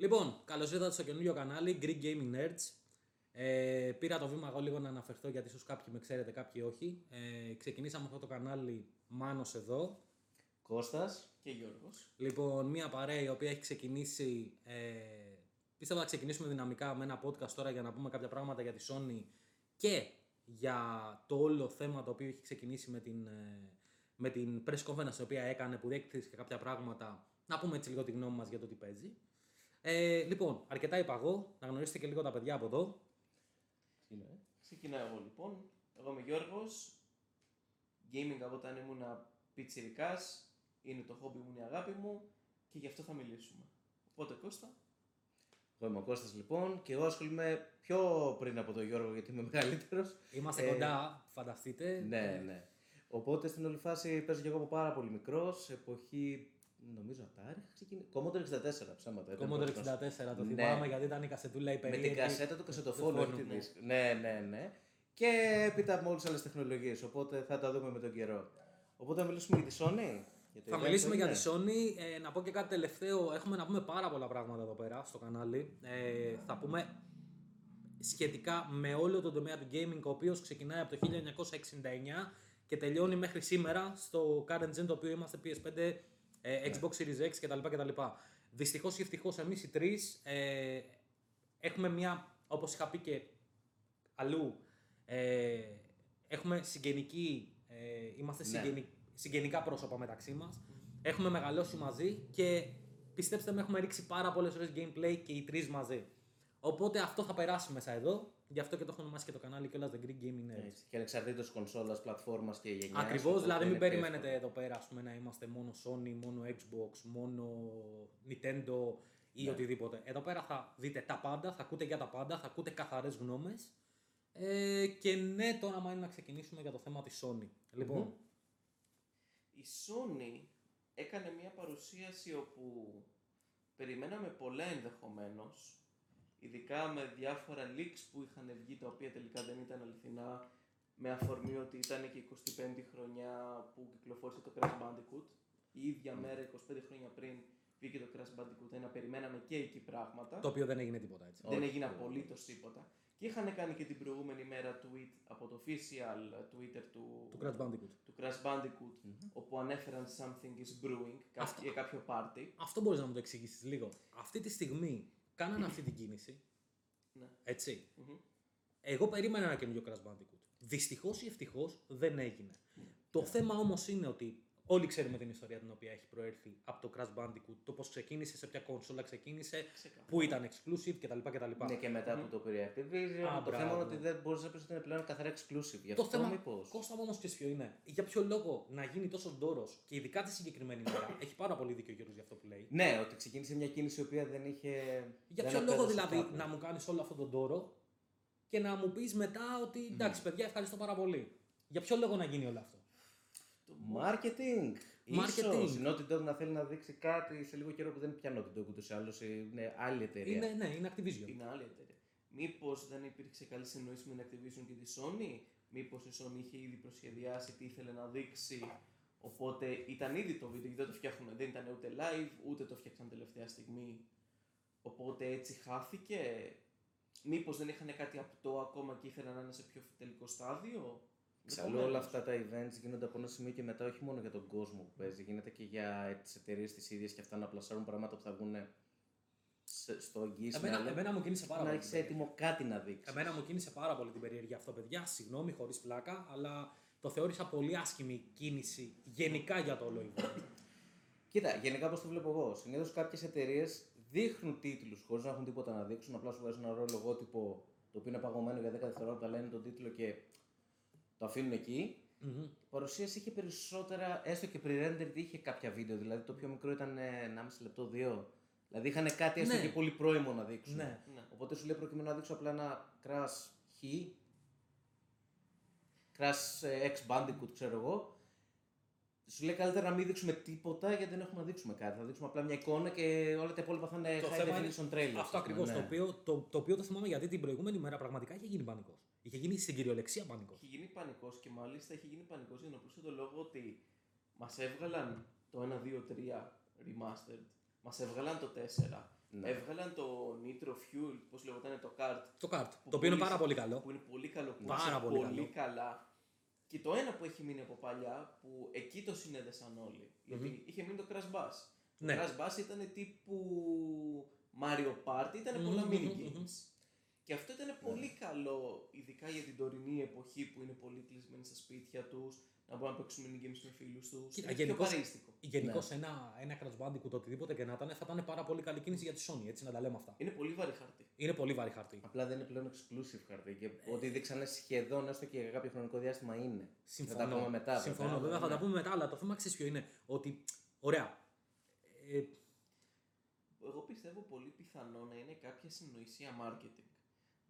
Λοιπόν, καλώς ήρθατε στο καινούριο κανάλι Greek Gaming Nerds. Ε, πήρα το βήμα εγώ λίγο να αναφερθώ γιατί ίσως κάποιοι με ξέρετε, κάποιοι όχι. Ε, ξεκινήσαμε αυτό το κανάλι Μάνος εδώ. Κώστας. και Γιώργος. Λοιπόν, μια παρέα η οποία έχει ξεκινήσει. Ε, πίστευα να ξεκινήσουμε δυναμικά με ένα podcast τώρα για να πούμε κάποια πράγματα για τη Sony και για το όλο θέμα το οποίο έχει ξεκινήσει με την, ε, με την press conference η οποία έκανε που διέκτησε και κάποια πράγματα. Να πούμε έτσι λίγο τη γνώμη μας για το τι παίζει. Ε, λοιπόν, αρκετά είπα εγώ, να γνωρίσετε και λίγο τα παιδιά από εδώ. Είναι. Ξεκινάω εγώ λοιπόν. Εγώ είμαι Γιώργος. Gaming από όταν ήμουν πιτσιρικάς. Είναι το χόμπι μου, είναι η αγάπη μου. Και γι' αυτό θα μιλήσουμε. Οπότε Κώστα. Εγώ είμαι ο Κώστας λοιπόν και εγώ ασχολούμαι πιο πριν από τον Γιώργο γιατί είμαι μεγαλύτερος. Είμαστε Ε, κοντά, φανταστείτε. Ναι, ναι. Οπότε στην όλη φάση παίζω και εγώ από πάρα πολύ μικρός, εποχή νομίζω Atari. είχα ξεκινήσει. Commodore 64 ψέματα. ήταν Commodore πρώτος. 64, το Ναι. θυμάμαι γιατί ήταν η κασετούλα η Με περίεργη. την κασέτα του κασετοφόνου, όχι τη ναι. δίσκ. Ναι, ναι, ναι. Και έπειτα με όλες τις άλλες τεχνολογίες, οπότε θα τα δούμε με τον καιρό. Οπότε θα μιλήσουμε για τη Sony. Για το Θα event μιλήσουμε που για είναι. τη Sony. Ε, να πω και κάτι τελευταίο. Έχουμε να πούμε πάρα πολλά πράγματα εδώ πέρα στο κανάλι. Ε, θα πούμε σχετικά με όλο τον τομέα του gaming, ο οποίος ξεκινάει από το 1969 και τελειώνει μέχρι σήμερα στο current gen το οποίο είμαστε PS5, ε, Xbox Series X κτλ. κτλ. Δυστυχώς ή ευτυχώς εμείς οι τρεις ε, έχουμε μια, όπως είχα πει και αλλού, ε, έχουμε συγγενική, ε, είμαστε Ναι. συγγενικ- συγγενικά πρόσωπα μεταξύ μας. Έχουμε μεγαλώσει μαζί και πιστέψτε με έχουμε ρίξει πάρα πολλές ώρες gameplay και οι τρεις μαζί. Οπότε αυτό θα περάσει μέσα εδώ, γι' αυτό και το έχω ονομάσει και το κανάλι κιόλας The Greek Gaming Nerds. Έτσι, Και ανεξαρτήτως κονσόλας, πλατφόρμας και γενιάς. Ακριβώς, οπότε δηλαδή μην είναι περιμένετε εύκολο. εδώ πέρα ας πούμε, να είμαστε μόνο Sony, μόνο Xbox, μόνο Nintendo ή οτιδήποτε. Εδώ πέρα θα δείτε τα πάντα, θα ακούτε για τα πάντα, θα ακούτε καθαρές γνώμες. Ε, και ναι, τώρα άμα είναι να ξεκινήσουμε για το θέμα της Sony. Λοιπόν, Η Sony έκανε μια παρουσίαση όπου περιμέναμε πολλά ενδεχομένως, ειδικά με διάφορα leaks που είχαν βγει τα οποία τελικά δεν ήταν αληθινά, με αφορμή ότι ήταν και η 25η χρονιά που κυκλοφόρησε το Crash Bandicoot. Η ίδια μέρα, 25 χρόνια πριν, βγήκε το Crash Bandicoot 1, περιμέναμε και εκεί πράγματα. το οποίο δεν έγινε τίποτα έτσι. Δεν Όχι, έγινε όχι. απολύτως τίποτα. Και είχαν κάνει και την προηγούμενη μέρα tweet από το official Twitter του, Του Crash Bandicoot. του Crash Bandicoot, όπου ανέφεραν something is brewing κα- Αυτό. για κάποιο πάρτι. Αυτό μπορείς να μου το εξηγήσεις λίγο. Αυτή τη στιγμή κάνανε αυτή την κίνηση, Ναι. έτσι. Μμμ. Εγώ περίμενα ένα καινούριο Crash Bandicoot. Δυστυχώς ή ευτυχώς δεν έγινε. Το θέμα όμως είναι ότι όλοι ξέρουμε την ιστορία την οποία έχει προέρθει από το Crash Bandicoot. Το πώς ξεκίνησε, σε ποια κονσόλα ξεκίνησε, Ξεκάθαρα. που ήταν exclusive κτλ. κτλ. Ναι, και μετά που το πήρε Activision. Α, το θέμα μπράβο. είναι ότι δεν μπορεί να πεις ότι είναι πλέον καθαρά exclusive. Γι' Το αυτό θέμα, μήπως. Κώστα μου όμως ξέρεις ποιο είναι. Για ποιο λόγο να γίνει τόσος ντόρο και ειδικά τη συγκεκριμένη μέρα. έχει πάρα πολύ δίκιο ο Γιώργος για αυτό που λέει. Ναι, ότι ξεκίνησε μια κίνηση η οποία δεν είχε. Για δεν ποιο λόγο απέδωσε δηλαδή κάπου. να μου κάνεις όλο αυτόν τον τόρο και να μου πεις μετά ότι εντάξει, παιδιά, ευχαριστώ πάρα πολύ. Για ποιο λόγο να γίνει όλο αυτό; Marketing. Marketing. Ίσως η Naughty Dog να θέλει να δείξει κάτι σε λίγο καιρό που δεν είναι πια Naughty Dog ούτως ή άλλως. Είναι άλλη εταιρεία. Είναι, ναι, είναι Activision. Είναι άλλη εταιρεία. Μήπως δεν υπήρξε καλή συνεννόηση με την Activision και τη Sony, Μήπως η Sony είχε ήδη προσχεδιάσει τι ήθελε να δείξει. Οπότε ήταν ήδη το βίντεο, γιατί δεν το φτιάχνουμε. Δεν ήταν ούτε live, ούτε το φτιάξαν τελευταία στιγμή. Οπότε έτσι χάθηκε. Μήπως δεν είχαν κάτι απτό ακόμα και ήθελαν να είναι σε πιο τελικό στάδιο; Εξαλλού Ενδεχομένως. όλα αυτά τα events γίνονται από ένα σημείο και μετά όχι μόνο για τον κόσμο που παίζει, γίνεται και για τις εταιρείες τις ίδιες και αυτά να πλασάρουν πράγματα που θα βγουν σε- στο εγγύη Εμένα, εμένα μου κίνησε πάρα Να πολύ. έχεις την έτοιμο κάτι να δείξεις. Εμένα μου κίνησε πάρα πολύ την περίεργεια αυτό, παιδιά. Συγγνώμη, χωρίς πλάκα, αλλά το θεώρησα πολύ άσχημη κίνηση γενικά για το όλο event. Κοίτα, γενικά πώ το βλέπω εγώ. Συνήθως κάποιες εταιρείες δείχνουν τίτλους χωρίς να έχουν τίποτα να δείξουν. Απλά σου βάζουν ένα ρόλο λογότυπο το οποίο είναι παγωμένο για 10 δευτερόλεπτα, λένε τον τίτλο και το αφήνουν εκεί. Μμμ. Η παρουσίαση είχε περισσότερα, έστω και pre-rendered είχε κάποια βίντεο. Δηλαδή το πιο μικρό ήταν ε, 1,5 λεπτό, 2. Δηλαδή είχαν κάτι έστω Ναι. και πολύ πρώιμο να δείξουν. Ναι. Ναι. Οπότε σου λέει προκειμένου να δείξω απλά ένα crash χ, crash ε, X Bandicoot, ξέρω εγώ. Σου λέει καλύτερα να μην δείξουμε τίποτα γιατί δεν έχουμε να δείξουμε κάτι. Θα δείξουμε απλά μια εικόνα και όλα τα υπόλοιπα θα είναι Το high θέμα είναι definition trailers. αυτό ας πούμε, ακριβώς ναι. το, οποίο, το, το οποίο το θυμάμαι γιατί την προηγούμενη μέρα πραγματικά είχε γίνει πανικός. Είχε γίνει στην κυριολεξία πανικός. Είχε γίνει πανικός και μάλιστα είχε γίνει πανικός για τον απλούστατο λόγο ότι μας έβγαλαν το 1, 2, 3 remastered, μας έβγαλαν το 4 Ναι. Έβγαλαν το Nitro Fuel, πώς λεγόταν το kart. Το kart. που Το οποίο είναι πούλησε- πάρα πολύ καλό. Που είναι πολύ καλό. Που Πάρα πούλησε πολύ πολύ καλό. καλά. Και το ένα που έχει μείνει από παλιά, που εκεί το συνέδεσαν όλοι. Γιατί είχε μείνει το Crash Bass. Ναι. Το Crash Bass ήταν τύπου Mario Party, ήταν πολλά Μμμ, mini μμμ, games. μμμ. Και αυτό ήταν πολύ καλό, ειδικά για την τωρινή εποχή που είναι πολύ κλεισμένοι στα σπίτια τους, να μπορούν να παίξουν mini games με φίλους τους. Κοίτα, Είναι πιο γενικώς- παρείστικο. Γενικώς Ναι. ένα, ένα Crash Bandicoot, οτιδήποτε και να ήταν, θα ήταν πάρα πολύ καλή κίνηση για τη Sony, έτσι να τα λέμε αυτά. Είναι πολύ βαρύ χαρτί. Είναι πολύ βαρύ χαρτί. Απλά δεν είναι πλέον exclusive χαρτί και ό,τι δείξανε σχεδόν έστω και για κάποιο χρονικό διάστημα είναι. Συμφωνώ. Θα τα πούμε μετά. Συμφωνώ, βέβαια, βέβαια, θα ναι. τα πούμε μετά, αλλά το θέμα ξέρεις ποιο είναι. Ότι, ωραία. Ε, Εγώ πιστεύω πολύ πιθανό να είναι κάποια συνοησία marketing.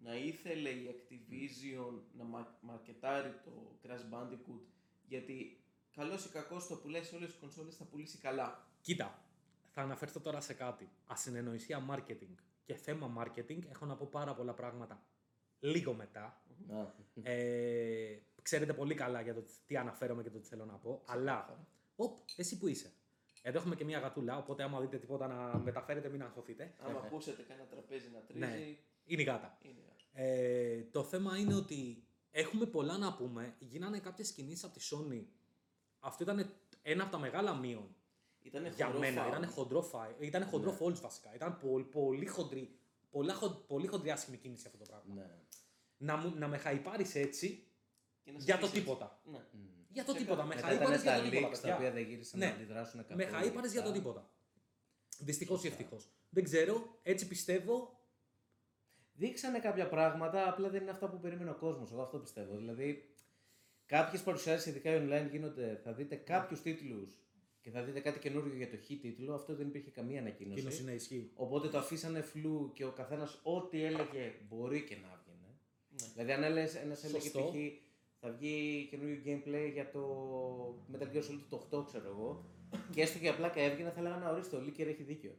Να ήθελε η Activision να μα- μαρκετάρει το Crash Bandicoot γιατί καλός ή κακός το πουλάει σε όλες τι κονσόλες θα πουλήσει καλά. κοίτα, θα αναφερθώ τώρα σε κάτι. Ασυνεννοησία marketing και θέμα marketing έχω να πω πάρα πολλά πράγματα λίγο μετά. Α, Ε, ξέρετε πολύ καλά για το τι αναφέρομαι και το τι θέλω να πω. Αλλά, οπ, εσύ που είσαι. Εδώ έχουμε και μια γατούλα, οπότε άμα δείτε τίποτα να μεταφέρετε, μην αγχωθείτε. Άμα ακούσετε κανένα τραπέζι να τρίζει, Ναι. Είναι η γάτα. είναι. Ε, το θέμα είναι ότι έχουμε πολλά να πούμε. Γίνανε κάποιες κινήσεις από τη Sony. Αυτό ήταν ένα από τα μεγάλα μείον Ήτανε για χορό μένα. φάουλ. Ήταν χοντρό φάι. Ήταν χοντρό Ναι. falls βασικά. Ήταν πολύ, πολύ χοντρή. Πολλά, χον- πολύ χοντρή άσχημη κίνηση αυτό το πράγμα. ναι. Να, μου, να με χαϊπάρεις έτσι Και να σε για το αφήσει τίποτα. έτσι. Ναι. Μμ. Για το Και τίποτα. κα- Με Μετά χαϊπάρεις ήταν για το τα τίποτα. leaks τα παιδιά. οποία δεν γύρισαν Ναι. να αντιδράσουν καθόλου. Με χαΐπαρες για το αυτά. τίποτα. Δυστυχώς ή Σωστά. ευτυχώς. Δεν ξέρω, έτσι πιστεύω. Δείξανε κάποια πράγματα, απλά δεν είναι αυτά που περίμενε ο κόσμος. Εγώ αυτό πιστεύω. Δηλαδή, κάποιες παρουσιάσεις, ειδικά online, γίνονται. Θα δείτε κάποιους τίτλους και θα δείτε κάτι καινούριο για το χ τίτλο. Αυτό δεν υπήρχε καμία ανακοίνωση. Εκείνος είναι ισχύει. Οπότε το αφήσανε φλού και ο καθένας ό,τι έλεγε μπορεί και να έβγαινε. Ναι. Δηλαδή, αν ένας έλεγε Σωστό. π.χ. θα βγει καινούριο gameplay για το Metal Gear Solid το 8, ξέρω εγώ, και έστω και απλά και έβγαινε, θα λέγανε ορίστε, ο leaker έχει δίκιο.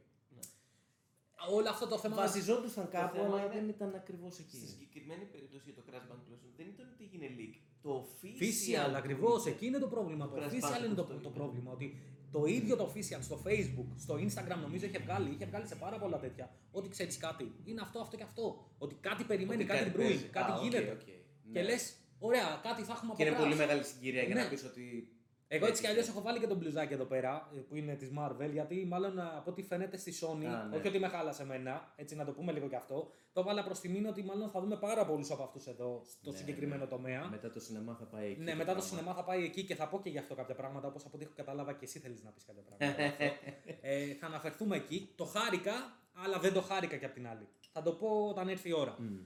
Όλο αυτό το θέμα. Βασιζόντουσαν κάπου, θέμα αλλά είναι- δεν ήταν ακριβώς Στη εκεί. συγκεκριμένη περίπτωση για το Crash Bandicoot δεν ήταν ότι έγινε leak. Το official. Official, ακριβώς. Εκεί είναι το πρόβλημα. Το Crash official είναι το, Bandicoot το το είπε. πρόβλημα. Ότι το ίδιο το official στο Facebook, στο Instagram νομίζω είχε βγάλει, είχε βγάλει σε πάρα πολλά τέτοια. Ότι ξέρεις κάτι. Είναι αυτό, αυτό και αυτό. Ότι κάτι περιμένει, Ότι κάτι κάτι brewει, παίζει. κάτι Α, οκ, γίνεται. οκ. Και Ναι. λες, ωραία, κάτι θα έχουμε Και από είναι πολύ atrás. μεγάλη συγκυρία για Ναι. να πεις ότι. Εγώ έτσι κι αλλιώς Έτσι. έχω βάλει και τον μπλουζάκι εδώ πέρα, ε, που είναι της Marvel, γιατί μάλλον α, από ό,τι φαίνεται στη Sony, Α, ναι. όχι ότι με χάλασε εμένα, έτσι να το πούμε λίγο κι αυτό, το βάλα προς τιμήν ότι μάλλον θα δούμε πάρα πολλούς από αυτούς εδώ στο Ναι, συγκεκριμένο ναι. τομέα. Μετά το σινεμά θα πάει εκεί. Ναι, μετά το πράγμα. σινεμά θα πάει εκεί και θα πω και γι' αυτό κάποια πράγματα, όπως από ό,τι έχω κατάλαβα και εσύ θέλεις να πεις κάποια πράγματα. γι' αυτό. ε, θα αναφερθούμε εκεί. Το χάρηκα, αλλά δεν το χάρηκα κι απ' την άλλη. Θα το πω όταν έρθει η ώρα. Μμ.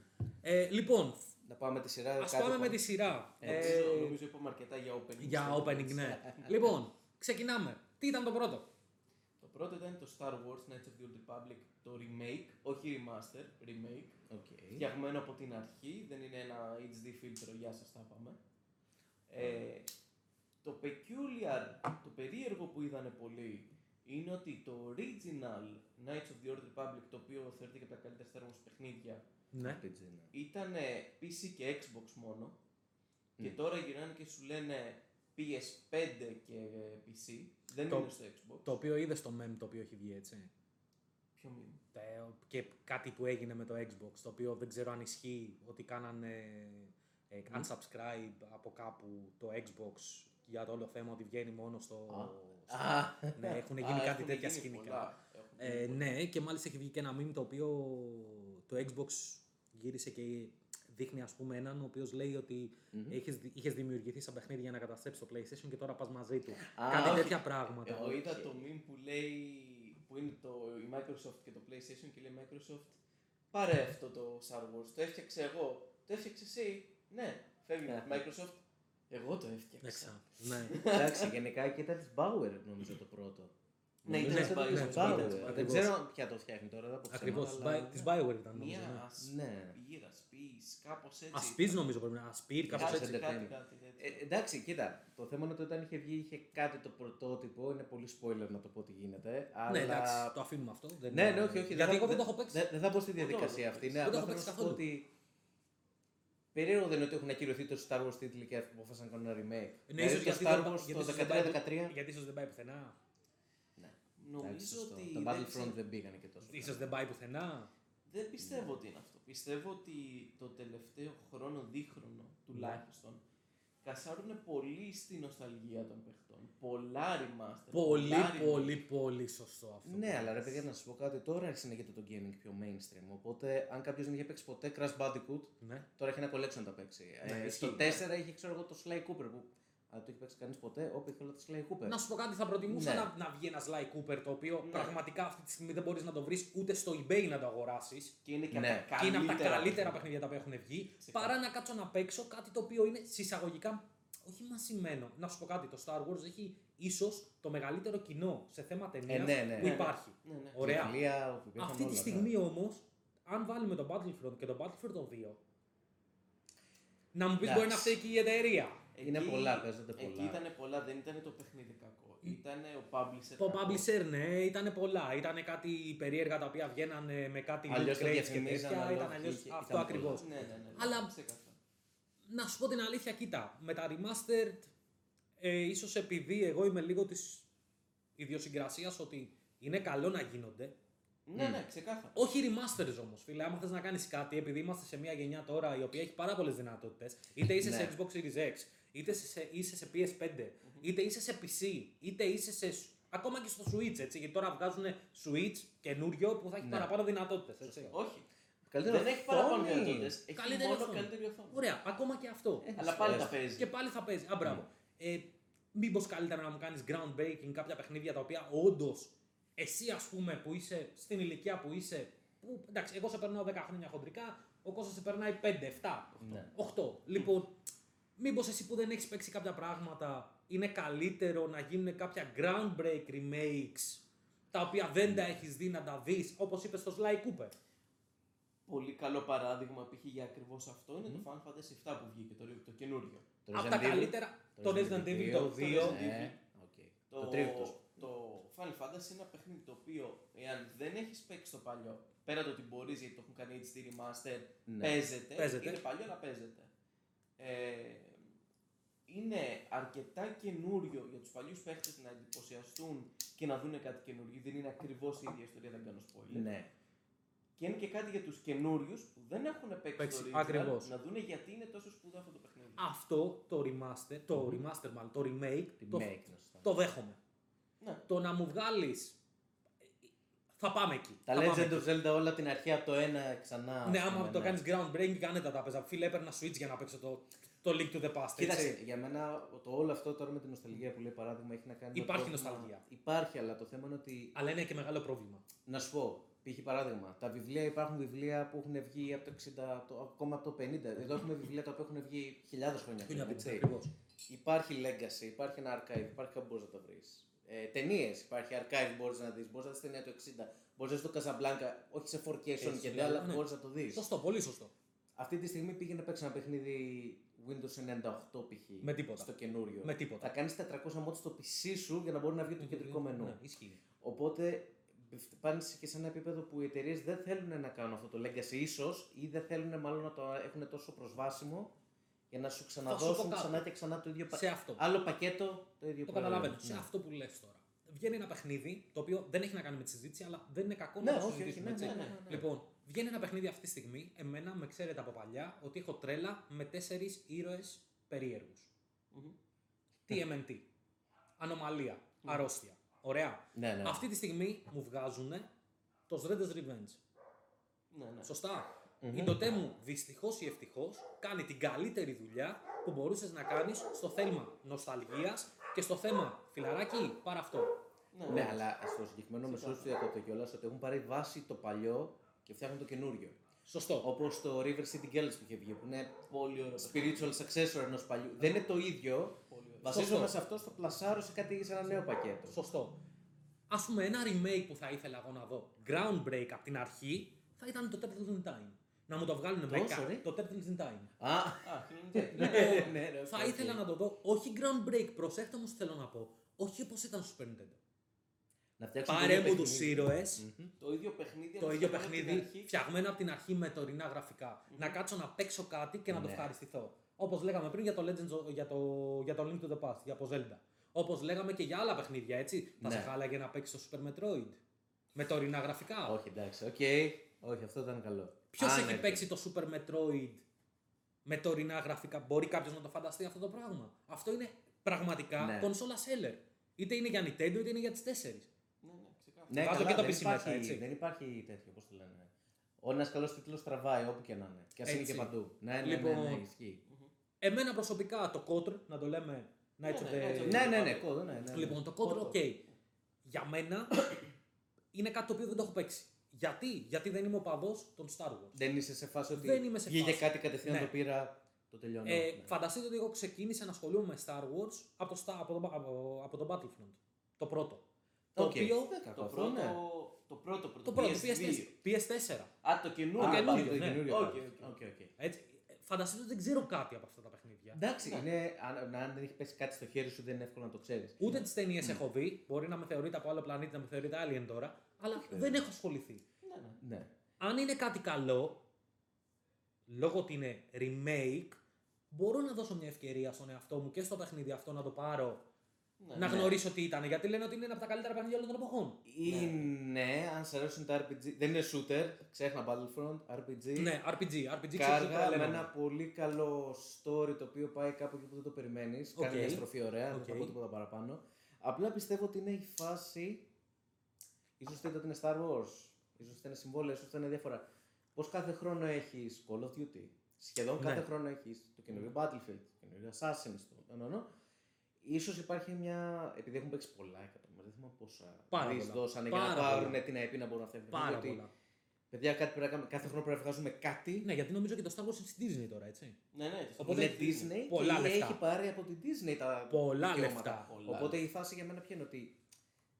Ε, λοιπόν, Να πάμε τη σειρά. ας κάτι πάμε που- με τη σειρά. Ε, Νομίζω, Ε, νομίζω είπαμε αρκετά για opening. για statements. opening, ναι. λοιπόν, ξεκινάμε. Τι ήταν το πρώτο; Το πρώτο ήταν το Star Wars Knights of the Old Republic, το remake, όχι remaster, remake. Οκ. Φτιαγμένο από την αρχή, δεν είναι ένα HD φίλτρο, γεια σας τα είπαμε. Ε, το peculiar, το περίεργο που είδανε πολλοί, είναι ότι το original Knights of the Old Republic, το οποίο θεωρείται και από τα καλύτερα Star Wars παιχνίδια, Ναι. RPG, ναι. ήταν PC και Xbox μόνο. Και Μμ. τώρα γυρνάνε και σου λένε PS5 και PC. Δεν Το- είναι στο Xbox. Το οποίο είδες στο meme το οποίο έχει βγει έτσι; Ποιο meme; Ε, Και κάτι που έγινε με το Xbox, το οποίο δεν ξέρω αν ισχύει ότι κάνανε ε, unsubscribe από κάπου το Xbox για το όλο θέμα ότι βγαίνει μόνος στο... Α. ναι, έχουν Α, γίνει κάτι έχουν τέτοια γίνει σκηνικά. πολλά. Έχουν Ε, γίνει πολλά. ναι, και μάλιστα έχει βγει και ένα meme το οποίο το Xbox γύρισε και δείχνει ας πούμε έναν ο οποίος λέει ότι Μμμ. έχεις, δη- είχες δημιουργηθεί σαν παιχνίδι για να καταστρέψεις το PlayStation και τώρα πας μαζί του. Α, κάτι όχι. τέτοια πράγματα. Εγώ είδα οκ. το meme που λέει που είναι το, η Microsoft και το PlayStation και λέει Microsoft πάρε αυτό το Star Wars, το έφτιαξε εγώ, το έφτιαξε εσύ, ναι, φεύγει Ναι. η Microsoft, εγώ το έφτιαξα. Έξα. Ναι. Εντάξει, γενικά και ήταν της Bauer νομίζω το πρώτο. Ναι, Νομίζω ήταν ήταν της της Bauer, Bauer. ήταν της Bauer. Δεν Ακριβώς. ξέρω ποια το φτιάχνει τώρα. δεν αποξένω, Ακριβώς, αλλά- της Bioware ήταν νομίζω. ναι. Μία Ναι. ασπίρα, ασπίς, κάπως έτσι. Ασπίς νομίζω πρέπει να είναι. Ασπίρ, κάπως Κάτι έτσι. κάτι, κάτι, Entertainment. κάτι τέτοιο. Ε, εντάξει, κοίτα. Το θέμα είναι ότι όταν είχε βγει είχε κάτι το πρωτότυπο. Είναι πολύ spoiler να το πω τι γίνεται. Αλλά... Ναι, εντάξει, το αφήνουμε αυτό. Δεν Ναι, ναι, όχι, όχι. Γιατί θα- εγώ δεν το έχω παίξει. Δεν, δεν θα μπω στη Ούτε εγώ διαδικασία δεν το αυτή. έχω Ναι, παίξει. απλά Δεν το θέλω έχω να σου πω παίξει ότι. Περίεργο δεν είναι ότι έχουν ακυρωθεί το Star Wars τίτλοι και αποφάσισαν να κάνουν ένα remake. Ναι, Δηλαδή ίσως για γιατί Star δεν- Wars γιατί το ίσως δεν πάει- 13-13. Γιατί ίσως δεν πάει πουθενά. Νομίζω Εντάξει, σωστό. ότι. Τα δεν Battlefront ξέρω- δεν πήγανε και τόσο. Ίσως δεν πάει πουθενά. Δεν πιστεύω ότι είναι αυτό. Πιστεύω ότι το τελευταίο χρόνο, δίχρονο τουλάχιστον, κασάρουν πολύ στη νοσταλγία των παιχτών. Πολλά remaster. Πολύ, πολλά remake. πολύ, πολύ σωστό αυτό. Ναι, αλλά ρε παιδιά, να σα πω κάτι. Τώρα άρχισε να γίνεται το gaming πιο mainstream. Οπότε, αν κάποιος δεν είχε παίξει ποτέ Crash Bandicoot, Ναι. τώρα έχει ένα collection να τα παίξει. Ναι, ε, ισχύει. στο 4 είχε, ξέρω εγώ, το Sly Cooper που. Αν το έχει παίξει κανείς ποτέ, όπου είχε όλα τα Sly Cooper. Να σου πω κάτι, θα προτιμούσα Ναι. να, να βγει ένας Sly Cooper το οποίο Ναι. πραγματικά αυτή τη στιγμή δεν μπορείς να το βρεις ούτε στο eBay να το αγοράσεις. Και είναι και Ναι. από τα Και είναι από τα καλύτερα καλύτερα παιχνίδια τα οποία έχουν βγει. Ξεκάθαρα. Παρά να κάτσω να παίξω κάτι το οποίο είναι συσσαγωγικά όχι μασημένο. Να σου πω κάτι, το Star Wars έχει ίσως το μεγαλύτερο κοινό σε θέμα ταινίας Ε, ναι, ναι. που Ναι, υπάρχει. Ναι, ναι. Ωραία. Βιβλία, όπου υπήρχαν Αυτή τη όλα, στιγμή όμως, αν βάλουμε το Battlefront και το Battlefront 2, να μου πεις Εντάξει. μπορεί να φταίει και η εταιρεία. Είναι πολλά, παίζονται πολλά. Εκεί ήταν πολλά, δεν ήταν το παιχνίδι κακό. Ήταν ο publisher. Το κακός. publisher, ναι, ήταν πολλά. Ήταν κάτι περίεργα τα οποία βγαίνανε με κάτι Αλλιώς loot το crates και διαφημίζανε, τέτοια. αλλιώς Ήταν αλλιώς είχε- ήταν αυτό πολλά. ακριβώς. Ναι, ναι, ναι. ναι. Αλλά- Ξεκάθαρα. Να σου πω την αλήθεια, κοίτα, με τα remastered, ε, ίσως επειδή εγώ είμαι λίγο της ιδιοσυγκρασίας ότι είναι καλό να γίνονται. Ναι, ναι, ξεκάθαρα. Όχι remasters όμως, φίλε, άμα θες να κάνεις κάτι, επειδή είμαστε σε μια γενιά τώρα η οποία έχει πάρα πολλές δυνατότητες, είτε είσαι σε Ναι. Xbox Series X, είτε σε- σε, είσαι σε PS5, είτε είσαι σε PC, είτε είσαι σε... σ- Ακόμα και στο Switch, έτσι, γιατί τώρα βγάζουν Switch καινούριο που θα έχει Ναι. παραπάνω δυνατότητες, έτσι. Όχι. Καλύτερο δεν έχει παραπάνω οθόνη. δυνατότητες. Έχει Καλύτερη μόνο οθόνη. καλύτερη οθόνη. Ωραία, ακόμα και αυτό. Αλλά πάλι τα Έστω. παίζει. Και πάλι θα παίζει. Α, μπράβο. Ε, Μήπως καλύτερα να μου κάνεις groundbreaking κάποια παιχνίδια τα οποία όντως εσύ, ας πούμε, που είσαι στην ηλικία που είσαι. Που, εντάξει, εγώ σε περνάω 10 χρόνια χοντρικά, ο Κώστας σε περνάει 5, 7, 8. Ναι. 8. Λοιπόν, μήπως εσύ που δεν έχεις παίξει κάποια πράγματα, είναι καλύτερο να γίνουν κάποια groundbreak remakes τα οποία δεν τα έχεις δει να τα δεις, όπως είπες στο Sly Cooper; Πολύ καλό παράδειγμα π.χ. για ακριβώς αυτό είναι το Final Fantasy 7 που βγήκε, το, το καινούριο. Το Από Resident τα Evil. καλύτερα, το Resident Evil το 2. Ε, οκ. Το, Το τρίτο. το Final Fantasy είναι ένα παιχνίδι το οποίο, εάν δεν έχεις παίξει το παλιό, πέρα το ότι μπορείς γιατί το έχουν κάνει HD Remaster, Ναι. παίζεται, Παίζεται. Είναι παλιό, αλλά παίζεται. Ε, είναι αρκετά καινούριο για τους παλιούς παίχτε να εντυπωσιαστούν και να δουν κάτι καινούριο. Δεν είναι ακριβώς η ίδια ιστορία, δεν κάνω spoiler. Ναι. Και είναι και κάτι για τους καινούριους που δεν έχουν παίξει, Παίξει, το original, ακριβώς. να δουν γιατί είναι τόσο σπουδαίο αυτό το παιχνίδι. Αυτό το remaster, το remaster μάλλον, το remake, το, Remake, να σου το δέχομαι. Ναι. Το να μου βγάλεις. Θα πάμε εκεί. Τα θα πάμε Legend εκεί. of Zelda όλα την αρχή από το ένα ξανά. Ναι, ας άμα πούμε, το ναι. κάνεις groundbreaking, κάνετε τα παίζα. Φίλε, έπαιρνα Switch για να παίξω το, το Link to the Past. Κοίταξε, έτσι. για μένα το όλο αυτό τώρα με την νοσταλγία που λέει παράδειγμα έχει να κάνει. με Υπάρχει το πρόβλημα- νοσταλγία. Υπάρχει, αλλά το θέμα είναι ότι. Αλλά είναι και μεγάλο πρόβλημα. Να σου πω, π.χ. παράδειγμα, τα βιβλία υπάρχουν βιβλία που έχουν βγει από το 60, το, ακόμα από το 50. Εδώ έχουμε βιβλία τα οποία έχουν βγει χιλιάδες χρόνια πριν. έτσι. Ακριβώς. Υπάρχει legacy, υπάρχει ένα archive, υπάρχει κάπου μπορείς να τα βρεις. Ε, Ταινίες, υπάρχει archive που μπορείς να δεις. Μπορείς να δεις ταινία του 60, μπορείς να δεις το Casablanca, όχι σε 4K Sony και δηλαδή, αλλά ναι. μπορείς να το δεις. Σωστό, πολύ σωστό. Αυτή τη στιγμή πήγαινε να παίξει ένα παιχνίδι Windows 98 π.χ. Με τίποτα. Στο καινούριο. Με τίποτα. Θα κάνεις 400 mods στο PC σου για να μπορεί να βγει το κεντρικό μενού. Ναι, ισχύει. Οπότε πάνε και σε ένα επίπεδο που οι εταιρείες δεν θέλουν να κάνουν αυτό το legacy, ίσως ή δεν θέλουν μάλλον να το έχουν τόσο προσβάσιμο για να σου πω ξαναδώσουν κάτι. ξανά και ξανά το ίδιο Σε αυτό. Άλλο πακέτο, το ίδιο Το προϊόν. καταλαβαίνω. Σε Ναι. αυτό που λες τώρα. Βγαίνει ένα παιχνίδι το οποίο δεν έχει να κάνει με τη συζήτηση, αλλά δεν είναι κακό Ναι, να το όχι, όχι, συζητήσουμε. ναι, έτσι. ναι, ναι, ναι. Λοιπόν, βγαίνει ένα παιχνίδι αυτή τη στιγμή. Εμένα με ξέρετε από παλιά ότι έχω τρέλα με τέσσερις ήρωες περίεργους. Μμμ. TMNT. Ανομαλία. Αρρώστια. Ωραία. Ναι, ναι. Αυτή τη στιγμή μου βγάζουν το Shredder's Revenge. Ναι, ναι. Σωστά. Μμμ. Η ντοτέ μου δυστυχώς ή ευτυχώς κάνει την καλύτερη δουλειά που μπορούσες να κάνεις στο θέμα νοσταλγίας και στο θέμα φιλαράκι, πάρα αυτό. Ναι, Ναι, αλλά στο συγκεκριμένο μεσό σου διακόπτω κιόλας ότι έχουν πάρει βάση το παλιό και φτιάχνουν το καινούριο. Σωστό. Όπως το River City Girls που είχε βγει, που είναι Πολύ ωραίο παιχνίδι. spiritual successor ενός παλιού. Δεν είναι το ίδιο. Πολύ ωραίο. Βασίζομαι Σωστό. σε αυτό σου το πλασάρω σε κάτι σε ένα νέο πακέτο. Σωστό. Α πούμε, ένα remake που θα ήθελα εγώ να δω, groundbreak από την αρχή, θα ήταν το Turtles in Time. Να μου το βγάλουν με Το, κα- sorry? το Turtles in Time. Α, Α, Hidden Gem. ναι, ναι, ναι, θα οκ, ήθελα οκ. να το δω, όχι groundbreak, προσέχτε όμως θέλω να πω, όχι όπως ήταν στο Super Nintendo. Να φτιάξουν Πάρε το μου τους παιχνίδι. ήρωες, Μμμ. Το ίδιο παιχνίδι. το αλλά ίδιο φτιαγμένο από την παιχνίδι, αρχή. φτιαγμένο από την αρχή με τωρινά γραφικά. Να κάτσω να παίξω κάτι και να το Ναι. ευχαριστηθώ. Όπως λέγαμε πριν για το, Legends, of- για, το, για το Link to the Past, για από Zelda. Όπως λέγαμε και για άλλα παιχνίδια, έτσι. Θα Ναι. σε χάλαγε να παίξεις το Super Metroid. Με τωρινά γραφικά. Όχι, εντάξει, οκ. Όχι, αυτό ήταν καλό. Ποιος Αν έχει έρθει. παίξει το Super Metroid με τωρινά γραφικά, μπορεί κάποιος να το φανταστεί αυτό το πράγμα. Αυτό είναι πραγματικά Ναι. console seller. Είτε είναι για Nintendo είτε είναι για PS4. Ναι, ναι, ξεκάθαρα. Ναι, Βάζω καλά, και το δεν PC μέσα, υπάρχει, έτσι. Δεν υπάρχει τέτοιο, πώς το λένε. Ο ένας καλός τίτλος τραβάει όπου και να είναι. Και ας είναι Έτσι. και παντού. Ναι, ναι, Λοιπόν, ναι, ναι, ισχύει. Εμένα προσωπικά το KOTOR, να το λέμε Knights Ναι, of ναι, the... Knights of the- Ναι, ναι, ναι, KOTOR, ναι, ναι, ναι. Λοιπόν, το KOTOR, οκ. Για μένα είναι κάτι το οποίο δεν το έχω παίξει. Γιατί, Γιατί δεν είμαι οπαδός των Star Wars. Δεν είσαι σε φάση ότι Δεν είμαι σε βγήκε φάση. κάτι κατευθείαν Ναι. το πήρα, το τελειώνω. Ε, Ναι. Φανταστείτε ότι εγώ ξεκίνησα να ασχολούμαι με Star Wars από το, Star- από το, από, από το Battlefront. Το πρώτο. Το Οκ. οποίο. Δεν κακό Το αυτό, πρώτο, ναι. το πρώτο, πρώτο, Το πρώτο, PS2. PS4. Α, το καινούριο. Α, Α, καινούριο, το ναι. καινούριο. Οκ, πράγμα. οκ. Οκ, οκ. Έτσι. Ε, Φανταστείτε ότι δεν ξέρω κάτι από αυτά τα παιχνίδια. Εντάξει, Ναι. είναι, αν, αν δεν έχει πέσει κάτι στο χέρι σου, δεν είναι εύκολο να το ξέρεις. Ούτε τις ταινίες έχω δει. Μπορεί να με θεωρείτε από άλλο πλανήτη, να με θεωρείτε alien τώρα. Αλλά Όχι, δεν έχω ασχοληθεί. Ναι, ναι. Ναι. Αν είναι κάτι καλό, λόγω ότι είναι remake, μπορώ να δώσω μια ευκαιρία στον εαυτό μου και στο παιχνίδι αυτό να το πάρω. Ναι, να ναι. γνωρίσω τι ήταν. Γιατί λένε ότι είναι ένα από τα καλύτερα παιχνίδια όλων των εποχών. Είναι, αν σε αρέσουν τα RPG. Δεν είναι shooter, ξέχνα Battlefront, RPG. Ναι, RPG. RPG Κάργα ξέρω με τι ένα πολύ καλό story το οποίο πάει κάπου εκεί που δεν το περιμένεις. Οκ. Κάνει μια στροφή ωραία, Οκ. δεν θα πω τίποτα παραπάνω. Απλά πιστεύω ότι είναι η φάση. ίσως θέλετε ότι είναι Star Wars, ίσως θα είναι συμβόλαιο, ίσως θα είναι διάφορα. Πώς κάθε χρόνο έχεις Call of Duty; Σχεδόν Ναι. κάθε χρόνο έχεις το καινούριο Battlefield, το καινούριο Assassin's. Το... No, no, no. Ίσως υπάρχει μια. Επειδή έχουν παίξει πολλά εκατομμύρια, δεν θυμάμαι πόσα Πάρα δις πολλά. δώσανε για Πάρα να πάρουν πολλά. την IP να μπορούν να φτιάχνουν. Πάρα Ότι, πολλά. Παιδιά, κάτι πρέπει να κάνουμε. Κάθε χρόνο πρέπει να βγάζουμε κάτι. Ναι, γιατί νομίζω και το Star Wars είναι στη Disney τώρα, έτσι. Ναι, ναι. το Οπότε είναι Disney. Disney πολλά και λεφτά. έχει πάρει από την Disney τα Πολλά δικαιώματα. λεφτά. Πολλά Οπότε η φάση για μένα ποια είναι ότι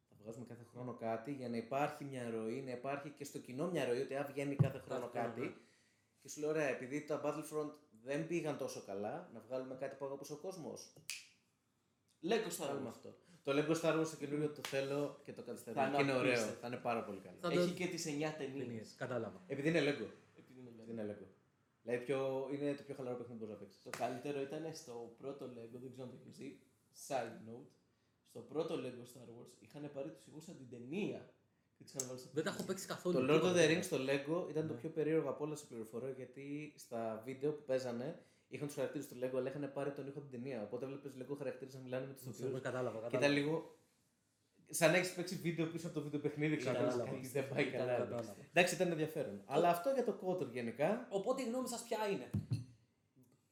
θα βγάζουμε κάθε χρόνο κάτι για να υπάρχει μια ροή, να υπάρχει και στο κοινό μια ροή ότι αν βγαίνει κάθε χρόνο Κάθε χρόνο, κάτι. ναι. Και σου λέω, ωραία, επειδή τα Battlefront δεν πήγαν τόσο καλά, να βγάλουμε κάτι που αγαπούσε ο κόσμος. Lego Star Βγάλουμε Wars. αυτό. Το Lego Star Wars το καινούριο το θέλω και το καθυστερώ. Θα είναι Και είναι ωραίο. απίστευτο. Θα είναι πάρα πολύ καλό. Θα το- Έχει και τις 9 ταινίες. Ταινίες, Κατάλαβα. Επειδή είναι Lego. Επειδή είναι Επειδή Lego. είναι Lego. Δηλαδή πιο, είναι το πιο χαλαρό παιχνίδι που μπορείς να παίξεις. Το καλύτερο ήταν στο πρώτο Lego, δεν ξέρω αν το έχεις δει, side note, στο πρώτο Lego Star Wars είχαν πάρει τους ηγούς από την ταινία και τους είχαν βάλει στο Δεν τα έχω παίξει καθόλου. Το Lord of τίποτα. the Rings στο Lego ήταν το Ναι. πιο περίεργο από όλα σε πληροφορία γιατί στα βίντεο που παίζανε είχαν τους χαρακτήρες του Lego αλλά είχαν πάρει τον ήχο από την ταινία. Οπότε βλέπεις Lego χαρακτήρες να μιλάνε με τους Κατάλαβα, ηθοποιού. Κατάλαβα. Και ήταν κατάλαβα. λίγο. Σαν να έχεις παίξει βίντεο πίσω από το βίντεο παιχνίδι, ξέρω Κατάλαβα. κάτι δεν πάει Ήταν καλά. κατάλαβα. Εντάξει, ήταν ενδιαφέρον. Αλλά αυτό για το Kotor γενικά, Οπότε η γνώμη σας ποια είναι;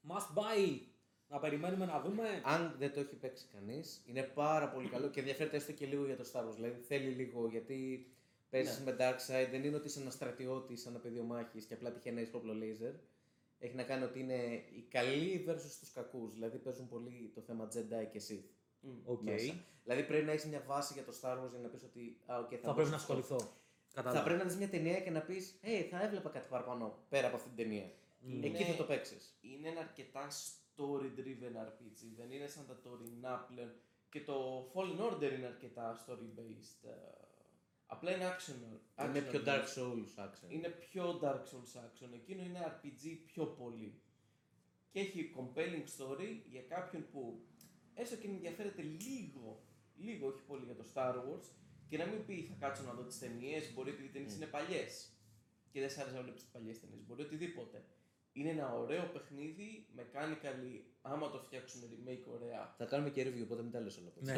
Must buy. Να περιμένουμε να δούμε. αν δεν το έχει παίξει κανείς, είναι πάρα πολύ καλό και ενδιαφέρεται έστω και λίγο για το Star Wars. Δηλαδή θέλει λίγο γιατί παίζεις Ναι. με dark side, δεν είναι ότι είσαι ένας στρατιώτης, ένα πεδίο μάχης και απλά τυχαίνει να έχει όπλο laser. Έχει να κάνει ότι είναι οι καλοί versus τους κακούς. Δηλαδή παίζουν πολύ το θέμα Jedi και Sith. Μμ. Οκ. μέσα. Δηλαδή πρέπει να έχεις μια βάση για το Star Wars για να πεις ότι. Α, okay, θα, Θα μπω πρέπει να σε αυτό. ασχοληθώ. Θα Κατάλαβα. πρέπει να δεις μια ταινία και να πεις: Hey, θα έβλεπα κάτι παραπάνω πέρα από αυτή την ταινία. Μμ. Εκεί θα το παίξεις. Είναι ένα αρκετά story-driven RPG, δεν είναι σαν τα τωρινά πλέον. Και το Fallen Order είναι αρκετά story-based. ε, Απλά είναι action. Είναι action πιο RPG. Dark Souls action. Είναι πιο Dark Souls action. Εκείνο είναι RPG πιο πολύ. Και έχει compelling story για κάποιον που έστω και ενδιαφέρεται λίγο, λίγο όχι πολύ για το Star Wars και να μην πει θα κάτσω να δω τις ταινίες, μπορεί επειδή οι ταινίες είναι παλιές και δεν σ' άρεσε να βλέπει τις παλιές ταινίες, μπορεί οτιδήποτε. Είναι ένα ωραίο παιχνίδι, mechanically, άμα το φτιάξουν remake ωραία. Θα κάνουμε και review, οπότε μην τα λες όλα. Ναι.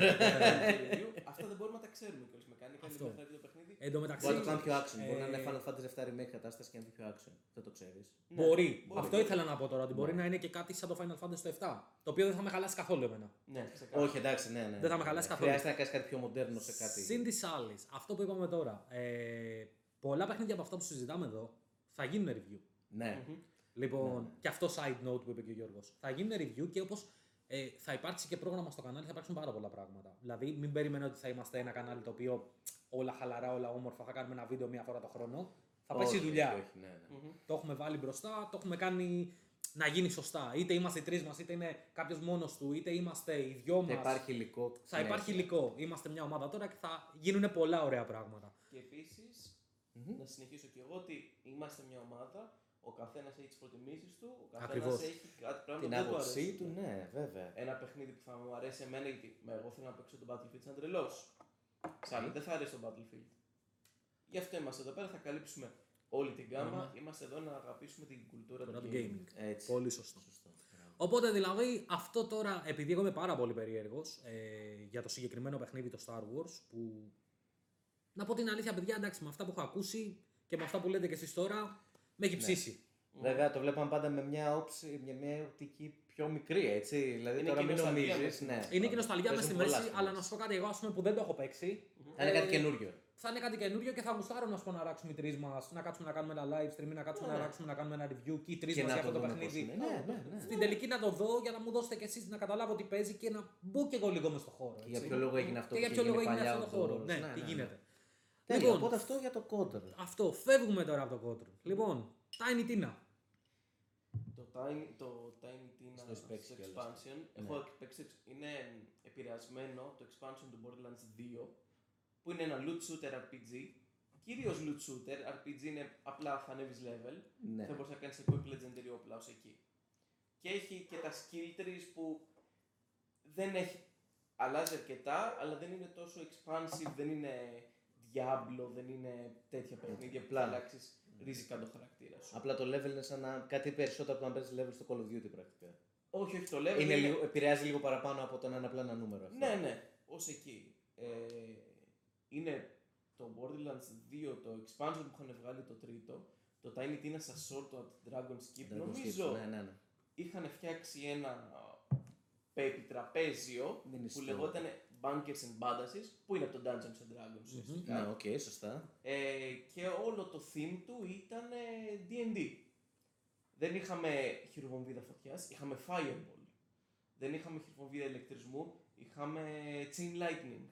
review, Αυτά δεν μπορούμε να τα ξέρουμε κιόλας. Mechanically, Αυτό. δεν θα δει το παιχνίδι. Εν τω μεταξύ. Μπορεί να το κάνουμε πιο action. Μπορεί να ε, είναι Final Fantasy VII Remake κατάσταση και να είναι πιο action. Δεν το ξέρεις. Ναι, Μπορεί. μπορεί, Αυτό μπορεί. ήθελα να πω τώρα. Ότι μπορεί Ναι. να είναι και κάτι σαν το Final Fantasy το 7. Το οποίο δεν θα με χαλάσει καθόλου εμένα. Ναι, ξεκάθαρα. Όχι, εντάξει, ναι, ναι. Δεν θα με ναι, χαλάσει ναι. καθόλου. Χρειάζεται να κάνεις κάτι πιο μοντέρνο σε κάτι. Συν της άλλης, αυτό που είπαμε τώρα. Ε, πολλά παιχνίδια από αυτά που συζητάμε εδώ θα γίνουν review. Ναι. Μμμ. Λοιπόν, Ναι. και αυτό side note που είπε και ο Γιώργος. Θα γίνουν review και όπως ε, θα υπάρξει και πρόγραμμα στο κανάλι, θα υπάρξουν πάρα πολλά πράγματα. Δηλαδή, μην περιμένετε ότι θα είμαστε ένα κανάλι το οποίο όλα χαλαρά, όλα όμορφα, θα κάνουμε ένα βίντεο μία φορά το χρόνο. Θα πέσει η Όχι, δουλειά. όχι, όχι, ναι, ναι. Μμμ. Το έχουμε βάλει μπροστά, το έχουμε κάνει να γίνει σωστά. Είτε είμαστε οι τρεις μας, είτε είναι κάποιος μόνος του, είτε είμαστε οι δυο Θα μας. υπάρχει υλικό. Θα συνέχεια. υπάρχει υλικό. Είμαστε μια ομάδα τώρα και θα γίνουν πολλά ωραία πράγματα. Και επίσης, Μμμ. να συνεχίσω κι εγώ ότι είμαστε μια ομάδα Ο καθένας έχει τις προτιμήσεις του, ο καθένας Ακριβώς. έχει κάτι πράγμα Την που δεν του άποψή αρέσει. του, ναι, βέβαια. Ένα παιχνίδι που θα μου αρέσει εμένα, γιατί με εγώ θέλω να παίξω το Battlefield σαν τρελός. Σαν δεν θα αρέσει το Battlefield. Γι' αυτό είμαστε εδώ πέρα, θα καλύψουμε όλη την γκάμα. Είμαστε εδώ να αγαπήσουμε την κουλτούρα Τώρα του το gaming. gaming. Έτσι. Πολύ σωστό. Σωστό. Οπότε δηλαδή αυτό τώρα, επειδή εγώ είμαι πάρα πολύ περίεργος ε, για το συγκεκριμένο παιχνίδι το Star Wars, που να πω την αλήθεια, παιδιά, εντάξει, με αυτά που έχω ακούσει και με αυτά που λέτε και εσείς τώρα, με έχει ψήσει. Βέβαια το βλέπαμε πάντα με μια όψη, με μια οπτική πιο μικρή, έτσι. Δηλαδή Είναι τώρα και μην νοσταλγία νομίζεις. μέσα. Ναι, Είναι και νοσταλγιά μες στη Παίζουν πολλά μέση, στην αλλά να μέση. σου πω κάτι, εγώ ας πούμε, που δεν το έχω παίξει. Θα είναι κάτι ε, καινούριο. Θα είναι κάτι καινούριο και θα γουστάρω να σου πω να ράξουμε οι τρεις μας, να κάτσουμε να κάνουμε ένα live stream, να κάτσουμε να ράξουμε να κάνουμε ένα review και οι τρεις Και μας να για το αυτό το δούμε πώς παιχνίδι. είναι. Ναι, ναι, ναι. Στην τελική να το δω για να μου δώσετε κι εσείς να καταλάβω τι παίζει και να μπω κι εγώ λίγο μες στο χώρο. Και για έτσι. ποιο λόγο έγινε αυτό Και που για ποιο είχε λόγο γίνει έγινε παλιά αυτό το χώρο. outdoors. Ναι, Ναι, τι ναι, ναι. γίνεται. Τέλεια, Λοιπόν. οπότε αυτό για το Control. Αυτό, φεύγουμε τώρα από το Control. Λοιπόν, Tiny Tina. Το Tiny, το Tiny Tina Στο στο παίξει κιόλας. expansion, Ναι. έχω παίξει, είναι επηρεασμένο το expansion του Borderlands 2, που είναι ένα loot shooter RPG, κυρίως loot shooter, RPG είναι απλά θα ανέβεις level, Ναι. θα μπορείς να κάνεις equip legendary όπλα ως εκεί. Και έχει και τα skill trees που δεν έχει, αλλάζει αρκετά, αλλά δεν είναι τόσο expansive, δεν είναι Diablo, δεν είναι τέτοια παιχνίδια που θα Απλά. αλλάξεις ριζικά το χαρακτήρα σου. Απλά το level είναι σαν να κάτι περισσότερο από το να παίζεις level στο Call of Duty πρακτικά. Όχι, όχι, το level Είναι λίγο, επηρεάζει λίγο παραπάνω από το να είναι απλά ένα νούμερο. αυτό. Ναι, ναι, ως εκεί. Ε, είναι το Borderlands 2, το expansion που είχαν βγάλει το τρίτο, το Tiny Tina's Assault at Dragon's Keep. Dragon's Νομίζω Keep, Ναι, ναι, ναι. είχαν φτιάξει ένα τραπέζιο που Μινιστό. λεγόταν Bunkers and Badasses, που είναι από το Dungeons and Dragons ουσιαστικά. Ναι, οκ, σωστά. Ε, και όλο το theme του ήταν ε, D&D. Δεν είχαμε χειροβομβίδα φωτιάς, είχαμε fireball. Δεν είχαμε χειροβομβίδα ηλεκτρισμού, είχαμε chain lightning.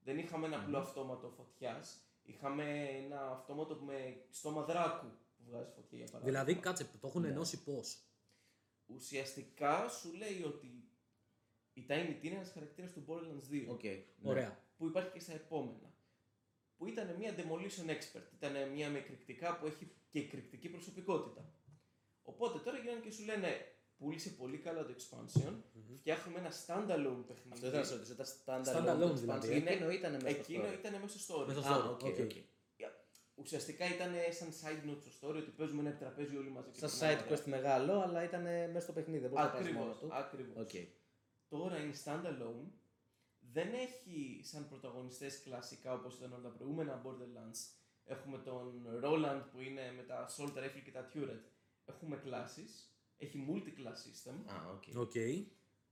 Δεν είχαμε ένα απλό αυτόματο φωτιάς, είχαμε ένα αυτόματο με στόμα δράκου που βγάζει φωτιά για παράδειγμα. Δηλαδή, κάτσε, το έχουν Ναι. ενώσει πώς; Ουσιαστικά σου λέει ότι η Tiny Tina είναι ένας χαρακτήρας του Borderlands 2 Οκ. ναι. Ωραία. που υπάρχει και στα επόμενα. Που ήταν μια demolition expert. Ήταν μια με εκρηκτικά που έχει και εκρηκτική προσωπικότητα. Οπότε τώρα γίνανε και σου λένε πούλησε πολύ καλά το expansion, φτιάχνουμε ένα standalone παιχνίδι. Αυτό ήθελα να σε ρωτήσω, ήταν Standalone standalone δηλαδή, expansion. ε. Εκείνο ήταν μέσα στο Εκείνο story. ήταν μέσα στο story. Μέσα στο Α, story. οκ, οκ. οκ. Ουσιαστικά ήταν σαν side note στο story ότι παίζουμε ένα τραπέζι όλοι μαζί. και Σαν περνάμε side ωραία. quest μεγάλο, αλλά ήταν μέσα στο παιχνίδι. Δεν μπορούσε να πάει μόνο Ακριβώς, του. ακριβώς. Οκ. Τώρα είναι standalone. Δεν έχει σαν πρωταγωνιστές κλασικά όπως ήταν όλα τα προηγούμενα Borderlands. Έχουμε τον Roland που είναι με τα Assault Rifle και τα Turret. Έχουμε classes. Έχει multi-class system. Α, οκ. Οκ.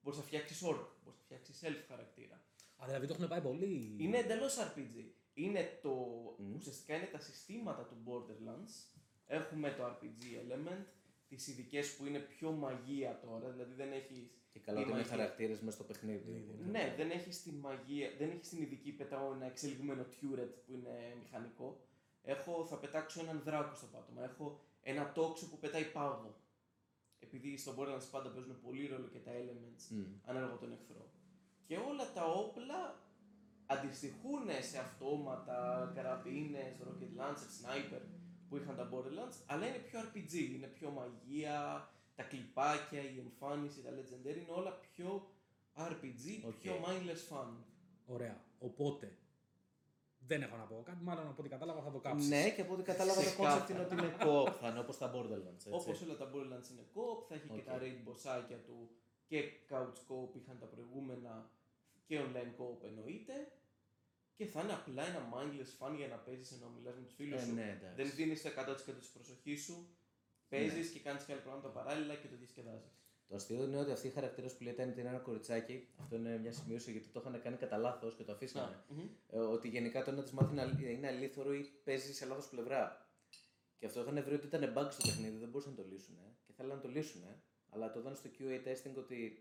Μπορείς να φτιάξεις orc. Μπορείς να φτιάξεις elf χαρακτήρα. Α, δηλαδή το έχουν πάει πολύ. Είναι εντελώς RPG. Είναι το, Μμμ. Ουσιαστικά είναι τα συστήματα του Borderlands. Έχουμε το RPG element, τις ειδικές που είναι πιο μαγεία τώρα, δηλαδή δεν έχεις. Και καλά ότι είναι χαρακτήρες μέσα στο παιχνίδι. οπότε. Ναι, δεν έχει τη μαγεία, δεν έχει την ειδική πετάω ένα εξελιγμένο turret που είναι μηχανικό. Έχω, θα πετάξω έναν δράκο στο πάτωμα. Έχω ένα τόξο που πετάει πάγο. Επειδή στο Borderlands πάντα παίζουν πολύ ρόλο και τα elements Μμ. ανάλογα τον εχθρό. Και όλα τα όπλα αντιστοιχούν σε αυτόματα, καραμπίνες, rocket launcher, sniper που είχαν τα Borderlands, αλλά είναι πιο RPG, είναι πιο μαγεία, τα κλιπάκια, η εμφάνιση, τα legendary είναι όλα πιο RPG, Οκ. πιο mindless fun. Ωραία. Οπότε. Δεν έχω να πω κάτι, μάλλον από ό,τι κατάλαβα θα το κάψεις. Ναι, και από ό,τι κατάλαβα το Ξεκάθαρα. concept είναι ότι είναι co-op, θα είναι όπως τα Borderlands. Έτσι. Όπως όλα τα Borderlands είναι co-op, θα έχει Οκ. και τα raid boss άκια του και couch co-op είχαν τα προηγούμενα και online co-op εννοείται. Και θα είναι απλά ένα mindless fun για να παίζεις ενώ μιλάς με τους φίλους Ε, σου. ναι, εντάξει. Δεν δίνεις το 100% της προσοχής σου, παίζεις και κάνεις και άλλα πράγματα παράλληλα και το διασκεδάζεις. Το αστείο είναι ότι αυτοί οι χαρακτήρε που λέτε είναι ένα κοριτσάκι. Αυτό είναι μια σημείωση γιατί το είχαν κάνει κατά λάθος και το αφήσανε. Α, μμμ. Ε, ότι γενικά το να τη μάθει να είναι αλήθωρο ή παίζει σε λάθος πλευρά. Και αυτό είχαν βρει ότι ήταν bug στο παιχνίδι, δεν μπορούσαν να το λύσουν. Και θέλανε να το λύσουν. Αλλά το είδαν στο QA testing ότι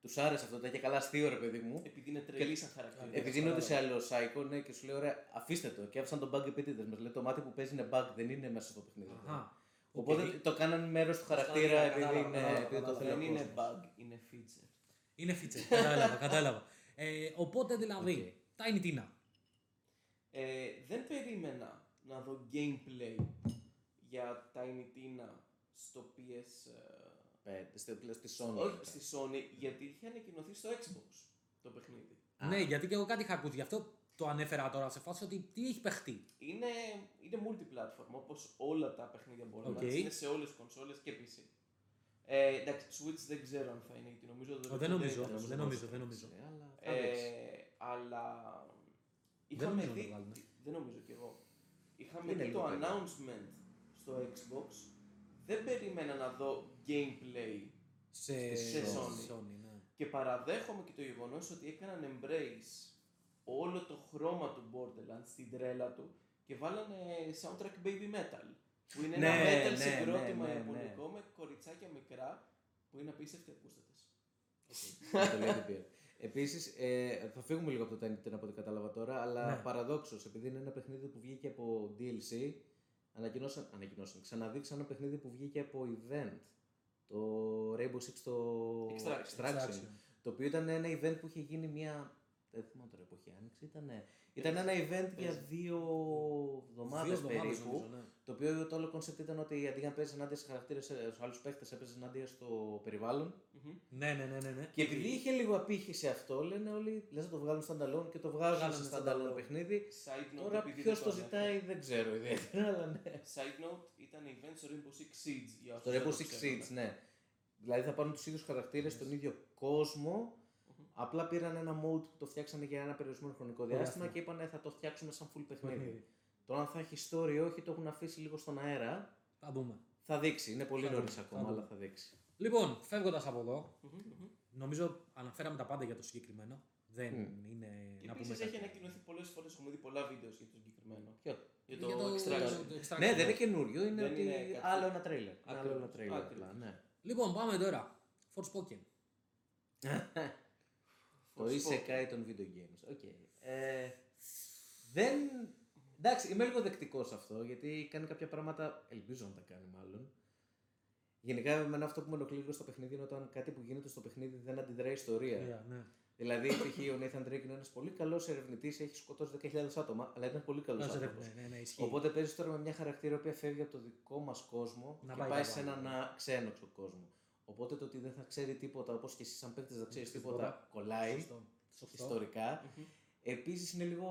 τους άρεσε αυτό, ήταν και καλά αστείο ρε παιδί μου. Επειδή είναι τρελή σαν χαρακτήρας. Επειδή είναι ούτως ή άλλως psycho, ναι, και σου λέει ωραία, αφήστε το. Και άφησαν το bug επίτηδες. Μας λέει το μάτι που παίζει είναι bug, δεν είναι μέσα στο παιχνίδι. Αχα. Οπότε Οκ. το κάνανε μέρος του χαρακτήρα Κατάλαβα, επειδή, κατάλαβα, είναι, κατάλαβα, επειδή το κατάλαβα. θέλει. Δεν ο είναι κόσμος. bug, είναι feature. Είναι feature. κατάλαβα, κατάλαβα. Ε, οπότε δηλαδή, Tiny Tina. Ε, δεν περίμενα να δω gameplay για για Tiny Tina στο PS... ε, Πέντε, στη, στη Sony. όχι στη Sony, γιατί είχε ανακοινωθεί στο Xbox το παιχνίδι. Α. Ναι, γιατί και εγώ κάτι είχα ακούσει. Γι' αυτό το ανέφερα τώρα σε φάση ότι τι έχει παιχτεί. Είναι, είναι multi-platform, όπως όλα τα παιχνίδια Borderlands. Οκ. Είναι σε όλες τις κονσόλες και PC. Ε, εντάξει, Switch δεν ξέρω αν θα είναι, γιατί νομίζω ότι Ω, δεν νομίζω, ήταν δεν στο νομίζω, Xbox. δεν νομίζω. Ε, αλλά θα δείξει. Ε, αλλά Δεν είχαμε νομίζω να το δει, βγάλουν. δεν νομίζω κι εγώ. Είχαμε Είναι δει λίγο το περίεργο. announcement στο Xbox. Δεν περίμενα να δω gameplay Σε, σε Sony. Sony, ναι. και παραδέχομαι και το γεγονός ότι έκαναν embrace όλο το χρώμα του Borderlands στην τρέλα του και βάλανε soundtrack baby metal. Που είναι Ναι, ένα metal ναι, συγκρότημα ναι, ναι, ιαπωνικό με κοριτσάκια μικρά που είναι απίστευτοι ακούστατες. το λέει την πήρα. Επίσης, ε, θα φύγουμε λίγο από το Tiny Tina από ό,τι κατάλαβα τώρα, αλλά Ναι. παραδόξως, επειδή είναι ένα παιχνίδι που βγήκε από DLC, ανακοινώσαν, ανακοινώσαν ξαναδείξαν ένα παιχνίδι που βγήκε από event. Το Rainbow Six το Extraction. Extraction. Το οποίο ήταν ένα event που είχε γίνει μια. Δεν θυμάμαι τώρα εποχή άνοιξη. Ήταν, ήταν ένα event για Παίζει. δύο εβδομάδες Δύο εβδομάδες περίπου. νομίζω, ναι. Το οποίο το όλο κόνσεπτ ήταν ότι αντί να παίζεις ενάντια σε χαρακτήρες, στους άλλους παίχτες, έπαιζες ενάντια στο περιβάλλον. Μμμ. Ναι, ναι, ναι, ναι, ναι. Και επειδή είχε λίγο απήχηση αυτό, λένε όλοι, λες να το βγάλουν standalone και το βγάζουν Βγάλανε σε standalone. standalone παιχνίδι. Side note, Τώρα επειδή ποιος δεν το ανέφερα. ζητάει δεν ξέρω ιδιαίτερα, αλλά ναι. Side note, ήταν event στο Rainbow Six Siege. Για Στο όσους δεν Rainbow το Six ξέρουν. Siege, ναι. Δηλαδή θα πάρουν τους ίδιους χαρακτήρες στον ίδιο κόσμο. Μμμ. Απλά πήραν ένα mode που το φτιάξανε για ένα περιορισμένο χρονικό Ωραία, διάστημα αυτό. και είπαν θα το φτιάξουμε σαν full παιχνίδι. Παιχνίδι. Τώρα αν θα έχει story ή όχι, το έχουν αφήσει λίγο στον αέρα. Θα δούμε. Θα δείξει. Είναι πολύ Θα νωρίς δούμε, ακόμα, θα αλλά δούμε. θα δείξει. Λοιπόν, φεύγοντας από εδώ, Μμμ, μμμ. νομίζω αναφέραμε τα πάντα για το συγκεκριμένο. Δεν Μμ. είναι Και να πούμε. επίσης έχει κάτι. ανακοινωθεί πολλές φορές, έχουμε δει πολλά videos για το συγκεκριμένο. Ποιο; Για το, Για το Extraction. το Extraction, Ναι, δεν είναι καινούριο, είναι Δεν ότι είναι κάτι- άλλο ένα τρέιλερ. Είναι Άλλο Ακριβώς, ένα τρέιλερ. ακριβώς. απλά, ναι. Λοιπόν, πάμε τώρα. Forspoken. Το Forspoken. Isekai των video games. Οκ. Ε, δεν... Εντάξει, είμαι λίγο δεκτικός σε αυτό γιατί κάνει κάποια πράγματα. Ελπίζω να τα κάνει μάλλον. Γενικά, εμένα αυτό που με ενοχλεί λίγο στο παιχνίδι είναι όταν κάτι που γίνεται στο παιχνίδι δεν αντιδράει η ιστορία. Yeah, ναι. Δηλαδή, π.χ. ο Nathan Drake είναι ένας πολύ καλός ερευνητής, έχει σκοτώσει 10.000 άτομα, αλλά ήταν πολύ καλός Βάζε ρε, άνθρωπος. Ναι, ναι, ναι, ισχύει. Οπότε παίζεις τώρα με μια χαρακτήρα που φεύγει από το δικό μας κόσμο Να και πάει πάει, κάπου σε άλλο. έναν α, ξένο κόσμο. Οπότε το ότι δεν θα ξέρει τίποτα, όπως και εσύ, σαν παίκτη, δεν ξέρεις Τίποτα. τίποτα, κολλάει Σωστό. Σωστό. ιστορικά. Μμμ. Επίσης είναι λίγο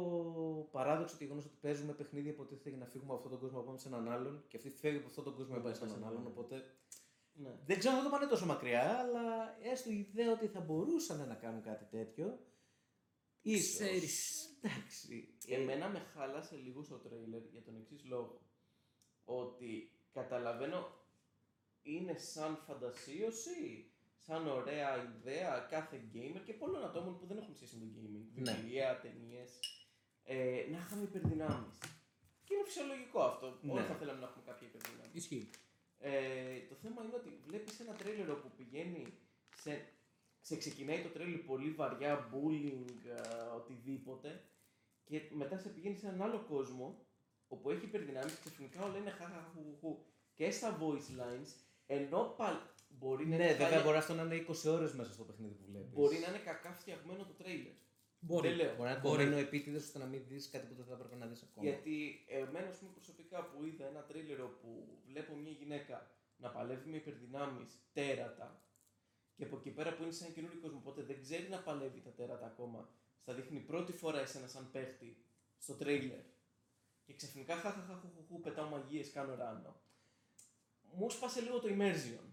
παράδοξο το γεγονός ότι παίζουμε παιχνίδι υποτίθεται για να φύγουμε από αυτόν τον κόσμο να πάμε σε έναν άλλον και αυτή φεύγει από αυτόν τον κόσμο να πάει σε έναν άλλον. Οπότε Ναι. δεν ξέρω αν θα το πάνε τόσο μακριά, αλλά έστω η ιδέα ότι θα μπορούσαν να κάνουν κάτι τέτοιο. Ίσως. Ξέρεις. Εντάξει. ε, Εμένα με χάλασε λίγο στο τρέιλερ για τον εξής λόγο. Ότι καταλαβαίνω είναι σαν φαντασίωση, σαν ωραία ιδέα κάθε gamer και πολλών ατόμων που δεν έχουν σχέση με το gaming. Ναι. Βιβλία, ταινίες. Ε, να είχαμε υπερδυνάμεις. Και είναι φυσιολογικό αυτό. Ναι. Όλοι θα θέλαμε να έχουμε κάποια υπερδύναμη. Ισχύει. Ε, το θέμα είναι ότι βλέπεις ένα τρέιλερ όπου πηγαίνει σε, σε ξεκινάει το τρέιλερ πολύ βαριά, bullying, ε, οτιδήποτε και μετά σε πηγαίνει σε έναν άλλο κόσμο όπου έχει υπερδυνάμεις και ξαφνικά όλα είναι χαχαχουχου και στα voice lines ενώ πάλι μπορεί να Ναι, είναι βέβαια χάλια- μπορεί αυτό να είναι 20 ώρες μέσα στο παιχνίδι που βλέπεις. μπορεί να είναι κακά φτιαγμένο το τρέιλερ. Μπορεί. Δεν λέω. Μπορεί να είναι Μπορεί. κομμένο επίτηδες ώστε να μην δεις κάτι που δεν θα έπρεπε να δεις ακόμα. Γιατί εμένα, ας πούμε, προσωπικά που είδα ένα τρίλερ όπου βλέπω μια γυναίκα να παλεύει με υπερδυνάμεις τέρατα και από εκεί πέρα που είναι σε ένα καινούριο κόσμο, οπότε δεν ξέρει να παλεύει τα τέρατα ακόμα, στα δείχνει πρώτη φορά εσένα σαν παίχτη στο τρέιλερ και ξαφνικά χαχαχαχουχου πετάω μαγείες, κάνω ράνο. Μου σπάσε λίγο το immersion.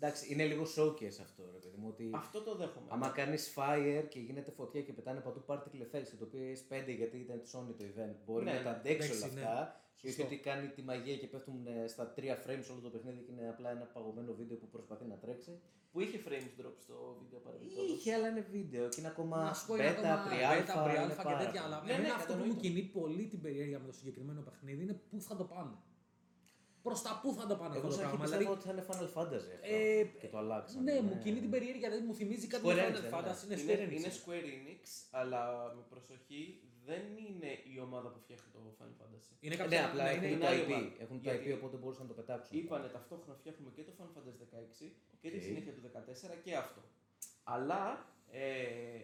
Εντάξει, είναι λίγο showcase αυτό, ρε παιδί μου. Ότι Αυτό το δέχομαι. άμα κάνεις fire και γίνεται φωτιά και πετάνε παντού particle effects, το οποίο έχει 5 γιατί ήταν της Sony το event, μπορεί Ναι, να τα ναι. αντέξει όλα Εντάξει, ναι. αυτά. Και όχι Σωστό. ότι κάνει τη μαγεία και πέφτουν ε, στα 3 frames όλο το παιχνίδι και είναι απλά ένα παγωμένο βίντεο που προσπαθεί να τρέξει. Που είχε frames drop στο βίντεο παρεμπιπτόντως. Είχε, αλλά είναι βίντεο και είναι ακόμα Να σου πω είναι beta, ακόμα pre-alpha, beta, pre-alpha είναι και πάρα τέτοια. πολύ. Αλλά Ναι, εμένα ναι, αυτό που μου κατανοείται. κινεί πολύ την περιέργεια με το συγκεκριμένο παιχνίδι είναι πού θα το πάνε. Προς τα πού θα το πάνε Εγώ αυτό το σαν αρχή πράγμα. πιστεύω Δηλαδή, ότι θα είναι Final Fantasy αυτό. ε, και το αλλάξαν. ναι, μου κινεί την περιέργεια, δηλαδή μου θυμίζει κάτι Square με Enix, Final δεν Fantasy. Είναι Είναι, Square Enix. είναι Square Enix, αλλά με προσοχή δεν είναι η ομάδα που φτιάχνει το Final Fantasy. Είναι Ε, κάποια. Ναι, απλά ναι, έχουν είναι- το άλλη IP. ομάδα. Έχουν το Γιατί IP, οπότε μπορούσαν να το πετάξουν. Είπανε ταυτόχρονα φτιάχνουμε και το Final Fantasy 16 και τη Οκ. συνέχεια του 14 και αυτό. Αλλά ε,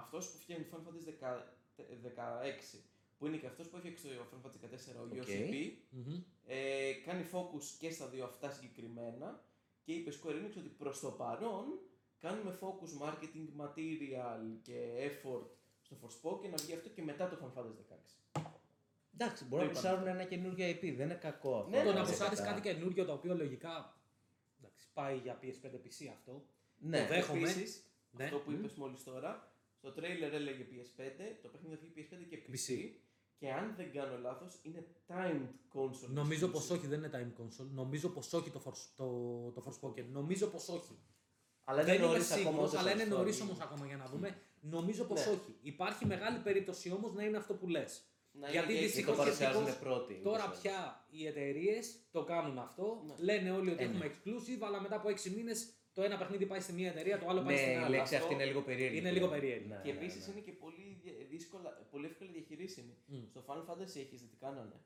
αυτός που φτιάχνει το Final Fantasy 10 16 που είναι και αυτός που έχει στο Final Fantasy 14 ο Οκ. Yoshi P. Μμμ. Ε, κάνει focus και στα δύο αυτά συγκεκριμένα και είπε Square Enix ότι προς το παρόν κάνουμε focus marketing material και effort στο Forspoken να βγει αυτό και μετά το Final Fantasy 16. Εντάξει, μπορεί να Το push-άρουν ένα καινούργιο IP, δεν είναι κακό αυτό. Ναι, το ναι, να ναι, push-άρει ξεκάθαρα. κάτι καινούριο το οποίο λογικά εντάξει, πάει για PS5 PC αυτό. Ναι, το δέχομαι. Επίσης, Ναι. αυτό που Μμ. είπες μόλις τώρα, στο trailer έλεγε PS5, το παιχνίδι θα βγει PS5 και PC. PC. Και αν δεν κάνω λάθος, είναι timed console. Νομίζω exclusive. πω όχι, δεν είναι time console. Νομίζω πως όχι το, Force- το, το Forspoken. Νομίζω πως όχι. αλλά δεν είμαι νωρίς ακόμα σίγουρος, ούτε αλλά σαν είναι story. νωρίς όμως ακόμα για να δούμε. Νομίζω πως Ναι. όχι. Υπάρχει μεγάλη περίπτωση όμως να είναι αυτό που λες. Να είναι Γιατί και Ή δυστυχώς το έτσι. παρουσιάζουν δυστυχώς, πρώτοι. Τώρα ούτως ή πια οι εταιρείες το κάνουν αυτό. Ναι. Λένε όλοι ότι Ε, ναι. έχουμε exclusive, αλλά μετά από 6 μήνες το ένα παιχνίδι πάει στη μία εταιρεία, το άλλο πάει Ναι, στην η άλλη. λέξη Αυτό αυτή είναι λίγο περίεργη. είναι πλέον. λίγο περίεργη. Ναι, Και ναι, επίσης ναι. είναι και πολύ δια- δύσκολα, πολύ εύκολα διαχειρίσιμη. Μμ. Στο Final Fantasy έχεις δει τι κάνανε.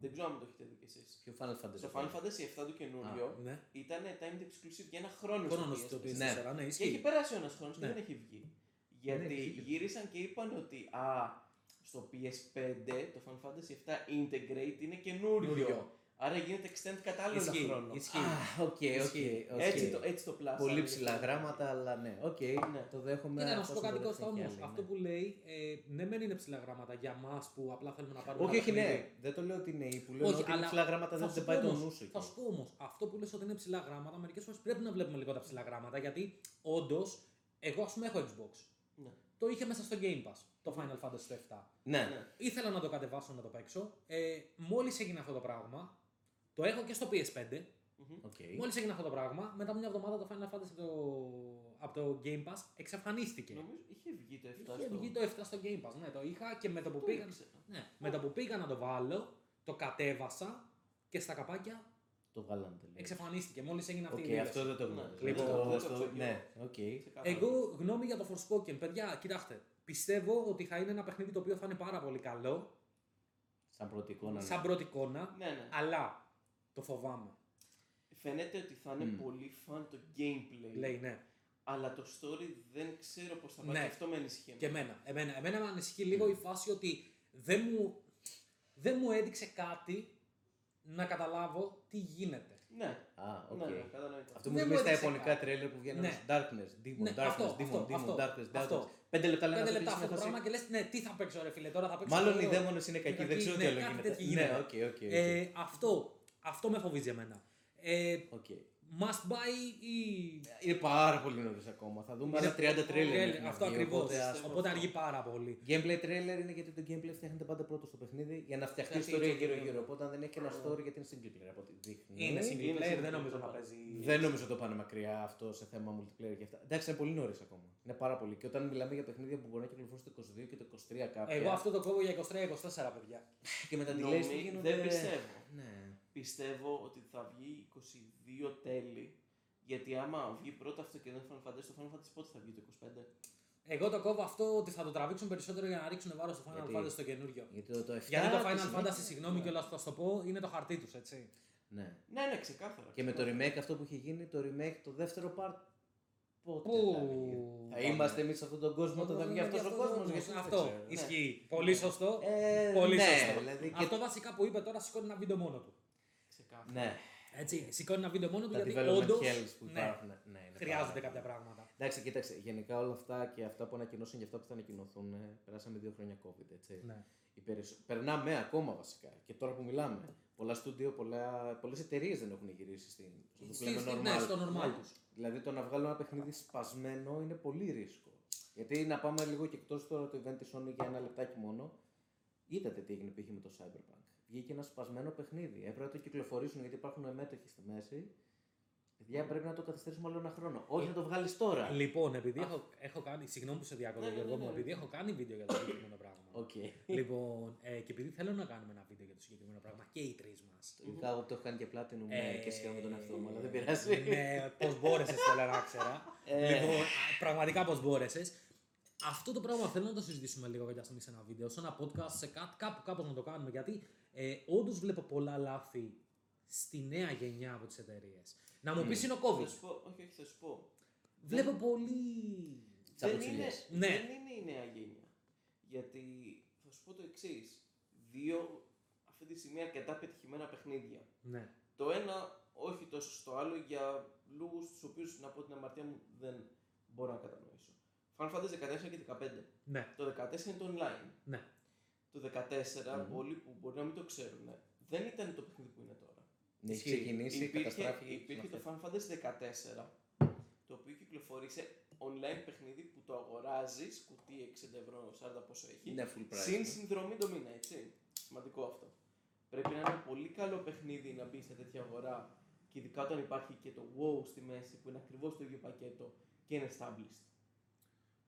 Δεν ξέρω αν το έχετε δει κι εσείς. Ποιο Final Fantasy; Στο Final Fantasy 7 το καινούριο Ναι. ήταν timed exclusive για ένα χρόνο. Χρόνος στο στο PS4. Ναι. PS4, ναι, Και ισχύει. έχει περάσει ένας χρόνος και Ναι. δεν έχει βγει. Γιατί έχει βγει. γύρισαν και είπαν ότι α, στο PS5 το Final Fantasy 7 Integrate είναι καινούριο. Καινούριο. Άρα γίνεται extend κατά άλλο ένα Ισχύει, χρόνο. ισχύει. Α, οκ, οκ. Ισχύει. οκ. Έτσι, το, έτσι το πλάσανε. Πολύ λοιπόν. ψηλά γράμματα, αλλά ναι, οκ, Ναι. το δέχομαι. Κοίτα, να σου πω εφόσον κάτι το Κώστα δέχεται όμως. κι άλλοι, Αυτό ναι. που λέει, ε, ναι, μεν είναι ψηλά γράμματα για εμά που απλά θέλουμε να πάρουμε. Όχι, ένα όχι, παιχνίδι. ναι. Δεν το λέω ότι είναι ή που λέω Όχι, ότι είναι αλλά ψηλά γράμματα θα δεν σου δεν πω πάει το όμως- νου σου. Θα εκεί. σου πω όμως, αυτό που λες ότι είναι ψηλά γράμματα, μερικές φορές πρέπει να βλέπουμε λίγο τα ψηλά γράμματα γιατί όντως, εγώ ας πούμε έχω Xbox. Ναι. Το είχε μέσα στο Game Pass το Final Fantasy το 7. Ναι. Ναι. Ήθελα να το κατεβάσω να το παίξω. Ε, Μόλις έγινε αυτό το πράγμα, το έχω και στο PS5. Μμμ. Οκ. Μόλις έγινε αυτό το πράγμα, μετά από μια εβδομάδα το Final Fantasy από το, από το Game Pass εξαφανίστηκε. Νομίζω είχε βγει το 7 Είχε στο... βγει το 7 στο Game Pass. Ναι, το είχα και με το που Το πήγα. ήξερα. Ναι, με το που πήγα να το βάλω, το κατέβασα και στα καπάκια Το βγάλανε τελείως. εξαφανίστηκε. Μόλις έγινε αυτή Οκ, η δήλωση. αυτό δεν το Ναι. γνώριζα. Λοιπόν, Αυτό- δεν το αυτό- ξέρω κι Ναι, οκ. Ξεκάθαρα. Εγώ γνώμη για το Forspoken. Παιδιά, κοιτάξτε. Πιστεύω ότι θα είναι ένα παιχνίδι το οποίο θα είναι πάρα πολύ καλό. Σαν πρώτη εικόνα. ναι. Σαν πρώτη εικόνα. Ναι, ναι. Αλλά το φοβάμαι. Φαίνεται ότι θα είναι Μμ. πολύ fun το gameplay. Λέει ναι. Αλλά το story δεν ξέρω πώς θα πάει. Ναι. και Αυτό με ανησυχεί. Και εμένα. Εμένα, εμένα με ανησυχεί λίγο η φάση ότι δεν μου, δεν μου έδειξε κάτι να καταλάβω τι γίνεται. Ναι, Α, οκ. ναι, ναι, κατανοητό. Αυτό μου Δεν μου θυμίζει τα έδειξε ιαπωνικά κάτι. τρέιλερ που βγαίνουν Ναι. στο Darkness, Demon, Ναι, Darkness, αυτό, Demon, αυτό, Demon, αυτό, Darkness, αυτό. Darkness. Πέντε λεπτά λένε Πέντε αυτό λεπτά και αυτό το συνέχεια πράγμα και λες, ναι, τι θα παίξω, ρε φίλε, τώρα θα παίξω. Μάλλον το- οι δαίμονες είναι κακοί, δεν κακοί, ξέρω ναι, τι άλλο κάτι γίνεται. τέτοιο Ναι, γίνεται. οκ, οκ. οκ. Ε, αυτό, αυτό με φοβίζει εμένα. Ε, Οκ. must buy ή. Είναι πάρα πολύ νωρίς ακόμα. Θα δούμε Είναι άλλα 30 τρέιλερ. Τρέιλερ, μέχρι να Αυτό βγει, ακριβώς. οπότε ας- πιστεύω Οπότε αυτό. αργεί πάρα πολύ. Gameplay trailer είναι γιατί το gameplay φτιάχνεται πάντα πρώτο στο παιχνίδι για να φτιαχτεί Φτιάχνει ιστορία το γύρω-γύρω. gameplay. Οπότε αν δεν έχει και ένα story γιατί είναι single player από ό,τι δείχνει. Είναι single Είναι player, single δεν νομίζω player. να παίζει. Δεν νομίζω το πάνε μακριά αυτό σε θέμα multiplayer και αυτά. Εντάξει, είναι πολύ νωρίς ακόμα. Είναι πάρα πολύ. Και όταν μιλάμε για παιχνίδια που μπορεί να κυκλοφορήσουν το 22 και το 23 κάποια. Εγώ αυτό το κόβω για 23-24, παιδιά. και με τα delays Νομι- που γίνονται. Δεν πιστεύω. Ναι. Πιστεύω ότι θα βγει 22 τέλη. Γιατί άμα βγει πρώτα αυτό και δεν Final Fantasy, το Final Fantasy πότε θα βγει το 25. Εγώ το κόβω αυτό ότι θα το τραβήξουν περισσότερο για να ρίξουν βάρος στο Final Γιατί- Fantasy στο καινούριο. Γιατί το, το 7. Γιατί το τη Final συνέχεια- Fantasy, συγγνώμη Ναι. κιόλας θα σου το πω, είναι το χαρτί τους, έτσι. Ναι. Ναι, ναι, ξεκάθαρα. Και με το ξεκάθαρα. remake αυτό που έχει γίνει, το remake το δεύτερο part. Πότε Πού; θα βγει; Θα πάμε. είμαστε εμείς σε αυτόν τον κόσμο όταν θα βγει αυτός ο κόσμος. Αυτό ισχύει. Πολύ σωστό. Ε, Πολύ ναι, σωστό. Δηλαδή και... Αυτό βασικά που είπε τώρα σηκώνει ένα βίντεο μόνο του. Ξεκάθαρα. Ναι, Έτσι, σηκώνει ένα βίντεο μόνο του τα γιατί development όντως hells που ναι, υπάρχουν. Ναι, είναι χρειάζονται πάρα κάποια πολλά. πράγματα. Εντάξει, κοίταξε, γενικά όλα αυτά και αυτά που ανακοινώσαν και αυτά που θα ανακοινωθούν, ε, περάσαμε δύο χρόνια COVID, έτσι. Ναι. Οι περισσο- Περνάμε ακόμα βασικά. Και τώρα που μιλάμε, πολλά στούντιο, πολλά... πολλές εταιρείες δεν έχουν γυρίσει στην... στο που Στη- λέμε στη- normal. Ναι, στο normal Ναι. τους. Δηλαδή το να βγάλω ένα παιχνίδι σπασμένο είναι πολύ ρίσκο. Γιατί να πάμε λίγο και εκτός τώρα το event της Sony για ένα λεπτάκι μόνο. Είδατε τι έγινε π.χ. με το Cyberpunk. Βγήκε ένα σπασμένο παιχνίδι. Έπρεπε να το κυκλοφορήσουν γιατί υπάρχουν μέτοχοι στη μέση. Παιδιά, πρέπει να το καθυστερήσουμε άλλο ένα χρόνο. Όχι να το βγάλεις τώρα. Λοιπόν, επειδή έχω, έχω κάνει. Συγγνώμη που σε διακόπτω, Ναι, ναι, Γιώργο ναι, μου, ναι. επειδή έχω κάνει βίντεο για το συγκεκριμένο πράγμα. Οκ. Λοιπόν, ε, και επειδή θέλω να κάνουμε ένα βίντεο για το συγκεκριμένο πράγμα και οι τρεις μας. Ειδικά εγώ που το έχω κάνει και platinum Ε, και σχεδόν με τον εαυτό μου, αλλά δεν πειράζει. Ναι, πώς μπόρεσες, θέλω να ξέρω. Ε. Λοιπόν, α, πραγματικά πώς μπόρεσες. Αυτό το πράγμα θέλω να το συζητήσουμε λίγο για στιγμή σε ένα βίντεο, σε ένα podcast, σε κάτι, κάπου κάπως να το κάνουμε. Γιατί ε, όντως βλέπω πολλά λάθη στη νέα γενιά από τις εταιρείες. Να μου Μμ. πεις είναι ο Θα COVID. σου πω, όχι, όχι, θα σου πω. Βλέπω πολύ. Δεν είναι, Τσαπουτσιλιές. Ναι. δεν είναι η νέα γενιά. Γιατί θα θα σου πω το εξής. Δύο αυτή τη στιγμή αρκετά πετυχημένα παιχνίδια. Ναι. Το ένα όχι τόσο στο άλλο για λόγους τους οποίους να πω την αμαρτία μου δεν μπορώ να κατανοήσω. Final Fantasy 14 και 15. Ναι. Το 14 είναι το online. Ναι. Το 14, Μμμ. πολλοί που μπορεί να μην το ξέρουν, δεν ήταν το παιχνίδι που είναι τώρα. Έχει Ισχύει. ξεκινήσει, υπήρχε καταστράφηκε. υπήρχε το Final Fantasy 14, το οποίο κυκλοφορήσε online παιχνίδι που το αγοράζεις, κουτί 60 ευρώ, 40 πόσο έχει. Είναι full price. Συν ναι. συνδρομή το μήνα, έτσι. Σημαντικό αυτό. Πρέπει να είναι ένα πολύ καλό παιχνίδι να μπει σε τέτοια αγορά και ειδικά όταν υπάρχει και το WoW στη μέση που είναι ακριβώς το ίδιο πακέτο και είναι established.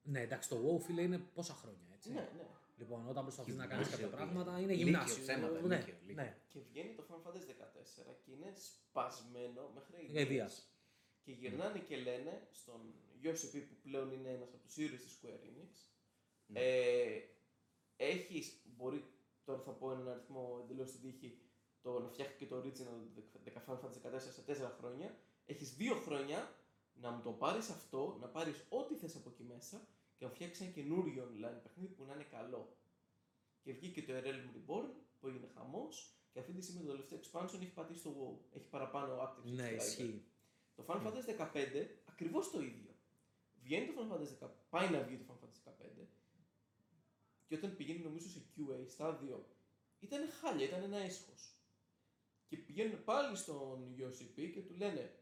Ναι, εντάξει, το WoW φίλε είναι πόσα χρόνια έτσι. Ναι, ναι. Λοιπόν, όταν προσπαθείς να κάνεις Γυμνάσιο κάποια πήγε. πράγματα είναι Λύκειο, γυμνάσιο. ψέματα, ναι, λύκειο, λύκειο. ναι. Και βγαίνει το Final Fantasy 14 και είναι σπασμένο μέχρι Για ιδίας. Και γυρνάνε και λένε στον Yoshi P που πλέον είναι ένας από τους ήρωες της Square Enix Ναι. ε, έχεις, μπορεί, τώρα θα πω έναν αριθμό εντελώς στην τύχη, το να φτιάχνει και το original The Final Fantasy 14 σε 4 χρόνια, έχεις 2 χρόνια να μου το πάρεις αυτό, να πάρεις ό,τι θες από εκεί μέσα και να φτιάξεις ένα καινούριο online παιχνίδι που να είναι καλό. Και βγήκε το Realm Reborn που έγινε χαμός και αυτή τη στιγμή το τελευταίο expansion έχει πατήσει το WoW. Έχει παραπάνω active Ναι, subscribers. ισχύει. Το Final Fantasy 15 ακριβώς το ίδιο. Βγαίνει το Final Fantasy 15, πάει να βγει το Final Fantasy 15 και όταν πηγαίνει νομίζω σε QA στάδιο ήταν χάλια, ήταν ένα έσχος. Και πηγαίνουν πάλι στον Yoshi P και του λένε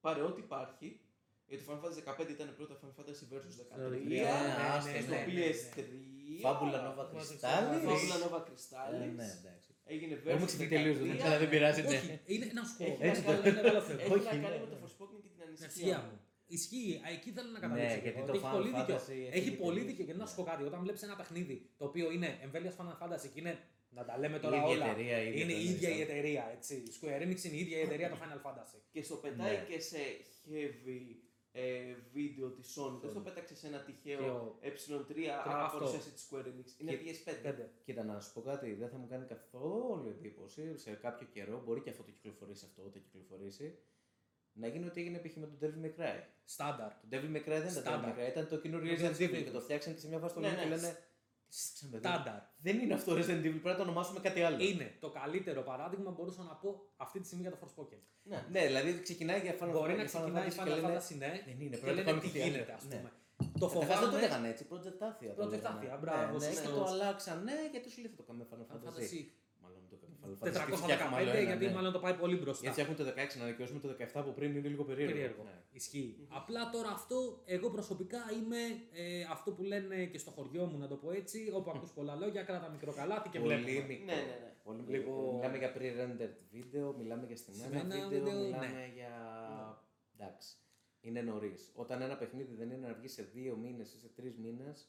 πάρε ό,τι υπάρχει γιατί το Final Fantasy 15 ήταν πρώτα Final Fantasy Versus 13 Ναι, άστο, ναι, στο ναι, ναι, PS3 Fabula Nova Crystal. Fabula Nova Crystallis Ναι, εντάξει. έγινε Versus Έχουμε ξεφύγει τελείως, 13. αλλά δεν πειράζει. ναι. Όχι, είναι να σου πω. Έχει Έτσι να το- κάνει- είναι μεγάλο θέμα. Έχει Όχι, να κάνει ναι. με το Forspoken και την Την ανησυχία ανησυχία μου. μου. Ισχύει, Α, εκεί θέλω να καταλήξω. Ναι, γιατί εγώ. το έχει Final πολύ δίκιο. Fantasy Έχει έχει πολύ τελείως. δίκιο. Και να σου πω κάτι, όταν βλέπεις ένα παιχνίδι το οποίο είναι εμβέλεια Final Fantasy και είναι. Να τα λέμε Η τώρα ίδια όλα. εταιρεία, η ίδια είναι η εταιρεία, ίδια η ναι. εταιρεία. Έτσι. Η Square Enix είναι η ίδια η εταιρεία το Final Fantasy. Και στο πετάει Ναι. και σε heavy ε, βίντεο της Sony. Δεν στο πέταξε σε ένα τυχαίο Τυχαίο. ε3 αυτό. άρα παρουσίαση τη Square Enix. Είναι Και- PS5. Πέντε. Κοίτα, να σου πω κάτι, δεν θα μου κάνει καθόλου εντύπωση σε κάποιο καιρό, μπορεί και αυτό το κυκλοφορήσει αυτό, το κυκλοφορήσει, να γίνει ό,τι έγινε π.χ. με τον Devil May Cry. Στάνταρ. Το Devil May Cry δεν ήταν Στάνταρ. Devil May Cry, ήταν το καινούριο Το Resident Resident Evil Evil. και το φτιάξαν και σε μια φάση το Ναι, λένε ναι. και λένε. «Τι συζητάμε εδώ». Στάνταρ. Δεν είναι αυτό Resident Evil, πρέπει να το ονομάσουμε κάτι άλλο. Είναι το καλύτερο παράδειγμα μπορούσα να πω αυτή τη στιγμή για το Forspoken. Ναι. Ναι, δηλαδή ξεκινάει για Final Μπορεί Fantasy να και ξεκινάει η και Final λένε, Fantasy, ναι. Δεν είναι, και πρέπει να λένε κάνουμε τι κάτι άλλο. γίνεται, ας Ναι. πούμε. Το Καταρχάς δεν το φοβάμαι. λέγανε έτσι, Project Athia. το Project λέγανε. Athia, μπράβο, Ναι, ναι, σωστός. και το αλλάξανε γιατί σου λέει θα το κάνουμε Final Final Fantasy. 415 φτιάχνουμε άλλο ένα, γιατί ναι. μάλλον το πάει πολύ μπροστά. Γιατί φτιάχνουν το 16 να ανακοινώσουμε το 17 που πριν είναι λίγο περίεργο. Περίεργο. Ναι. Ισχύει. Απλά τώρα αυτό, εγώ προσωπικά είμαι ε, αυτό που λένε και στο χωριό μου, να το πω έτσι, όπου ακούς πολλά λόγια, κράτα μικρό καλάθι και Πολύ βλέπουμε. μικρό. Ναι, ναι, ναι. Πολύ Λοιπόν- μικρό. Μιλάμε για pre-rendered βίντεο, μιλάμε για στημένα Στημένα βίντεο, βίντεο, μιλάμε ναι. για. Εντάξει. Είναι νωρίς. Όταν ένα παιχνίδι δεν είναι να βγει σε δύο μήνες ή σε τρεις μήνες,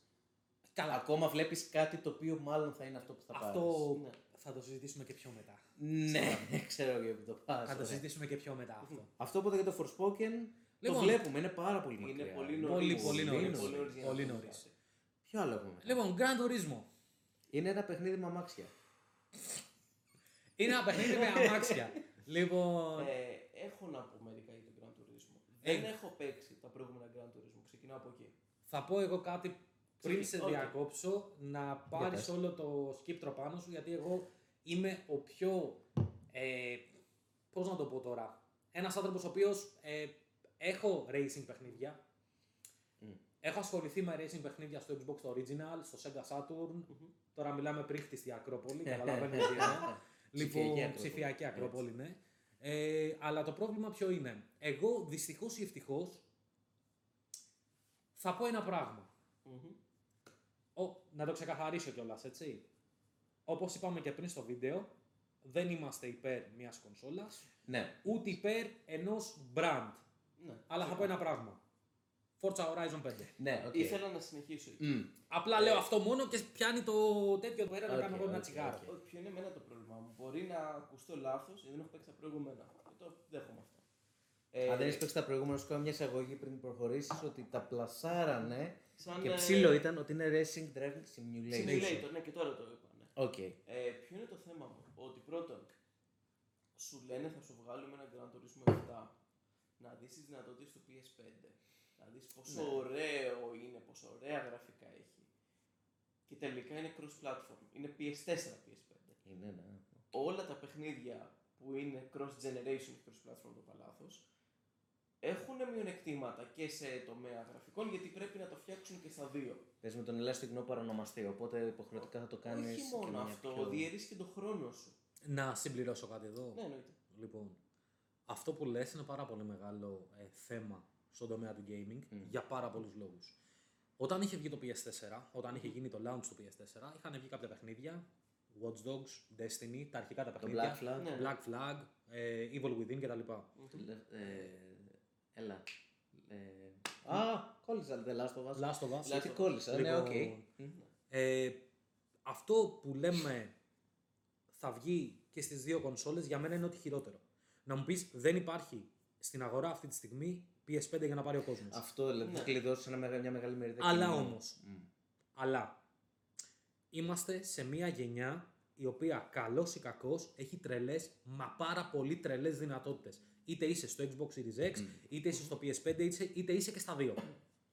Καλά, ακόμα βλέπεις κάτι το οποίο μάλλον θα είναι αυτό που θα πάρεις. αυτό Ναι. Θα το συζητήσουμε και πιο μετά. Ναι, ξέρω για που το πα. Θα το συζητήσουμε και πιο μετά αυτό. Αυτό οπότε για το Forspoken το Λοιπόν, βλέπουμε, είναι πάρα πολύ Είναι μακριά. πολύ Είναι νωρίς. Πολύ, πολύ Είναι νωρίς. πολύ νωρίς για να Πολύ το νωρίς. δεις. Ποιο άλλο έχουμε; μετά; Λοιπόν, Grand Turismo. Είναι ένα παιχνίδι με αμάξια. Είναι ένα παιχνίδι με αμάξια. λοιπόν, Ε, έχω να πω μερικά για το Gran Turismo. Ε. Δεν έχω παίξει τα προηγούμενα Gran Turismo. Ξεκινάω από εκεί. θα πω εγώ κάτι πριν σε Οκ. διακόψω να πάρεις πες. όλο το σκύπτρο πάνω σου γιατί εγώ είμαι ο πιο ε, πώς να το πω τώρα ένας άνθρωπος ο οποίος ε, έχω racing παιχνίδια Μμ. έχω ασχοληθεί με racing παιχνίδια στο Xbox το Original, στο Sega Saturn τώρα μιλάμε πριν χτιστή Ακρόπολη καταλαβαίνετε τι εννοώ Ψηφιακή Λοιπόν, Ακρόπολη. ψηφιακή Έτσι. Ακρόπολη, ναι. Ε, αλλά το πρόβλημα ποιο είναι. Εγώ δυστυχώς ή ευτυχώς θα πω ένα πράγμα. Μμμ. Ο, να το ξεκαθαρίσω κιόλας, έτσι. Όπως είπαμε και πριν στο βίντεο, δεν είμαστε υπέρ μιας κονσόλας, Ναι. ούτε υπέρ ενός brand. Ναι. Αλλά θα πω ένα πράγμα. Forza Horizon 5. Ναι, οκ. Ήθελα να συνεχίσω εκεί. Μμ. Απλά λέω αυτό μόνο και πιάνει το τέτοιο του αέρα να Οκ, κάνω εγώ ένα οκ, τσιγάρο. οκ. Ότι Ποιο είναι εμένα το πρόβλημά μου. Μπορεί να ακουστώ λάθος γιατί δεν έχω παίξει τα προηγούμενα. Και το δέχομαι αυτό. Ε, Αν δεν έχεις παίξει τα προηγούμενα, σου κάνω μια εισαγωγή πριν προχωρήσεις ότι τα πλασάρανε σαν, και ε, ψιλο ήταν ότι είναι Racing Driving Simulator. Simulator, ναι, και τώρα το είπανε. Οκ. Ε, ποιο είναι το θέμα μου, ότι πρώτον, σου λένε θα σου βγάλουμε ένα Gran Turismo 7, να δεις τις δυνατότητες του PS5, να δεις πόσο Ναι. ωραίο είναι, πόσο ωραία γραφικά έχει. Και τελικά είναι cross-platform. Είναι PS4, PS5. Είναι, ναι. Όλα τα παιχνίδια που είναι cross-generation και cross-platform το παλάθος έχουν μειονεκτήματα και σε τομέα γραφικών γιατί πρέπει να το φτιάξουν και στα δύο. Πες με τον ελάχιστο κοινό παρονομαστή, οπότε υποχρεωτικά θα το κάνεις Όχι μόνο και μια αυτό, πιο- διαιρείς και τον χρόνο σου. Να συμπληρώσω κάτι εδώ. Ναι, εννοείται. Λοιπόν, αυτό που λες είναι πάρα πολύ μεγάλο ε, θέμα στον τομέα του gaming για πάρα πολλούς λόγους. Όταν είχε βγει το PS4, όταν είχε γίνει το launch του PS4, είχαν βγει κάποια παιχνίδια, Watch Dogs, Destiny, τα αρχικά τα Το παιχνίδια, Black Flag. Ναι. Black Flag, ε, Evil Within κτλ. Το λε- ε, Έλα. Ε, Α, κόλλησα The Last of Us. Last of Us. Γιατί κόλλησα, ναι, Λοιπόν, οκ. Ε, αυτό που λέμε θα βγει και στις δύο κονσόλες για μένα είναι ότι χειρότερο. Να μου πεις δεν υπάρχει στην αγορά αυτή τη στιγμή PS5 για να πάρει ο κόσμος. Αυτό δηλαδή θα κλειδώσει ένα μεγα- μια μεγάλη μερίδα. Αλλά κοινού. όμως, αλλά είμαστε σε μια γενιά η οποία καλός ή κακός έχει τρελές, μα πάρα πολύ τρελές δυνατότητες. Είτε είσαι στο Xbox Series X, είτε είσαι στο PS5, είτε, είτε είσαι και στα δύο.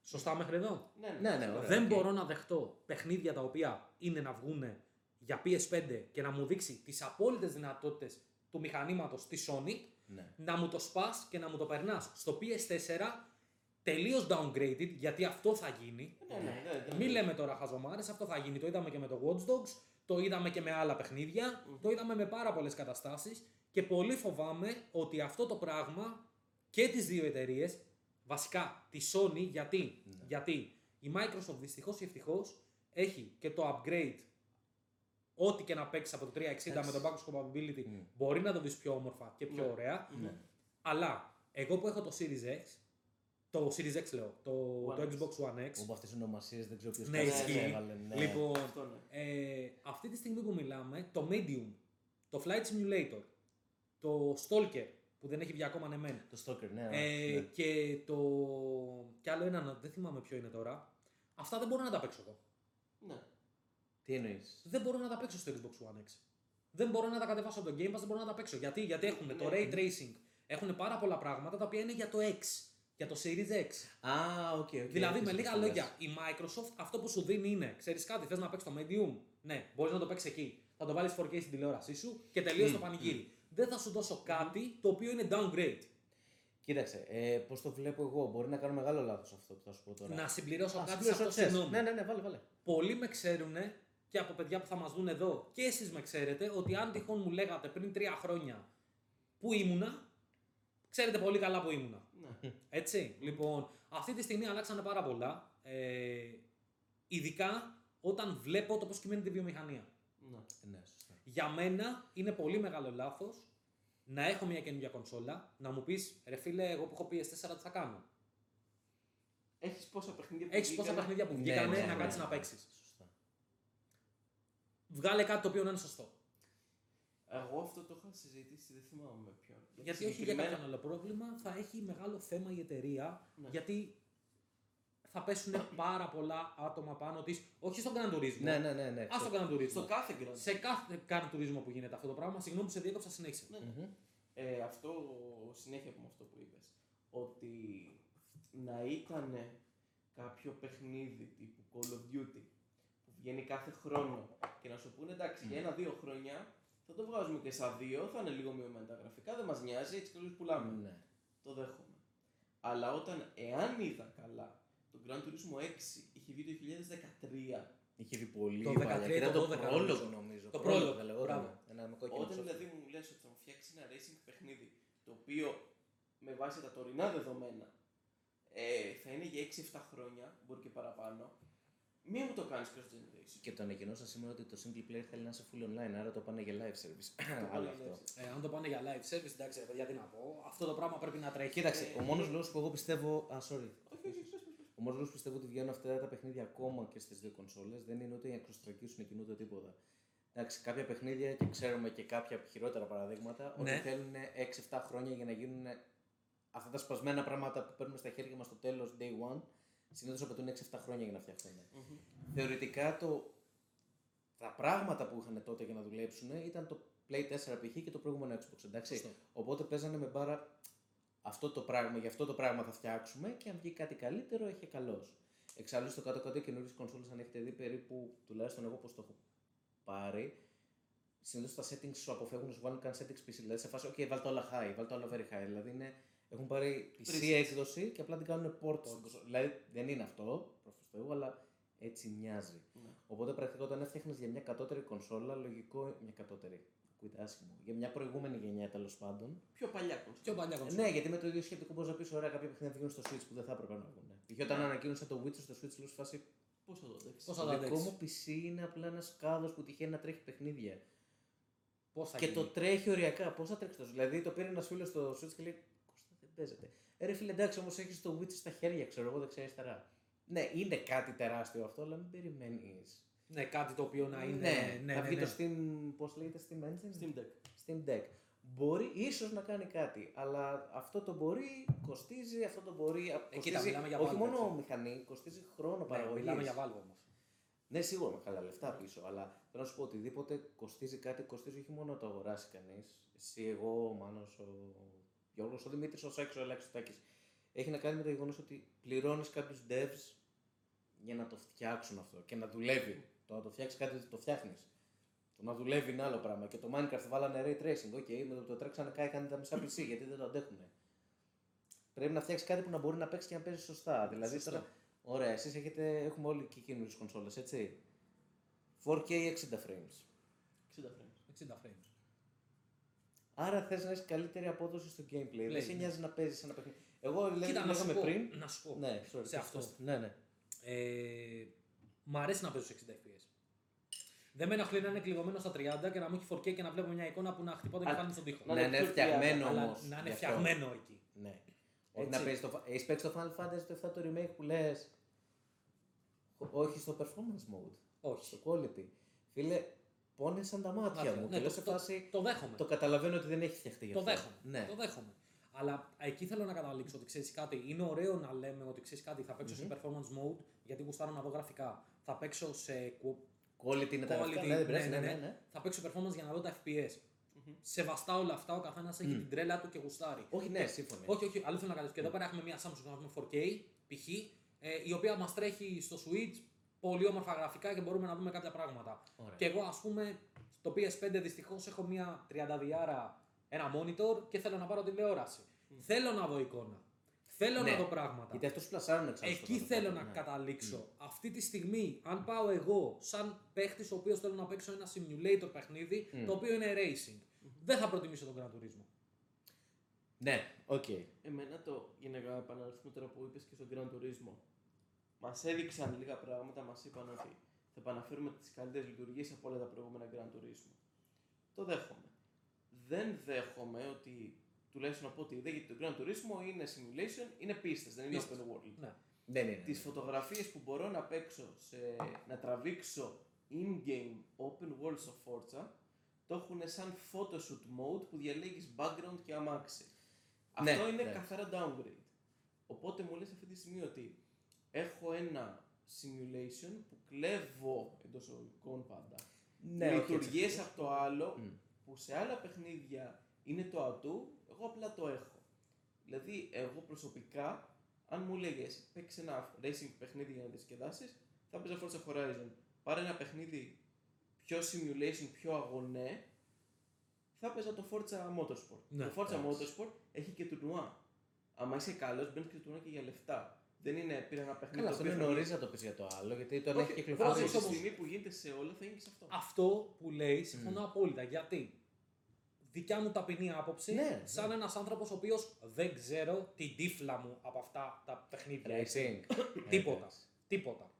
Σωστά μέχρι εδώ; Ναι, Ναι, ναι, ωραία. Δεν οκ. μπορώ να δεχτώ παιχνίδια τα οποία είναι να βγουν για PS5 και να μου δείξει τις απόλυτες δυνατότητες του μηχανήματος της Sony, Ναι. να μου το σπάς και να μου το περνάς στο PS4 τελείως downgraded, γιατί αυτό θα γίνει. Ναι, ναι, ναι, ναι. Μην λέμε τώρα χαζομάρες, αυτό θα γίνει. Το είδαμε και με το Watch Dogs, το είδαμε και με άλλα παιχνίδια, το είδαμε με πάρα πολλές καταστάσεις και πολύ φοβάμαι ότι αυτό το πράγμα και τις δύο εταιρείες, βασικά τη Sony, γιατί, γιατί η Microsoft δυστυχώς ή ευτυχώς έχει και το upgrade ό,τι και να παίξεις από το 360 με το backwards compatibility μπορεί να το δεις πιο όμορφα και πιο ωραία. Αλλά εγώ που έχω το Series X, το Series X λέω, το, One το X. Xbox One X, Όπου αυτές οι ονομασίες δεν ξέρω ποιος ναι, ισχύει. έβαλε. Ναι. Λοιπόν, Αυτό ναι. ε, αυτή τη στιγμή που μιλάμε, το Medium, το Flight Simulator, το Stalker, που δεν έχει βγει ακόμα ναι μεν, Το Stalker, ναι. ε, ναι. και το... κι άλλο ένα, δεν θυμάμαι ποιο είναι τώρα, αυτά δεν μπορώ να τα παίξω εγώ. ναι. Τι εννοείς; Δεν μπορώ να τα παίξω στο Xbox One X. Δεν μπορώ να τα κατεβάσω από το Game Pass, δεν μπορώ να τα παίξω. Γιατί, Γιατί έχουν το Ναι. Ray Tracing, έχουν πάρα πολλά πράγματα τα οποία είναι για το X, για το Series X. Α, οκ, οκ. Δηλαδή, με οκ, λίγα το λόγια, η Microsoft αυτό που σου δίνει είναι, ξέρεις κάτι, θες να παίξεις το Medium. Ναι, μπορείς να το παίξεις εκεί. Θα το βάλεις 4K στην τηλεόρασή σου και τελείω το πανηγύρι. Δεν θα σου δώσω κάτι το οποίο είναι downgrade. Κοίταξε, ε, πώς το βλέπω εγώ. Μπορεί να κάνω μεγάλο λάθος αυτό που θα σου πω τώρα. Να συμπληρώσω Α, κάτι σε συμπλήρωσε αυτό, ό,τι θες. συγγνώμη. Ναι, ναι, ναι, βάλε, βάλε. Πολλοί με ξέρουν και από παιδιά που θα μας δουν εδώ και εσείς με ξέρετε ότι αν τυχόν μου λέγατε πριν τρία χρόνια που ήμουνα, ξέρετε πολύ καλά που ήμουνα. ναι. Έτσι. Λοιπόν, αυτή τη στιγμή αλλάξανε πάρα πολλά. Ε, ειδικά όταν βλέπω το πώς κυμαίνεται η βιομηχανία. ναι. Ναι, σωστά. Για μένα είναι πολύ μεγάλο λάθος να έχω μια καινούργια κονσόλα, να μου πεις ρε φίλε, εγώ που έχω PS4 τι θα κάνω; Έχεις πόσα παιχνίδια που Έχεις πόσα βγήκανε; παιχνίδια που Ναι, βγήκανε ναι, να ναι, κάτσεις ναι. να παίξεις. Σωστά. Βγάλε κάτι το οποίο να είναι σωστό. Εγώ αυτό το είχα συζητήσει, δεν θυμάμαι με ποιον. Γιατί όχι για Συγκεκριμένα- κάποιο άλλο πρόβλημα, θα έχει μεγάλο θέμα η εταιρεία. Ναι. Γιατί θα πέσουν πάρα πολλά άτομα πάνω της. Όχι στον Gran Turismo. Ναι, ναι, ναι. ναι. Α στον Gran Turismo. Στο κάθε Grand. Σε κάθε Gran Turismo που γίνεται αυτό το πράγμα, συγγνώμη που σε διέκοψα συνέχεια. Ναι. Μμμ. Ε, αυτό συνέχεια από αυτό που είπες. Ότι να ήταν κάποιο παιχνίδι τύπου Call of Duty που βγαίνει κάθε χρόνο και να σου πούνε εντάξει για ένα-δύο χρόνια θα το βγάζουμε και σαν δύο, θα είναι λίγο μειωμένα τα γραφικά, δεν μας νοιάζει, έτσι καλώς πουλάμε. Ναι. Το δέχομαι. Αλλά όταν, εάν είδα καλά, το Gran Turismo 6 είχε βγει το 2013 Είχε δει πολύ Το παλιά. 13, Και ήταν το το 12 πρόλογο νομίζω. νομίζω. Το Πρόλογο, πρόλογο, λέγω, μπράβο. ναι. Ένα με κόκκινο Όταν ψόφι. δηλαδή μου λες ότι θα μου φτιάξει ένα racing παιχνίδι το οποίο με βάση τα τωρινά δεδομένα ε, θα είναι για 6-7 χρόνια, μπορεί και παραπάνω, μην μου το κάνεις cross generation. Και το ανακοινώσα σήμερα ότι το single player θέλει να είσαι full online, άρα το πάνε για live service. Άλλο πάνε αυτό. live Ε, αν το πάνε για live service, εντάξει, ρε παιδιά, τι να πω. Αυτό το πράγμα πρέπει να τρέχει. Κοίταξε, Ε, ο μόνος λόγος που εγώ πιστεύω. Α, sorry. Όχι, όχι, πες, πες, πες. Ο μόνος λόγος που πιστεύω ότι βγαίνουν αυτά τα παιχνίδια ακόμα και στις δύο κονσόλες δεν είναι ούτε για να κρουστρακίσουν εκείνο το τίποτα. Εντάξει, κάποια παιχνίδια και ξέρουμε και κάποια χειρότερα παραδείγματα ότι Ναι. θέλουν 6-7 χρόνια για να γίνουν αυτά τα σπασμένα πράγματα που παίρνουμε στα χέρια μας στο τέλος day one. Συνήθως απαιτούν 6-7 χρόνια για να φτιαχτούν. Μμμ. Θεωρητικά το, τα πράγματα που είχαν τότε για να δουλέψουν ήταν το Play 4 π.χ. και το προηγούμενο Xbox. Εντάξει. Σωστό. Οπότε παίζανε με μπάρα αυτό το πράγμα, για αυτό το πράγμα θα φτιάξουμε και αν βγει κάτι καλύτερο, έχει καλώ. Εξάλλου στο κάτω-κάτω οι καινούριες κονσόλες, αν έχετε δει περίπου, τουλάχιστον εγώ πώ το έχω πάρει, συνήθως τα settings σου αποφεύγουν να σου βάλουν καν settings PC. Δηλαδή σε φάση, OK, βάλτε όλα high, βάλτε όλα very high. Δηλαδή είναι, έχουν πάρει PC Presets. έκδοση και απλά την κάνουν port στην κονσόλα. Δηλαδή δεν είναι αυτό, προ το Θεού, αλλά έτσι μοιάζει. Ναι. Οπότε πρακτικά όταν έφτιαχνες για μια κατώτερη κονσόλα, λογικό. Μια κατώτερη. Ακούγεται άσχημο. Για μια προηγούμενη γενιά τέλος πάντων. Πιο παλιά κονσόλα. Πιο παλιά κονσόλα. Ναι, γιατί με το ίδιο σκεπτικό μπορείς να πεις: Ωραία, κάποια παιχνίδια βγαίνουν στο Switch που δεν θα έπρεπε να βγουν. Π.χ. όταν Ναι. ανακοίνωσα το Witcher στο Switch, λέω σε φάση. Πώ θα το αντέξει. Πώς θα Το το δικό αντέξει. μου PC είναι απλά ένας κάδος που τυχαίνει να τρέχει παιχνίδια. Πώς θα και γίνει; το τρέχει οριακά. Πώς θα τρέξει τόσο. Δηλαδή το πήρε ένας φίλος στο Switch και λέει: Κώστα δεν παίζεται. Ε, ρε φίλε, εντάξει, όμως έχεις το Witcher στα χέρια, ξέρω εγώ δεξιά-αριστερά. Ναι, είναι κάτι τεράστιο αυτό, αλλά μην περιμένεις. Ναι, κάτι το οποίο να είναι. Ναι, ναι, θα ναι, βγει ναι. το Steam, πώς λέγεται, Steam Engine; Steam Deck. Steam Deck. Μπορεί ίσως να κάνει κάτι, αλλά αυτό το μπορεί, κοστίζει, αυτό το μπορεί. α, κοίτα, κοστίζει μιλάμε για όχι Valve, μόνο έτσι. μηχανή, κοστίζει χρόνο Ναι, παραγωγής. μιλάμε για Valve όμως. Ναι, σίγουρα με καλά λεφτά πίσω, αλλά θέλω να σου πω οτιδήποτε κοστίζει κάτι, κοστίζει όχι μόνο να το αγοράσει κανείς. Εσύ, εγώ, ο Μάνος, ο Γιώργος, ο Δημήτρης, ο Σάκης, ο Αλέξης Τάκης. Έχει να κάνει με το γεγονός ότι πληρώνεις κάποιους devs για να το φτιάξουν αυτό και να δουλεύει. Το να το φτιάξεις κάτι, το φτιάχνεις. Το να δουλεύει είναι άλλο πράγμα. Και το Minecraft βάλανε ray tracing. Οκ, με το που το τρέξανε κάηκαν τα μισά PC γιατί δεν το αντέχουν. Πρέπει να φτιάξεις κάτι που να μπορεί να παίξει και να παίζει σωστά. Δηλαδή Σωστό. τώρα, ωραία, εσείς έχετε, έχουμε όλοι και καινούριες κονσόλες, έτσι. 4K 60 frames. 60 frames. 60 frames. Άρα θες να έχεις καλύτερη απόδοση στο gameplay. Δεν σε ναι. νοιάζει να παίζεις ένα παιχνίδι. Εγώ δηλαδή Κοίτα, να σου, λέγαμε πω, πριν. να σου πω. Ναι, sorry, σε αυτό. Ναι, ναι. Ε, μ' αρέσει να παίζω σε 60 FPS. Δεν με ενοχλεί να είναι κλειδωμένο στα 30 και να μην έχει 4K και να βλέπω μια εικόνα που να χτυπάω το Α, κεφάλι στον τοίχο. να Να είναι είναι πιο φτιαγμένο Αλλά όμως. να είναι φτιαγμένο εκεί. Ναι. Όχι Έτσι. να παίζεις το. Έχεις παίξει το Final Fantasy το 7 το remake που λες; Όχι στο performance mode. Όχι. Στο quality. Φίλε, πόνεσαν τα μάτια Μάτια. μου. Ναι, και λέω το, σε το, φάση. το δέχομαι. Το καταλαβαίνω ότι δεν έχει φτιαχτεί για Το αυτό. δέχομαι. Ναι. Το δέχομαι. Αλλά εκεί θέλω να καταλήξω ότι ξέρεις κάτι. Είναι ωραίο να λέμε ότι ξέρεις κάτι. Θα παιξω σε performance mode γιατί γουστάρω να δω γραφικά. Θα παίξω σε qu- Quality είναι τα quality. γραφικά. Ναι, δεν ναι, πειράζει. ναι, Ναι, ναι. ναι, ναι. Θα παίξω performance για να δω τα FPS. Μμμ. Σεβαστά όλα αυτά, ο καθένας έχει την τρέλα του και γουστάρει. Όχι, ναι, σύμφωνα. Όχι, όχι, άλλο θέλω να καταλήξω. Και εδώ πέρα έχουμε μια Samsung να πούμε 4K, π.χ., ε, η οποία μας τρέχει στο Switch πολύ όμορφα γραφικά και μπορούμε να δούμε κάποια πράγματα. Ωραία. Και εγώ, ας πούμε, στο PS5 δυστυχώς έχω μια 30 ένα monitor και θέλω να πάρω τηλεόραση. Θέλω να δω εικόνα. Θέλω Ναι. να δω πράγματα. Γιατί αυτού πλασάρουν εξάρτητο. Εκεί θέλω να καταλήξω. Αυτή τη στιγμή, αν πάω εγώ, σαν παίχτης, ο οποίος θέλω να παίξω ένα simulator παιχνίδι, το οποίο είναι racing, δεν θα προτιμήσω τον Gran Turismo. Ναι, οκ. Εμένα το, για να επαναληφθούμε τώρα που είπες και στον Gran Turismo, μας έδειξαν λίγα πράγματα, μας είπαν ότι θα επαναφέρουμε τις καλύτερες λειτουργίες από όλα τα προηγούμενα Gran Turismo. Το δέχομαι. Δεν δέχομαι ότι, τουλάχιστον από ό,τι είδα, γιατί το Gran Turismo είναι simulation, είναι πίστες, δεν είναι Πίστες. open world. Ναι. Δεν είναι. Τις φωτογραφίες που μπορώ να παίξω, σε, να τραβήξω in-game open world στο Forza, το έχουν σαν photoshoot mode που διαλέγεις background και αμάξι. Ναι, Αυτό είναι ναι. καθαρά downgrade. Οπότε μου λες αυτή τη στιγμή ότι έχω ένα simulation που κλέβω εντός εισαγωγικών πάντα Ναι, όχι, έτσι λειτουργίες ακριβώς. από το άλλο Μμ. που σε άλλα παιχνίδια είναι το ατού, εγώ απλά το έχω. Δηλαδή, εγώ προσωπικά, αν μου έλεγες παίξει ένα racing παιχνίδι για να διασκεδάσεις, θα παίζα Forza Horizon. Πάρε ένα παιχνίδι πιο simulation, πιο αγωνέ, θα παίζα το Forza Motorsport. Ναι, το Forza εντάξει. Motorsport έχει και τουρνουά. Αν είσαι καλός, μπαίνεις και τουρνουά και για λεφτά. Δεν είναι πήρα ένα παιχνίδι. Καλά, το αυτό οποίο είναι θα νωρίς να το πεις για το άλλο, γιατί τώρα Όχι, έχει πρώτα κυκλοφορήσει. πρόσεξε τη όμως. στιγμή που γίνεται σε όλα θα γίνει και σε αυτό. Αυτό που λέει συμφωνώ απόλυτα. Γιατί; Δικιά μου ταπεινή άποψη, Ναι, σαν ναι. ένας άνθρωπος ο οποίος δεν ξέρω την τύφλα μου από αυτά τα παιχνίδια. Racing. Τίποτα. Εντάξει. Τίποτα.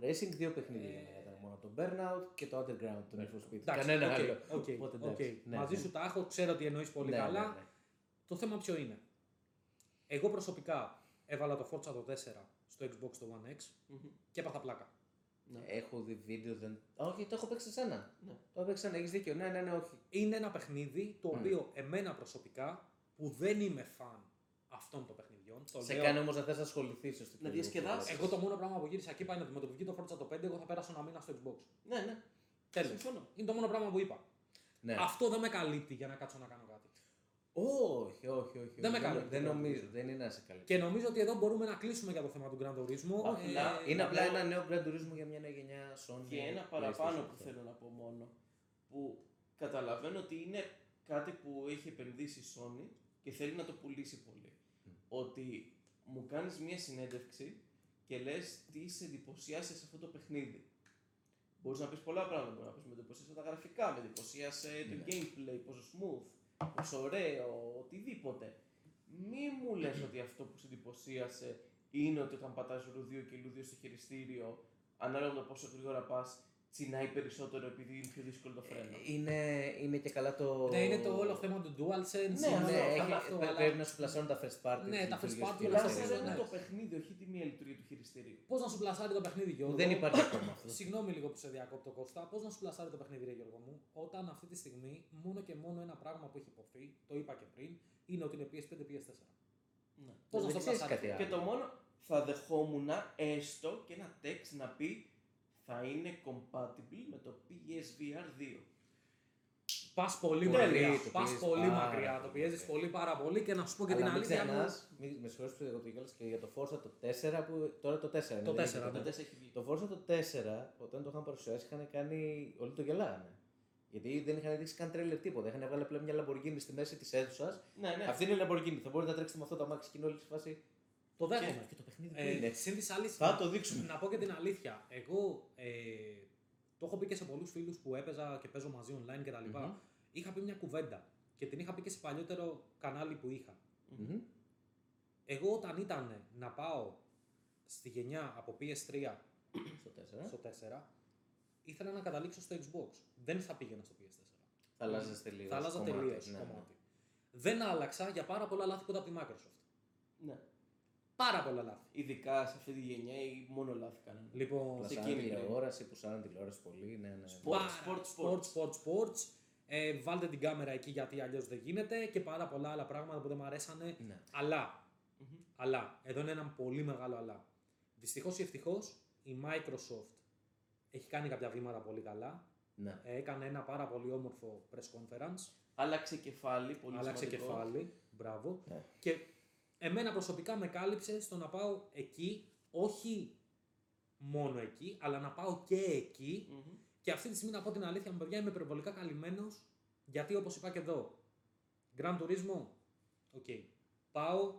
Racing δύο παιχνίδια Ε, για μένα ήταν μόνο. Το Burnout και το Underground, το Need for Speed. Εντάξει, Κανένα οκ, άλλο. οκ, Οπότε, οκ. εντάξει. Ναι, Μαζί ναι. σου τα έχω, ξέρω τι εννοείς πολύ Ναι, καλά. ναι, ναι. Το θέμα ποιο είναι; Εγώ προσωπικά έβαλα το Forza το 4 στο Xbox το One X Μμμ. και έπαθα πλάκα. Ναι. Έχω δει βίντεο, δεν. Α, Όχι, το έχω παίξει σε σένα. Ναι. Το έχω παίξει σε σένα, έχεις δίκιο. Ναι, ναι, ναι, όχι. Είναι ένα παιχνίδι το Μμ. οποίο εμένα προσωπικά, που δεν είμαι φαν αυτών των παιχνιδιών, το Σε λέω, κάνει όμως να θες να ασχοληθείς ώστε Να διασκεδάσεις. εγώ το μόνο πράγμα που γύρισα εκεί είπα είναι ότι με το που βγει το Forza το 5 εγώ θα πέρασω ένα μήνα στο Xbox. Ναι, ναι. Τέλος. Συμφωνώ. Είναι το μόνο πράγμα που είπα. Ναι. Αυτό δεν με καλύπτει για να κάτσω να κάνω κάτι. Όχι, όχι, όχι. Δεν με όχι. καλύπτει Δεν το Gran νομίζω, Turismo. δεν είναι να σε καλύπτει. Και νομίζω ότι εδώ μπορούμε να κλείσουμε για το θέμα του Grand Turismo. Απλά Ε, Είναι απλά απλά- ένα νέο Grand Turismo για μια νέα γενιά Sony. Και ένα παραπάνω PlayStation που αυτό. θέλω να πω μόνο. Που καταλαβαίνω ότι είναι κάτι που έχει επενδύσει η Sony και θέλει να το πουλήσει πολύ. Ότι μου κάνεις μία συνέντευξη και λες τι σε εντυπωσίασε σε αυτό το παιχνίδι. Μπορείς να πεις πολλά πράγματα. Μπορείς να πεις με εντυπωσίασε τα γραφικά, με εντυπωσίασε το Ναι. gameplay, πόσο smooth, πόσο ωραίο, οτιδήποτε. Μη μου λες ότι αυτό που σε εντυπωσίασε είναι ότι όταν πατάς L2 και L2 στο χειριστήριο, ανάλογα με το πόσο γρήγορα πας, τσινάει περισσότερο επειδή είναι πιο δύσκολο το φρένο. Είναι, είναι και καλά το. Ναι, είναι το όλο θέμα του DualSense. Ναι, είναι Ναι, όλο έχει, αυτό, πρέ- αλλά- πρέπει να σου πλασάρουν τα first party. Ναι, τις τα first λειτουργίες party του όλα Αλλά αυτά χειριστηρίου. αυτό ναι. είναι το παιχνίδι, όχι τη μία λειτουργία του χειριστηρίου. Πώς να σου πλασάρει το παιχνίδι, Γιώργο; Δεν υπάρχει ακόμα αυτό. Συγγνώμη λίγο που σε διακόπτω Κώστα. Πώς να σου πλασάρει το παιχνίδι, ρε Γιώργο μου, όταν αυτή τη στιγμή μόνο και μόνο ένα πράγμα που έχει υποθεί, το είπα και πριν, είναι ότι είναι PS5 PS4. Ναι. Πώς να Δεν στο ξέρεις πλασάρει; κάτι άλλο. Και το μόνο θα δεχόμουν έστω και ένα text να πει θα είναι compatible με το PSVR 2. Πας πολύ Πολύ, μακριά. το Πας πιέζεις πολύ πάρα μακριά. Το πολύ. πιέζεις πολύ πάρα πολύ και να σου πω και Αλλά την μην αλήθεια. μου, ξεχνάς, μη- με συγχωρείς που το κιόλας και για το Forza το 4 που τώρα το 4 είναι. Το δεν 4, είναι ναι. το Το 4 έχει βγει. Το Forza το 4, όταν το είχαν παρουσιάσει, είχαν κάνει. Όλοι το γελάγανε. Γιατί δεν είχαν δείξει καν τρέλερ τίποτα. Είχαν βγάλει απλά μια Lamborghini στη μέση της αίθουσας. Ναι, ναι. Αυτή είναι η Lamborghini. Θα μπορείτε να τρέξετε με αυτό το αμάξι και είναι όλη τη φάση. Το δέχομαι. Και το παιχνίδι που Ε, είναι. Συν τη άλλη, Θα το δείξουμε. να πω και την αλήθεια. Εγώ ε, το έχω πει και σε πολλούς φίλους που έπαιζα και παίζω μαζί online κτλ. Μμμ. Είχα πει μια κουβέντα και την είχα πει και σε παλιότερο κανάλι που είχα. Μμμ. Εγώ όταν ήταν να πάω στη γενιά από PS3 Στο 4. στο 4, ήθελα να καταλήξω στο Xbox. Δεν θα πήγαινα στο PS4. Θα αλλάζε τελείως. θα άλλαζα τελείως ναι. κομμάτι. Δεν άλλαξα για πάρα πολλά λάθη που ήταν από τη Microsoft. ναι. Πάρα πολλά λάθη. Ειδικά σε αυτή τη γενιά ή μόνο λάθη κάνανε. Λοιπόν, σε Πλασάραν εκείνη, ναι. τηλεόραση, που σάραν τηλεόραση πολύ. Ναι, ναι. Sport, Πάρα- sport, sport, sport. sport, sports. Ε, βάλτε την κάμερα εκεί γιατί αλλιώς δεν γίνεται και πάρα πολλά άλλα πράγματα που δεν μου αρέσανε. Ναι. Αλλά, Μμμ. αλλά, εδώ είναι ένα πολύ μεγάλο αλλά. Δυστυχώς ή ευτυχώς η Microsoft έχει κάνει κάποια βήματα πολύ καλά. ναι. Ε, έκανε ένα πάρα πολύ όμορφο press conference. Άλλαξε κεφάλι, πολύ άλλαξε σημαντικό. κεφάλι. Μπράβο. Ναι. Και εμένα προσωπικά με κάλυψε στο να πάω εκεί, όχι μόνο εκεί, αλλά να πάω και εκεί Μμμ. και αυτή τη στιγμή να πω την αλήθεια μου, παιδιά, είμαι υπερβολικά καλυμμένος. Γιατί όπως είπα και εδώ, Grand Turismo, οκ. Πάω,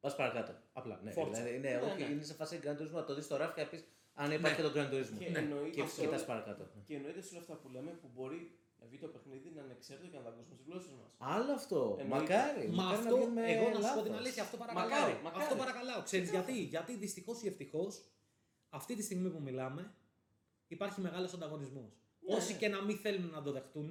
Πας παρακάτω. Απλά. Ναι, Forza. δηλαδή, ναι, Ναι, όχι, ναι. είναι σε φάση Gran Turismo να το δεις στο ράφι και να πεις αν υπάρχει Ναι. και το Grand Turismo. Και Ναι. εννοείται Και σε κοιτάς όλα- παρακάτω. ναι. Και εννοείται σε όλα αυτά που λέμε που μπορεί να βγει το παιχνίδι να είναι εξαίρετο και να τα ακούσουμε στις γλώσσες μας. Άλλο αυτό. Εννοείται. Μακάρι. Μα μακάρι αυτό, να βγούμε εγώ να σου πω λάθος. την αλήθεια, αυτό παρακαλάω. Μακάρι, μακάρι. Αυτό παρακαλάω. Ξέρεις γιατί, γιατί δυστυχώς ή ευτυχώς, αυτή τη στιγμή που μιλάμε, υπάρχει μεγάλος ανταγωνισμός. Ναι, Όσοι ναι. και να μην θέλουν να το δεχτούν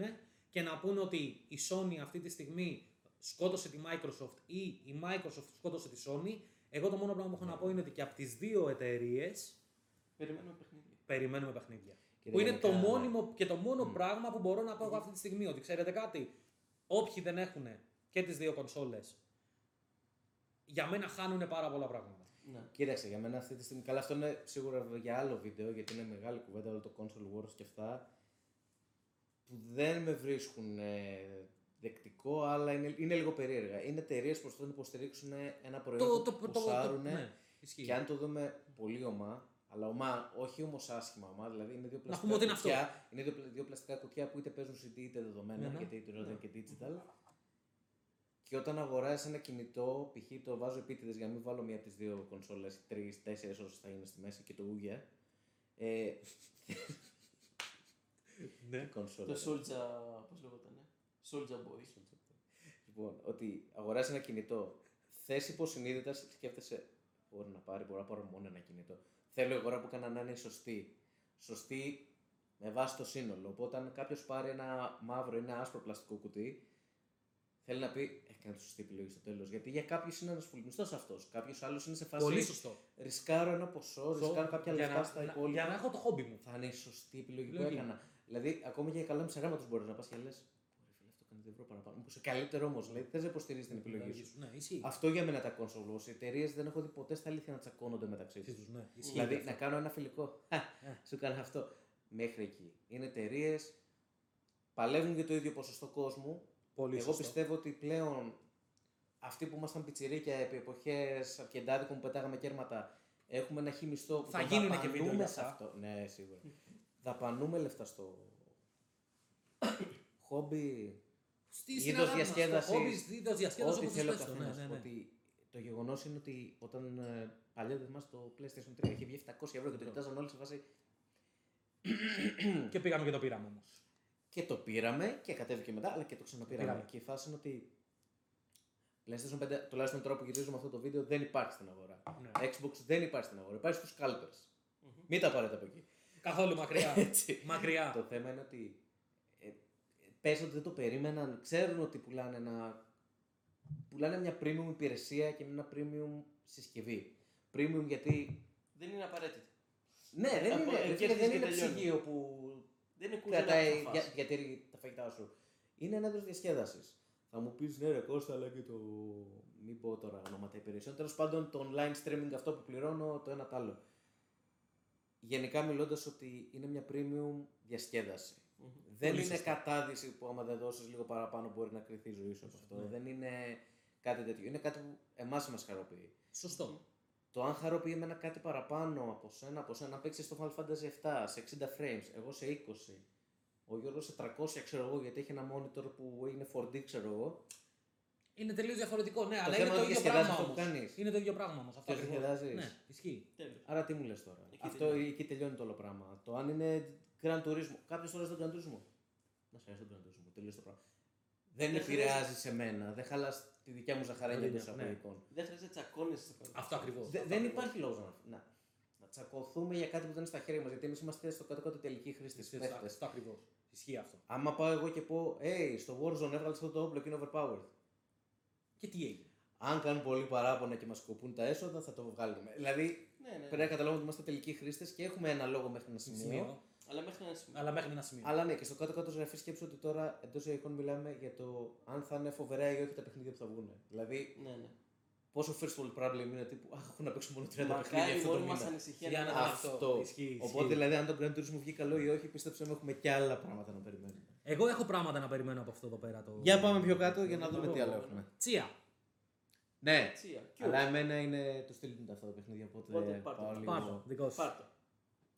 και να πούνε ότι η Sony αυτή τη στιγμή σκότωσε τη Microsoft ή η Microsoft σκότωσε τη Sony, εγώ το μόνο πράγμα που έχω να πω είναι ότι και από τις δύο εταιρείες Περιμένουμε παιχνίδια. περιμένουμε παιχνίδια. Και που είναι γενικά, το ναι. μόνιμο και το μόνο Μμ. πράγμα που μπορώ να πω εγώ αυτή τη στιγμή. Ότι ξέρετε κάτι, όποιοι δεν έχουν και τις δύο κονσόλες, για μένα χάνουν πάρα πολλά πράγματα. Ναι. Κοίταξε, για μένα αυτή τη στιγμή. Καλά, αυτό είναι σίγουρα για άλλο βίντεο, γιατί είναι μεγάλη κουβέντα όλο το console wars και αυτά. Που δεν με βρίσκουν ε, δεκτικό, αλλά είναι, είναι λίγο περίεργα. Είναι εταιρείες που προσπαθούν να υποστηρίξουν ένα προϊόν που ποσάρουν. ναι, ισχύει. Και αν το δούμε πολύ ομά, αλλά ομά, όχι όμως άσχημα ομά, δηλαδή είναι δύο πλαστικά πούμε ότι είναι αυτό. κουτιά, είναι δύο, πλα- δύο πλαστικά κουτιά που είτε παίζουν CD είτε δεδομένα, Ναι, ναι. γιατί είτε Ναι. και digital. Και όταν αγοράζεις ένα κινητό, π.χ. το βάζω επίτηδες για να μην βάλω μία από τις δύο κονσόλες, τρεις, τέσσερις όσες θα είναι στη μέση και το ούγια. Ε, Ναι. κονσόλα. Το Soulja, πώς λέγονταν, Soulja Boy. Λοιπόν, ότι αγοράζει ένα κινητό, θες υποσυνείδητα σκέφτεσαι. Μπορεί να πάρει, μπορεί να πάρω μόνο ένα κινητό. Θέλω η αγορά που έκανα να είναι σωστή. Σωστή με βάση το σύνολο. Οπότε, αν κάποιος πάρει ένα μαύρο ή ένα άσπρο πλαστικό κουτί, θέλει να πει: Έκανε τη σωστή επιλογή στο τέλος. Γιατί για κάποιους είναι ένας φουλμιστό αυτός. Κάποιος άλλος είναι σε φάση. Πολύ σωστό. Ρισκάρω ένα ποσό, ρισκάρω κάποια για λεφτά να, στα να- υπόλοιπα. για να έχω το χόμπι μου. Θα είναι η σωστή επιλογή που Επιλογή. έκανα. Δηλαδή, ακόμη και για καλά μισαγάματο μπορείς να πας και λες: Ωραία, φίλε, αυτό κάνει 2 ευρώ παραπάνω. Μήπω καλύτερο όμως, δηλαδή, θες να υποστηρίζεις την επιλογή σου. Ναι, ισχύει. Αυτό για μένα τα console wars. Οι εταιρείες δεν έχω δει ποτέ στα αλήθεια να τσακώνονται μεταξύ τους. Τους, ναι, ισχύει Δηλαδή αυτό. να κάνω ένα φιλικό. Χα, Σου κάνω αυτό. Μέχρι εκεί. Είναι εταιρείες. Παλεύουν για το ίδιο ποσοστό κόσμου. Πολύ Εγώ σωστό. πιστεύω ότι πλέον αυτοί που ήμασταν πιτσιρίκια επί εποχέ αρχεντάδικων που πετάγαμε κέρματα, έχουμε ένα χι μισθό που Θα το γίνουνε και δαπανούμε βίντεο για σε αυτά. αυτό. Ναι, σίγουρα. δαπανούμε λεφτά στο χόμπι. Στη Είδος στην αγάπη μας, διασκέδασης, το hobby, είδος διασκέδασης, Ό,τι όπως θέλω θες το, καθένα. ναι, ναι, ναι. Ότι το γεγονός είναι ότι όταν ε, παλιά δεν θυμάσαι το PlayStation 3 είχε βγει 700 ευρώ και το κοιτάζαν όλοι σε φάση. Και πήγαμε και το πήραμε όμως. Και το πήραμε και κατέβηκε μετά, αλλά και το ξαναπήραμε. Πήραμε. Και η φάση είναι ότι PlayStation 5, τουλάχιστον τώρα που γυρίζουμε αυτό το βίντεο, δεν υπάρχει στην αγορά. Ναι. Xbox δεν υπάρχει στην αγορά. Υπάρχει στους scalpers. Μην τα πάρετε από εκεί. Καθόλου μακριά. Έτσι. μακριά. Το θέμα είναι ότι ε, πες ότι δεν το περίμεναν, ξέρουν ότι πουλάνε, ένα, πουλάνε μια premium υπηρεσία και μια premium συσκευή. Premium γιατί. Δεν είναι απαραίτητο. Ναι, δεν Από είναι, εκεί ρε φίλε, αρχίζει δεν και είναι τελειώνει. ψυγείο που Δεν είναι κούζα κρατάει να για, φας. διατηρεί τα φαγητά σου. Είναι ένα είδο διασκέδασης. Θα μου πεις ναι, ρε Κώστα, αλλά και το. Μην πω τώρα ονόματα υπηρεσιών. Τέλος πάντων, το online streaming αυτό που πληρώνω, το ένα τ' άλλο. Γενικά μιλώντας ότι είναι μια premium διασκέδαση. Μμμ. Δεν Πολύ είναι σωστά. κατάδυση που άμα δεν δώσεις λίγο παραπάνω μπορεί να κρυθεί η ζωή σου από αυτό. Ναι. Δεν είναι κάτι τέτοιο. Είναι κάτι που εμάς μας χαροποιεί. Σωστό. Το αν χαροποιεί εμένα κάτι παραπάνω από σένα, από σένα, να παίξεις στο Final Fantasy 7 σε 60 frames, εγώ σε 20, ο Γιώργος σε 300 ξέρω εγώ γιατί έχει ένα monitor που είναι 4D ξέρω εγώ. Είναι τελείως διαφορετικό, ναι, αλλά θέμα είναι το είναι ίδιο διασκεδάζει πράγμα. αυτό που όμως. κάνεις. Είναι το ίδιο πράγμα όμως. Αυτό Ποιος ακριβώς. διασκεδάζεις; Ναι, ισχύει. Τέλος. Άρα τι μου λες τώρα. Εκεί Αυτό τελειώνει. εκεί τελειώνει το όλο πράγμα. Το αν είναι Grand Turismo. Κάποιος τώρα στον Grand Turismo. Να σε αρέσει τον Grand Turismo. Τελείωσε το πράγμα. Δεν Δεν επηρεάζει σε μένα. Δεν χαλάς τη δικιά μου ζαχαρένια Ναι, εντό ναι. εισαγωγικών. Δεν χρειάζεται να τσακώνεσαι. Αυτό ακριβώς. Δε- Δεν υπάρχει λόγος να, να, να τσακωθούμε για κάτι που δεν είναι στα χέρια μας. Γιατί εμείς είμαστε στο κάτω-κάτω τελικοί χρήστε. Αυτό ακριβώς. Ισχύει αυτό. Άμα πάω εγώ και πω, Hey, στο Warzone έβγαλες αυτό το όπλο και είναι overpowered. Και τι έγινε; Αν κάνουν πολύ παράπονα και μας κοπούν τα έσοδα, θα το βγάλουμε. Δηλαδή, Ναι, ναι. πρέπει να καταλάβουμε ότι είμαστε τελικοί χρήστες και έχουμε ένα λόγο μέχρι ένα σημείο. Σημείο. Αλλά μέχρι ένα σημείο. Αλλά μέχρι ένα σημείο. Αλλά ναι, και στο κάτω-κάτω γραφή σκέψη ότι τώρα εντός εικόνων μιλάμε για το αν θα είναι φοβερά ή όχι τα παιχνίδια που θα βγουν. Δηλαδή, Ναι, ναι. πόσο first world problem είναι τύπου Αχ, έχω να παίξω μόνο 30 παιχνίδια Μακάρι η αυτό το μόνη μα μήνα. ανησυχία Για να να είναι δω αυτό. Αυτό. Ισχύει, Οπότε ισχύει. δηλαδή, αν το Grand Turismo βγει καλό ή όχι, πίστεψε με έχουμε και άλλα πράγματα να περιμένουμε. Εγώ έχω πράγματα να περιμένω από αυτό εδώ πέρα. Το... Για πάμε πιο κάτω για να το δούμε τι λόγο. άλλο έχουμε. Τσία. Ναι, Τσία. αλλά εμένα είναι το στυλ μου τα αυτά τα παιχνίδια, οπότε Οπότε πάρ' το, πάω πάρ' λίγο. Πάρτο, δικό σου.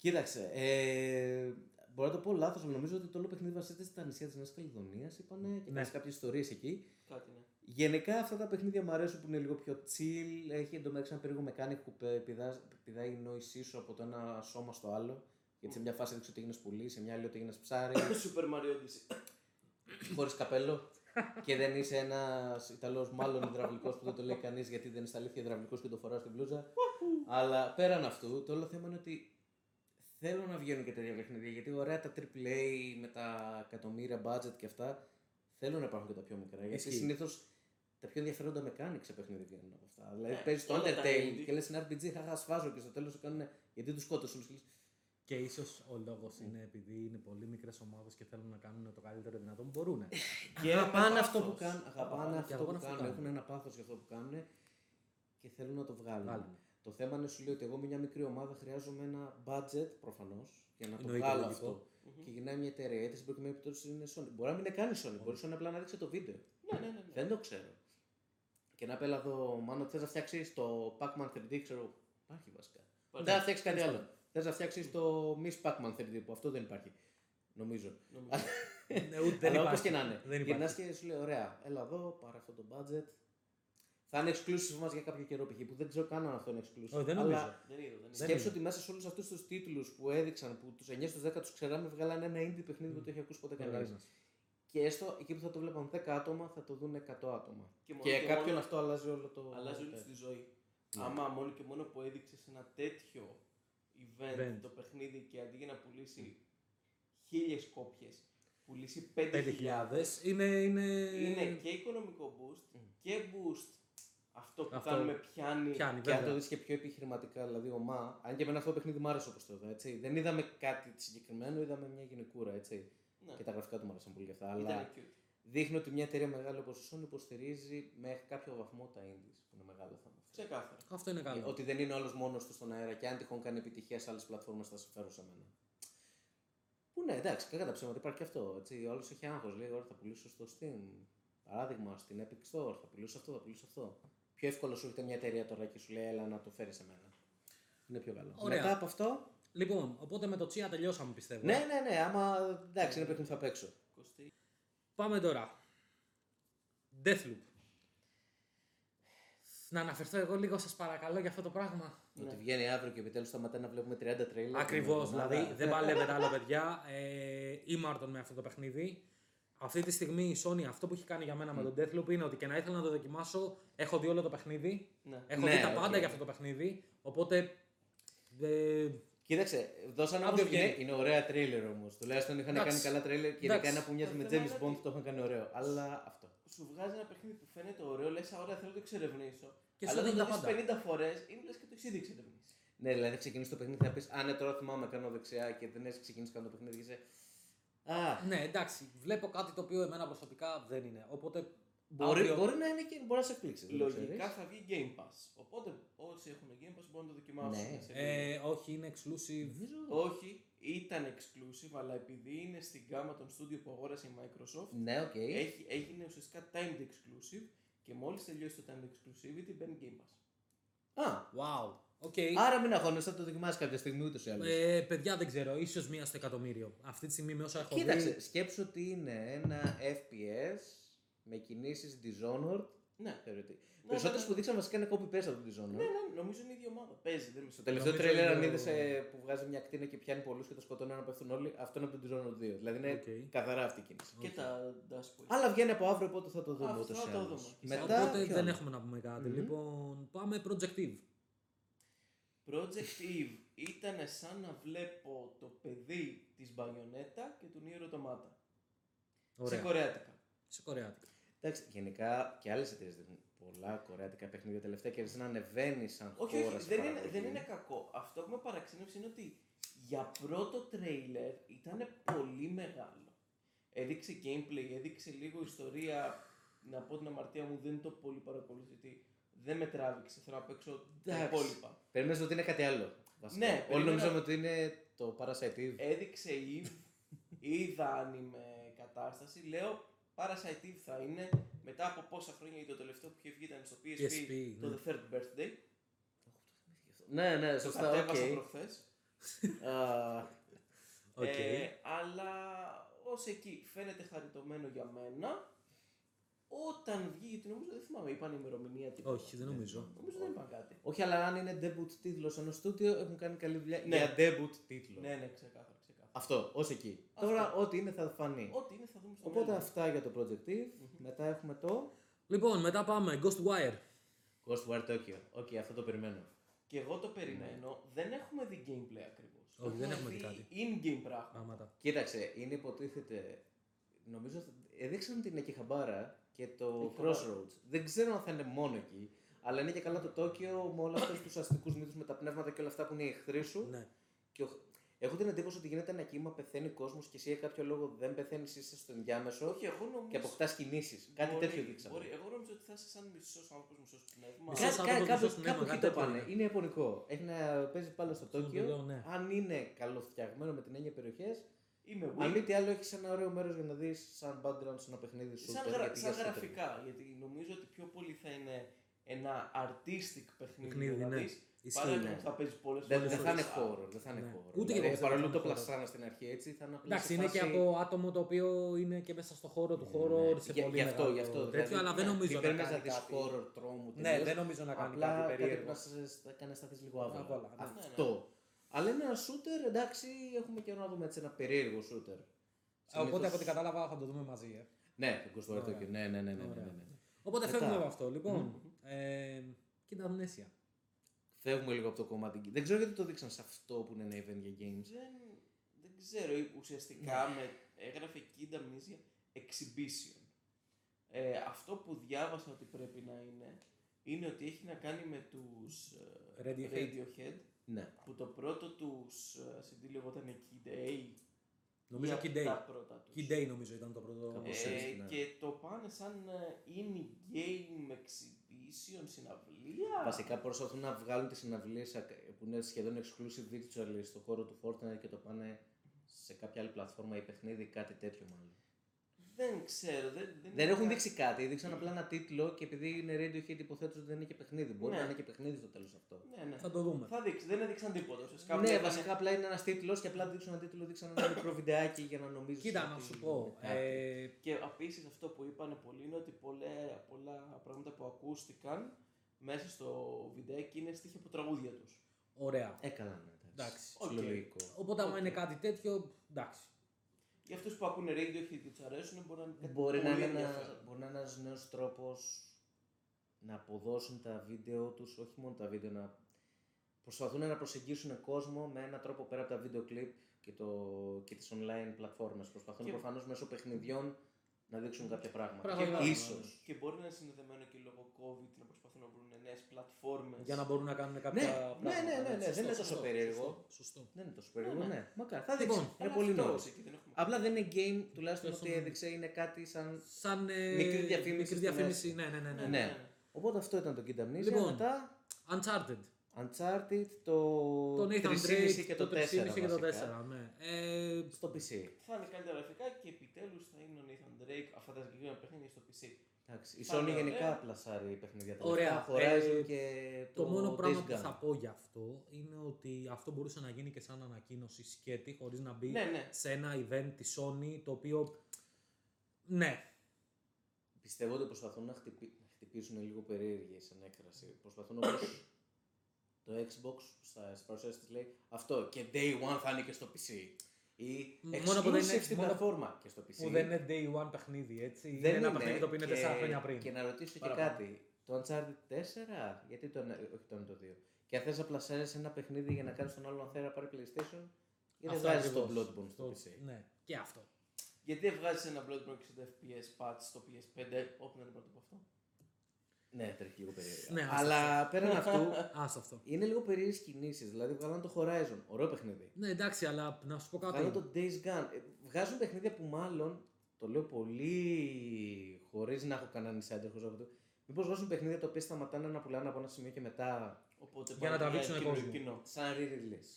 Πάρτο. Κοίταξε, ε, μπορώ να το πω λάθος, αλλά νομίζω ότι το όλο παιχνίδι βασίζεται στα νησιά της Νέας Καλλιδονία. Είπανε και Ναι. ναι. κάποιες ιστορίες εκεί. Κάτι ναι. Γενικά αυτά τα παιχνίδια μου αρέσουν που είναι λίγο πιο chill. Έχει εντωμεταξύ ένα περίεργο mechanic που πε- πηδά- πηδάει η νόησή σου από το ένα σώμα στο άλλο. Γιατί σε μια φάση έδειξε ότι έγινες πουλί, σε μια άλλη ότι έγινες ψάρι, Super Mario Odyssey. χωρίς καπέλο. και δεν είσαι ένας Ιταλός, μάλλον υδραυλικός που δεν το λέει κανείς γιατί δεν είναι στα αλήθεια υδραυλικός και το φοράς στην μπλούζα. Αλλά πέραν αυτού, το όλο θέμα είναι ότι θέλω να βγαίνουν και τέτοια παιχνίδια. Γιατί ωραία τα AAA με τα εκατομμύρια budget και αυτά θέλω να υπάρχουν και τα πιο μικρά. Γιατί Ισχύει. συνήθως τα πιο ενδιαφέροντα mechanics σε παιχνίδια βγαίνουν από αυτά. Δηλαδή Ε, παίζεις το όλα τα Undertale indie. και λες είναι RPG, χαχά σφάζω και στο τέλος σου κάνουν γιατί τους σκότωσαν. Σου λες, Και ίσως ο λόγος είναι επειδή είναι πολύ μικρές ομάδες και θέλουν να κάνουν το καλύτερο δυνατό που μπορούν. Και αγαπάνε πάθος. αυτό που κάνουν. Αγαπάνε Και αυτό αγαπάνε που αυτό που κάνουν. κάνουν. Έχουν ένα πάθος για αυτό που κάνουν και θέλουν να το βγάλουν. Βγάλουν. Το θέμα είναι σου λέει ότι εγώ με μια μικρή ομάδα χρειάζομαι ένα budget προφανώς για να το Εννοείται, βγάλω λογικό. αυτό. Και γυρνάει μια εταιρεία. Γιατί στην προκειμένη περίπτωση είναι Sony. Μπορεί να μην είναι καν η Sony. Μπορείς να απλά να δείξεις το βίντεο. Ναι, ναι, ναι. ναι. Δεν το ξέρω. Και να πει έλα εδώ, μάλλον θες να φτιάξεις το Pac-Man 3D, ξέρω. Υπάρχει βασικά. Υπάρχει. Δεν θα φτιάξεις κάτι άλλο. Θες να φτιάξεις το Miss Pac-Man 3D που αυτό δεν υπάρχει. Νομίζω. Νομίζω. Ναι, ούτε δεν Αλλά όπως υπάρχει. και να είναι. Δεν Γυρνάς υπάρχει. και σου λέει: Ωραία, έλα εδώ, πάρε αυτό το budget. Θα είναι exclusive μας για κάποιο καιρό π.χ. που δεν ξέρω καν αν αυτό είναι exclusive. Όχι, δεν Αλλά νομίζω. Δεν είδα, δεν είδα. Δεν Σκέψου είναι. ότι μέσα σε όλους αυτούς τους τίτλους που έδειξαν, που τους 9 στους 10 τους ξέραμε, βγάλανε ένα indie παιχνίδι που δεν το έχει ακούσει ποτέ κανεί. Organizers. Και έστω εκεί που θα το βλέπαν 10 άτομα, θα το δουν 100 άτομα. Και μόνο Και, και κάποιον μόνο- αυτό αλλάζει όλο το. Αλλάζει όλη τη ζωή. Ναι. Άμα μόνο και μόνο που έδειξες ένα τέτοιο event, Event. το παιχνίδι και αντί για να πουλήσει χίλιες κόπιες, πουλήσει 5.000. 5.000 είναι. είναι... Είναι και οικονομικό boost και boost αυτό που Αυτό. κάνουμε πιάνει. Πιάνει, Και αν το βέβαια. δεις και πιο επιχειρηματικά, δηλαδή ομά, αν και εμένα αυτό το παιχνίδι μου άρεσε όπως το είδα, έτσι. Δεν είδαμε κάτι συγκεκριμένο, είδαμε μια γυναικούρα, έτσι. Ναι, Και τα γραφικά του μου άρεσαν πολύ και αυτά. Αλλά ήταν cute. δείχνει ότι μια εταιρεία μεγάλη όπως η Sony υποστηρίζει μέχρι κάποιο βαθμό τα indies, που είναι μεγάλο θέμα. Ξεκάθαρα. Αυτό είναι καλό. Ότι δεν είναι όλος μόνος του στον αέρα και αν τυχόν κάνει επιτυχία σε άλλες πλατφόρμες θα συμφέρουν σε μένα. Που ναι, εντάξει, κακά τα ψέματα υπάρχει και αυτό. Έτσι. Ο άλλος έχει άγχος. Λέει: Ωραία, θα πουλήσω στο Steam. Παράδειγμα, στην Epic Store θα πουλήσω αυτό, θα πουλήσω αυτό. Πιο εύκολο σου έρχεται μια εταιρεία τώρα και σου λέει, έλα να το φέρεις σε μένα. Είναι πιο καλό. Ωραία. Μετά από αυτό. Λοιπόν, οπότε με το Chia τελειώσαμε πιστεύω. Ναι, ναι, ναι, άμα εντάξει, είναι παιχνίδι θα παίξω. Κωστή. Πάμε τώρα. Deathloop. Να αναφερθώ εγώ λίγο σας παρακαλώ για αυτό το πράγμα. Ότι βγαίνει αύριο και επιτέλους σταματάει να βλέπουμε 30 τρέιλερ. Ακριβώς, την εβδομάδα. δηλαδή δεν παλεύετε άλλο παιδιά. Ε, ήμαρτον με αυτό το παιχνίδι. Αυτή τη στιγμή η Sony αυτό που έχει κάνει για μένα με τον Deathloop είναι ότι και να ήθελα να το δοκιμάσω, έχω δει όλο το παιχνίδι. Ναι. Έχω Ναι, δει τα οκ. πάντα για αυτό το παιχνίδι. Οπότε. Ε, Κοίταξε, δώσανε Αύριο όμως, είναι, βγαίνει. είναι ωραία τρέιλερ όμως. Τουλάχιστον είχαν Εντάξει. κάνει καλά τρέιλερ και ειδικά Εντάξει. ένα που μοιάζει Το με θέμα James είναι Bond ότι- το είχαν κάνει ωραίο. Αλλά αυτό. Σου βγάζει ένα παιχνίδι που φαίνεται ωραίο, λες, ωραία, θέλω να το εξερευνήσω. Και σου Αλλά δίνει όταν τα το πάντα. δει 50 φορές, είναι λες και το έχεις ήδη εξερευνήσει. Ναι, δηλαδή ξεκινήσει το παιχνίδι και να πεις Α, ναι, τώρα θυμάμαι κάνω δεξιά και δεν έχεις ξεκινήσει καν το παιχνίδι και είσαι. Α, ναι, εντάξει. Βλέπω κάτι το οποίο εμένα προσωπικά δεν είναι. Οπότε. μπορεί, αύριο- μπορεί να είναι και μπορεί να σε εκπλήξει. δεν το Λογικά ξέρεις. θα βγει Game Pass. Οπότε όσοι έχουν Game Pass μπορούν να το δοκιμάσουν. Ναι. σε λίγο. Ε, όχι, είναι exclusive. Νομίζω. Όχι, ήταν exclusive, αλλά επειδή είναι στην γκάμα των studio που αγόρασε η Microsoft, Ναι, οκ. έχει, έγινε ουσιαστικά timed exclusive και μόλις τελειώσει το timed exclusivity μπαίνει Game Pass. Α, Wow. Οκ. άρα μην αγχώνεσαι, θα το δοκιμάσεις κάποια στιγμή ούτως ή άλλως. Ε, παιδιά δεν ξέρω, ίσως μία στο εκατομμύριο. Αυτή τη στιγμή με όσα έχω Κοίταξε, δει. σκέψου ότι είναι ένα FPS με κινήσεις Dishonored. Ναι. Θεωρητικά. ναι, Περισσότερες ναι. που δείξαμε βασικά είναι copy-paste από το Dishonored. Ναι, ναι, νομίζω είναι η ίδια ομάδα. Παίζει, δεν με Στο τελευταίο Νομίζω τρέλερ, αν είναι είδες ο- που βγάζει μια κτίνα και πιάνει πολλούς και τα σκοτώνει να πέφτουν όλοι, αυτό είναι από τον Dishonored 2. Δηλαδή είναι Οκ. καθαρά αυτή η κίνηση. Και τα Dash που Αλλά βγαίνει από αύριο, οπότε θα το δούμε Αυτό ούτως θα ή το άλλως. δούμε. Μετά. Οπότε ποιο δεν άλλο; έχουμε να πούμε κάτι. Μμμ. Λοιπόν, πάμε Project Eve. Project Eve ήταν σαν να βλέπω το παιδί της Bayonetta και του Nier Automata. Σε Ωραία. κορεάτικα. Σε κορεάτικα. Εντάξει, γενικά και άλλες εταιρείες δείχνουν πολλά κορεάτικα παιχνίδια τελευταία και αρχίζει να ανεβαίνει σαν Όχι, χώρα. όχι, σε δεν είναι, παραγωγή. δεν είναι κακό. Αυτό που με παραξένευσε είναι ότι για πρώτο τρέιλερ ήταν πολύ μεγάλο. Έδειξε gameplay, έδειξε λίγο ιστορία. Να πω την αμαρτία μου, δεν το πολύ παρακολουθώ γιατί δεν με τράβηξε. Θέλω να παίξω τα Εντάξει. υπόλοιπα. Περίμενες ότι είναι κάτι άλλο. βασικά. Ναι, Όλοι περίμενα- νομίζαμε ότι είναι το Parasite Eve. Έδειξε Eve, είδα anime κατάσταση. Λέω Parasite Eve θα είναι μετά από πόσα χρόνια γιατί το τελευταίο που είχε βγει ήταν στο PSP, PSP, το ναι. The Third Birthday. Ναι, ναι, Το σωστά, οκ. κατέβασα προχθές. Α, Οκ. Ε, αλλά ως εκεί φαίνεται χαριτωμένο για μένα. Όταν βγει, γιατί νομίζω δεν θυμάμαι, είπαν ημερομηνία τίποτα. Όχι, δεν νομίζω. Νομίζω δεν είπαν κάτι. Όχι, αλλά αν είναι debut τίτλος ενός στούντιο, έχουν κάνει καλή δουλειά Ναι. για debut τίτλο. Ναι, ναι, ξεκάθαρα, ξεκάθαρα. Αυτό, ως εκεί. Αυτό. Τώρα, ό,τι είναι θα φανεί. Ό,τι είναι θα δούμε στο Οπότε μέλλον. αυτά για το Project Eve. Μετά έχουμε το Λοιπόν, μετά πάμε. Ghostwire. Ghostwire Tokyo. Οκ, αυτό το περιμένω. Και εγώ το περιμένω, δεν έχουμε δει gameplay ακριβώς. Ναι. Όχι, δεν έχουμε δει κάτι. In-game πράγμα. Πράγματα. Κοίταξε, είναι υποτίθεται. Νομίζω έδειξαν την Ακιχαμπάρα και το Akihabara. Crossroads. Δεν ξέρω αν θα είναι μόνο εκεί. Αλλά είναι και καλά το Τόκιο με όλα αυτούς τους αστικούς μύθους με τα πνεύματα και όλα αυτά που είναι οι εχθροί σου. Ναι. Και ο- Έχω την εντύπωση ότι γίνεται ένα κύμα, πεθαίνει κόσμος και εσύ για κάποιο λόγο δεν πεθαίνεις, είσαι στο ενδιάμεσο Όχι, εγώ νομίζω. και αποκτάς κινήσεις. Κάτι μπορεί- τέτοιο δείξαμε. μπορεί. Εγώ νομίζω ότι θα είσαι σαν μισός άνθρωπος, μισός πνεύμα. Μισός Κα- κα- άνθρωπος, κάπου, μισός πνεύμα, κάπου εκεί κάτι το τέτοιο πάνε. είναι. Είναι ιαπωνικό. Έχει να παίζει πάλι στο Στο Τόκιο. βιβλίο, ναι. Αν είναι καλοφτιαγμένο με την έννοια περιοχές, Είμαι αν Wii. μη τι άλλο, έχεις ένα ωραίο μέρος για να δεις σαν background σε ένα παιχνίδι σου. Σαν, γρα, σαν γραφικά, γιατί νομίζω ότι πιο πολύ θα είναι ένα artistic παιχνίδι, Παιχνίδι, να ναι. δεις, Ισχύει, παρά ναι. το που θα παίζει πολλές Δεν, φορές. δεν θα είναι Α, horror. Δεν θα είναι Ναι. horror. Ούτε και δηλαδή, εγώ πιστεύω παρόλο ότι το θα είναι horror. πλασάνα στην αρχή έτσι, θα είναι απλά Εντάξει, σε είναι και φάση- από άτομο το οποίο είναι και μέσα στο χώρο του horror σε Ναι. Γι- πολύ γι' αυτό, μεγάλο γι' αυτό, τέτοιο, δηλαδή, αλλά δεν ναι, νομίζω μην να περιμένεις κάνει να δεις κάτι. horror τρόμου Ναι, τελείως. δεν νομίζω να κάνει Απλά κάτι κάτι περίεργο. να σε- να κάνει να σταθείς λίγο άβολα. Άβολα, ναι. Αυτό. Αλλά είναι ένα shooter, εντάξει, έχουμε καιρό να δούμε έτσι ένα περίεργο shooter. Ε, Οπότε Συνήθως- από ό,τι κατάλαβα θα το δούμε μαζί. Ε. Ναι, το Ghost War Ωραία. Tokyo. Ναι, ναι, ναι, ναι, ναι, Ωραία. ναι. Οπότε Μετά. φεύγουμε από αυτό. Λοιπόν, ε, κοίτα Amnesia. Φεύγουμε λίγο από το κομμάτι. Δεν ξέρω γιατί το δείξαν σε αυτό που είναι ένα event για games. Δεν, δεν ξέρω, ε, ουσιαστικά με, έγραφε Kid Amnesia Exhibition. Ε, αυτό που διάβασα ότι πρέπει να είναι, είναι ότι έχει να κάνει με τους ε, Radiohead. Radiohead Ναι. που το πρώτο τους ε, CD λεγόταν Kid A. Νομίζω ή Kid από Day. τα πρώτα τους. Kid Day νομίζω ήταν το πρώτο. Κάπως Ε, έτσι, ναι. Και το πάνε σαν ε, in-game exhibition συναυλία. Βασικά προσπαθούν να βγάλουν τις συναυλίες ακ- που είναι σχεδόν exclusive virtual στο χώρο του Fortnite και το πάνε σε κάποια άλλη πλατφόρμα ή παιχνίδι, κάτι τέτοιο μάλλον. Δεν ξέρω. Δεν, δεν, Δεν είναι έχουν κα- δείξει κάτι, δείξαν απλά ένα τίτλο και επειδή είναι Radiohead υποθέτως ότι δεν είναι και παιχνίδι. Μπορεί Ναι. να είναι και παιχνίδι στο τέλος αυτό. Ναι, ναι. Θα το δούμε. Θα δείξει. Δεν έδειξαν τίποτα. Ουσιαστικά Ναι, απλά ήταν- βασικά απλά είναι ένας τίτλος και απλά δείξουν ένα τίτλο, δείξαν ένα μικρό βιντεάκι για να νομίζεις. Κοίτα, να σου πω. Ε, Και επίσης αυτό που είπαν πολλοί είναι ότι πολλά, πολλά πράγματα που ακούστηκαν μέσα στο βιντεάκι είναι στοιχεία από τραγούδια τους. ωραία. Έκαναν. Εντάξει. Οκ. Λογικό. Οπότε, άμα Οκ. είναι κάτι τέτοιο, εντάξει. Για αυτούς που ακούνε Radiohead και τους αρέσουν, μπορεί να είναι κάτι Μπορεί να, πολύ είναι ένα, ενδιαφέρον. μπορεί να είναι ένας νέος τρόπος να αποδώσουν τα βίντεο τους, όχι μόνο τα βίντεο, να προσπαθούν να προσεγγίσουν κόσμο με έναν τρόπο πέρα από τα βίντεο κλιπ και, το, και τις online πλατφόρμες. Προσπαθούν Και- προφανώς μέσω παιχνιδιών να δείξουν κάποια πράγματα. Πράγματα. Και Και- ίσως. Και μπορεί να είναι συνδεδεμένο και λόγω COVID να προσπαθούν να βρουν νέες πλατφόρμες. Για να μπορούν να κάνουν κάποια. Ναι, πράγματα. ναι, ναι, ναι, ναι, Σωστό, δεν είναι τόσο σωστό, περίεργο. Σωστό. σωστό. Δεν είναι τόσο περίεργο, Ναι, ναι. ναι. Μακάρι. Θα Λοιπόν, δείξει. Είναι πολύ νωρίς. Απλά δεν είναι game, τουλάχιστον Τουλάχιστον- ότι έδειξε, είναι κάτι σαν... Σαν ε, Μικρή διαφήμιση μικρή στη διαφήμιση, μέση. ναι, ναι, ναι. ναι. Ναι. Οπότε αυτό ήταν το Kid Amnesia. Λοιπόν, Μετά Uncharted. Uncharted, το Το Nathan 3,5 Drake και το 4 3,5 και το βασικά. 4. Ναι. Ε, Στο PC. Θα είναι καλύτερα γραφικά και επιτέλους θα είναι ο Nathan Drake αυτά τα συγκεκριμένα παιχνίδια στο PC. Εντάξει, η Θα Sony είναι γενικά ωραία. πλασάρει παιχνίδια Ωραία. τελευταία. Horizon Ε, και το, το, μόνο πράγμα Days που Gone. θα πω γι' αυτό είναι ότι αυτό μπορούσε να γίνει και σαν ανακοίνωση σκέτη χωρίς να μπει Ναι, ναι. σε ένα event της Sony το οποίο. Ναι, Πιστεύω ότι προσπαθούν να, χτυπη... να χτυπήσουν λίγο περίεργη σαν έκφραση. Προσπαθούν όπως το Xbox στα στις παρουσιάσεις της λέει αυτό και day one θα είναι και στο PC. Ή Μόνο που δεν είναι- exclusive στην μόνο πλατφόρμα και στο PC. που δεν είναι day one παιχνίδι έτσι. Δεν είναι ένα παιχνίδι το οποίο είναι και- 4 χρόνια πριν. Και να ρωτήσω Παραπάνω. και κάτι. Το Uncharted 4, γιατί το, ένα- όχι το 1 το 2. Και αν θες να πλασάρεις ένα παιχνίδι για να κάνεις τον άλλον θέλεις να πάρεις PlayStation, γιατί δεν Αυτό βγάζεις το ακριβώς. Bloodborne στο Το- PC. Ναι, και αυτό. Γιατί δεν βγάζεις ένα Bloodborne 60 FPS patch στο PS5, όπου να είναι πρώτο από αυτό. Ναι, τρέχει λίγο περίεργα. Ναι, άστο Αλλά πέραν αυτού, Άστο αυτό. είναι λίγο περίεργες κινήσεις. Δηλαδή, βγάλαν το Horizon. Ωραίο παιχνίδι. Ναι, εντάξει, αλλά να σου πω Βγάλαν κάτι. το Days Gone. Ε, Βγάζουν παιχνίδια που μάλλον. Το λέω πολύ χωρίς να έχω κανένα insider χωρίς αυτό. Μήπως βγάζουν παιχνίδια τα οποία σταματάνε να πουλάνε από ένα σημείο και μετά. Οπότε Για να πάνε τραβήξουν καινούριο κόσμο. κοινό. σαν re-release.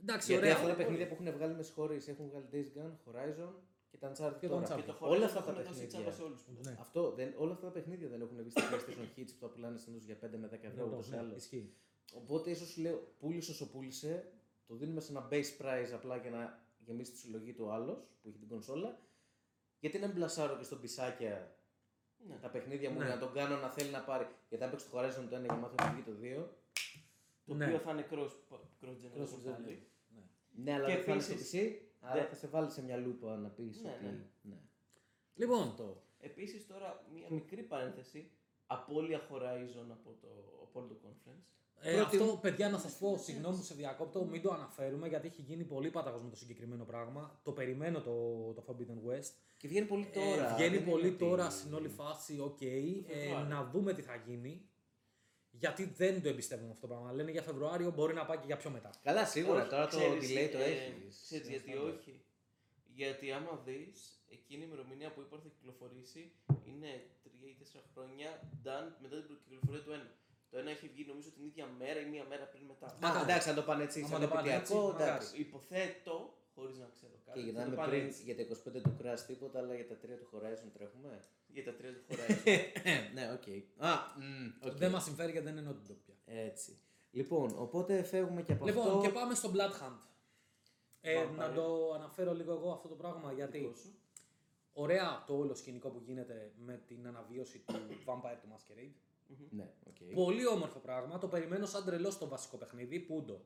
Εντάξει, Γιατί ωραία. αυτά τα πολύ. παιχνίδια που έχουν βγάλει με συγχωρείς έχουν βγάλει Days Gone, Horizon και τα Uncharted Και το τώρα. Uncharted. Και το Όλα Horizon αυτά τα έχουν δώσει τσάμπα παιχνίδια. σε όλους. Ναι. Αυτό, δεν, όλα αυτά τα παιχνίδια δεν έχουν μπει στα PlayStation Hits που τα πουλάνε συνήθω για 5 με 10 ευρώ ούτως ή Ναι, άλλως. Ισχύει. Οπότε ίσως σου λέω, πούλησες όσο πούλησε, το δίνουμε σε ένα base price απλά για να γεμίσεις τη συλλογή του άλλος που έχει την κονσόλα. Γιατί να μην πλασάρω και στον πισάκια Ναι. τα παιχνίδια μου Ναι. για να τον κάνω να θέλει να πάρει. Γιατί αν παίξει το Horizon το 1 για μάθει να βγει το 2. Το Ναι. οποίο θα είναι cross, cross Cross generation πάλι. generation. Ναι. Ναι, αλλά Και δεν θα είναι στο επίσης- PC. Άρα Ναι. θα σε βάλει σε μια λούπα να πεις Ναι, ότι. ναι. ναι. Λοιπόν, Αυτό. Επίσης τώρα μια μικρή παρένθεση. Απόλυα Horizon από το, από όλο το conference. Ε, Πρώτη- αυτό, παιδιά, να σας πω, συγγνώμη που σε διακόπτω, μην το αναφέρουμε γιατί έχει γίνει πολύ πάταγος με το συγκεκριμένο πράγμα. Το περιμένω το, το Forbidden West. Και βγαίνει πολύ Ε, τώρα. βγαίνει δεν πολύ είναι ότι- τώρα στην όλη φάση, οκ. ε, Φεβρουάριο. να δούμε τι θα γίνει. Γιατί δεν το εμπιστεύουμε αυτό το πράγμα. Λένε για Φεβρουάριο, μπορεί να πάει και για πιο μετά. Καλά, σίγουρα Όχι, τώρα το ξέρεις, delay το ε, έχεις. Ξέρεις γιατί όχι. Γιατί άμα δεις, εκείνη η ημερομηνία που είπαν θα κυκλοφορήσει είναι 3 ή 4 χρόνια done μετά την κυκλοφορία του 1. Το ένα έχει βγει νομίζω την ίδια μέρα ή μία μέρα πριν μετά. Μακάρι. Α, εντάξει, αν το πάνε έτσι, Άμα σαν το πάνε έτσι, επαιτειακό, μακάρι. εντάξει. Υποθέτω, χωρίς να ξέρω κάτι. Και για θα να το μην πάνε πριν έτσι. για τα 25 του Crash τίποτα, αλλά για τα 3 του Horizon τρέχουμε. Για τα 3 του Horizon. ναι, οκ. Α, μμ, οκ. Δεν μας συμφέρει γιατί δεν είναι Naughty Dog πια. Έτσι. Λοιπόν, οπότε φεύγουμε και από Λοιπόν, αυτό. και πάμε στο Blood Hunt. Ε, Vampire. να το αναφέρω λίγο εγώ αυτό το πράγμα γιατί Δικό σου. ωραία το όλο σκηνικό που γίνεται με την αναβίωση του Vampire του Masquerade. Ναι, οκ. Πολύ όμορφο πράγμα. Το περιμένω σαν τρελό στο βασικό παιχνίδι. Πούντο.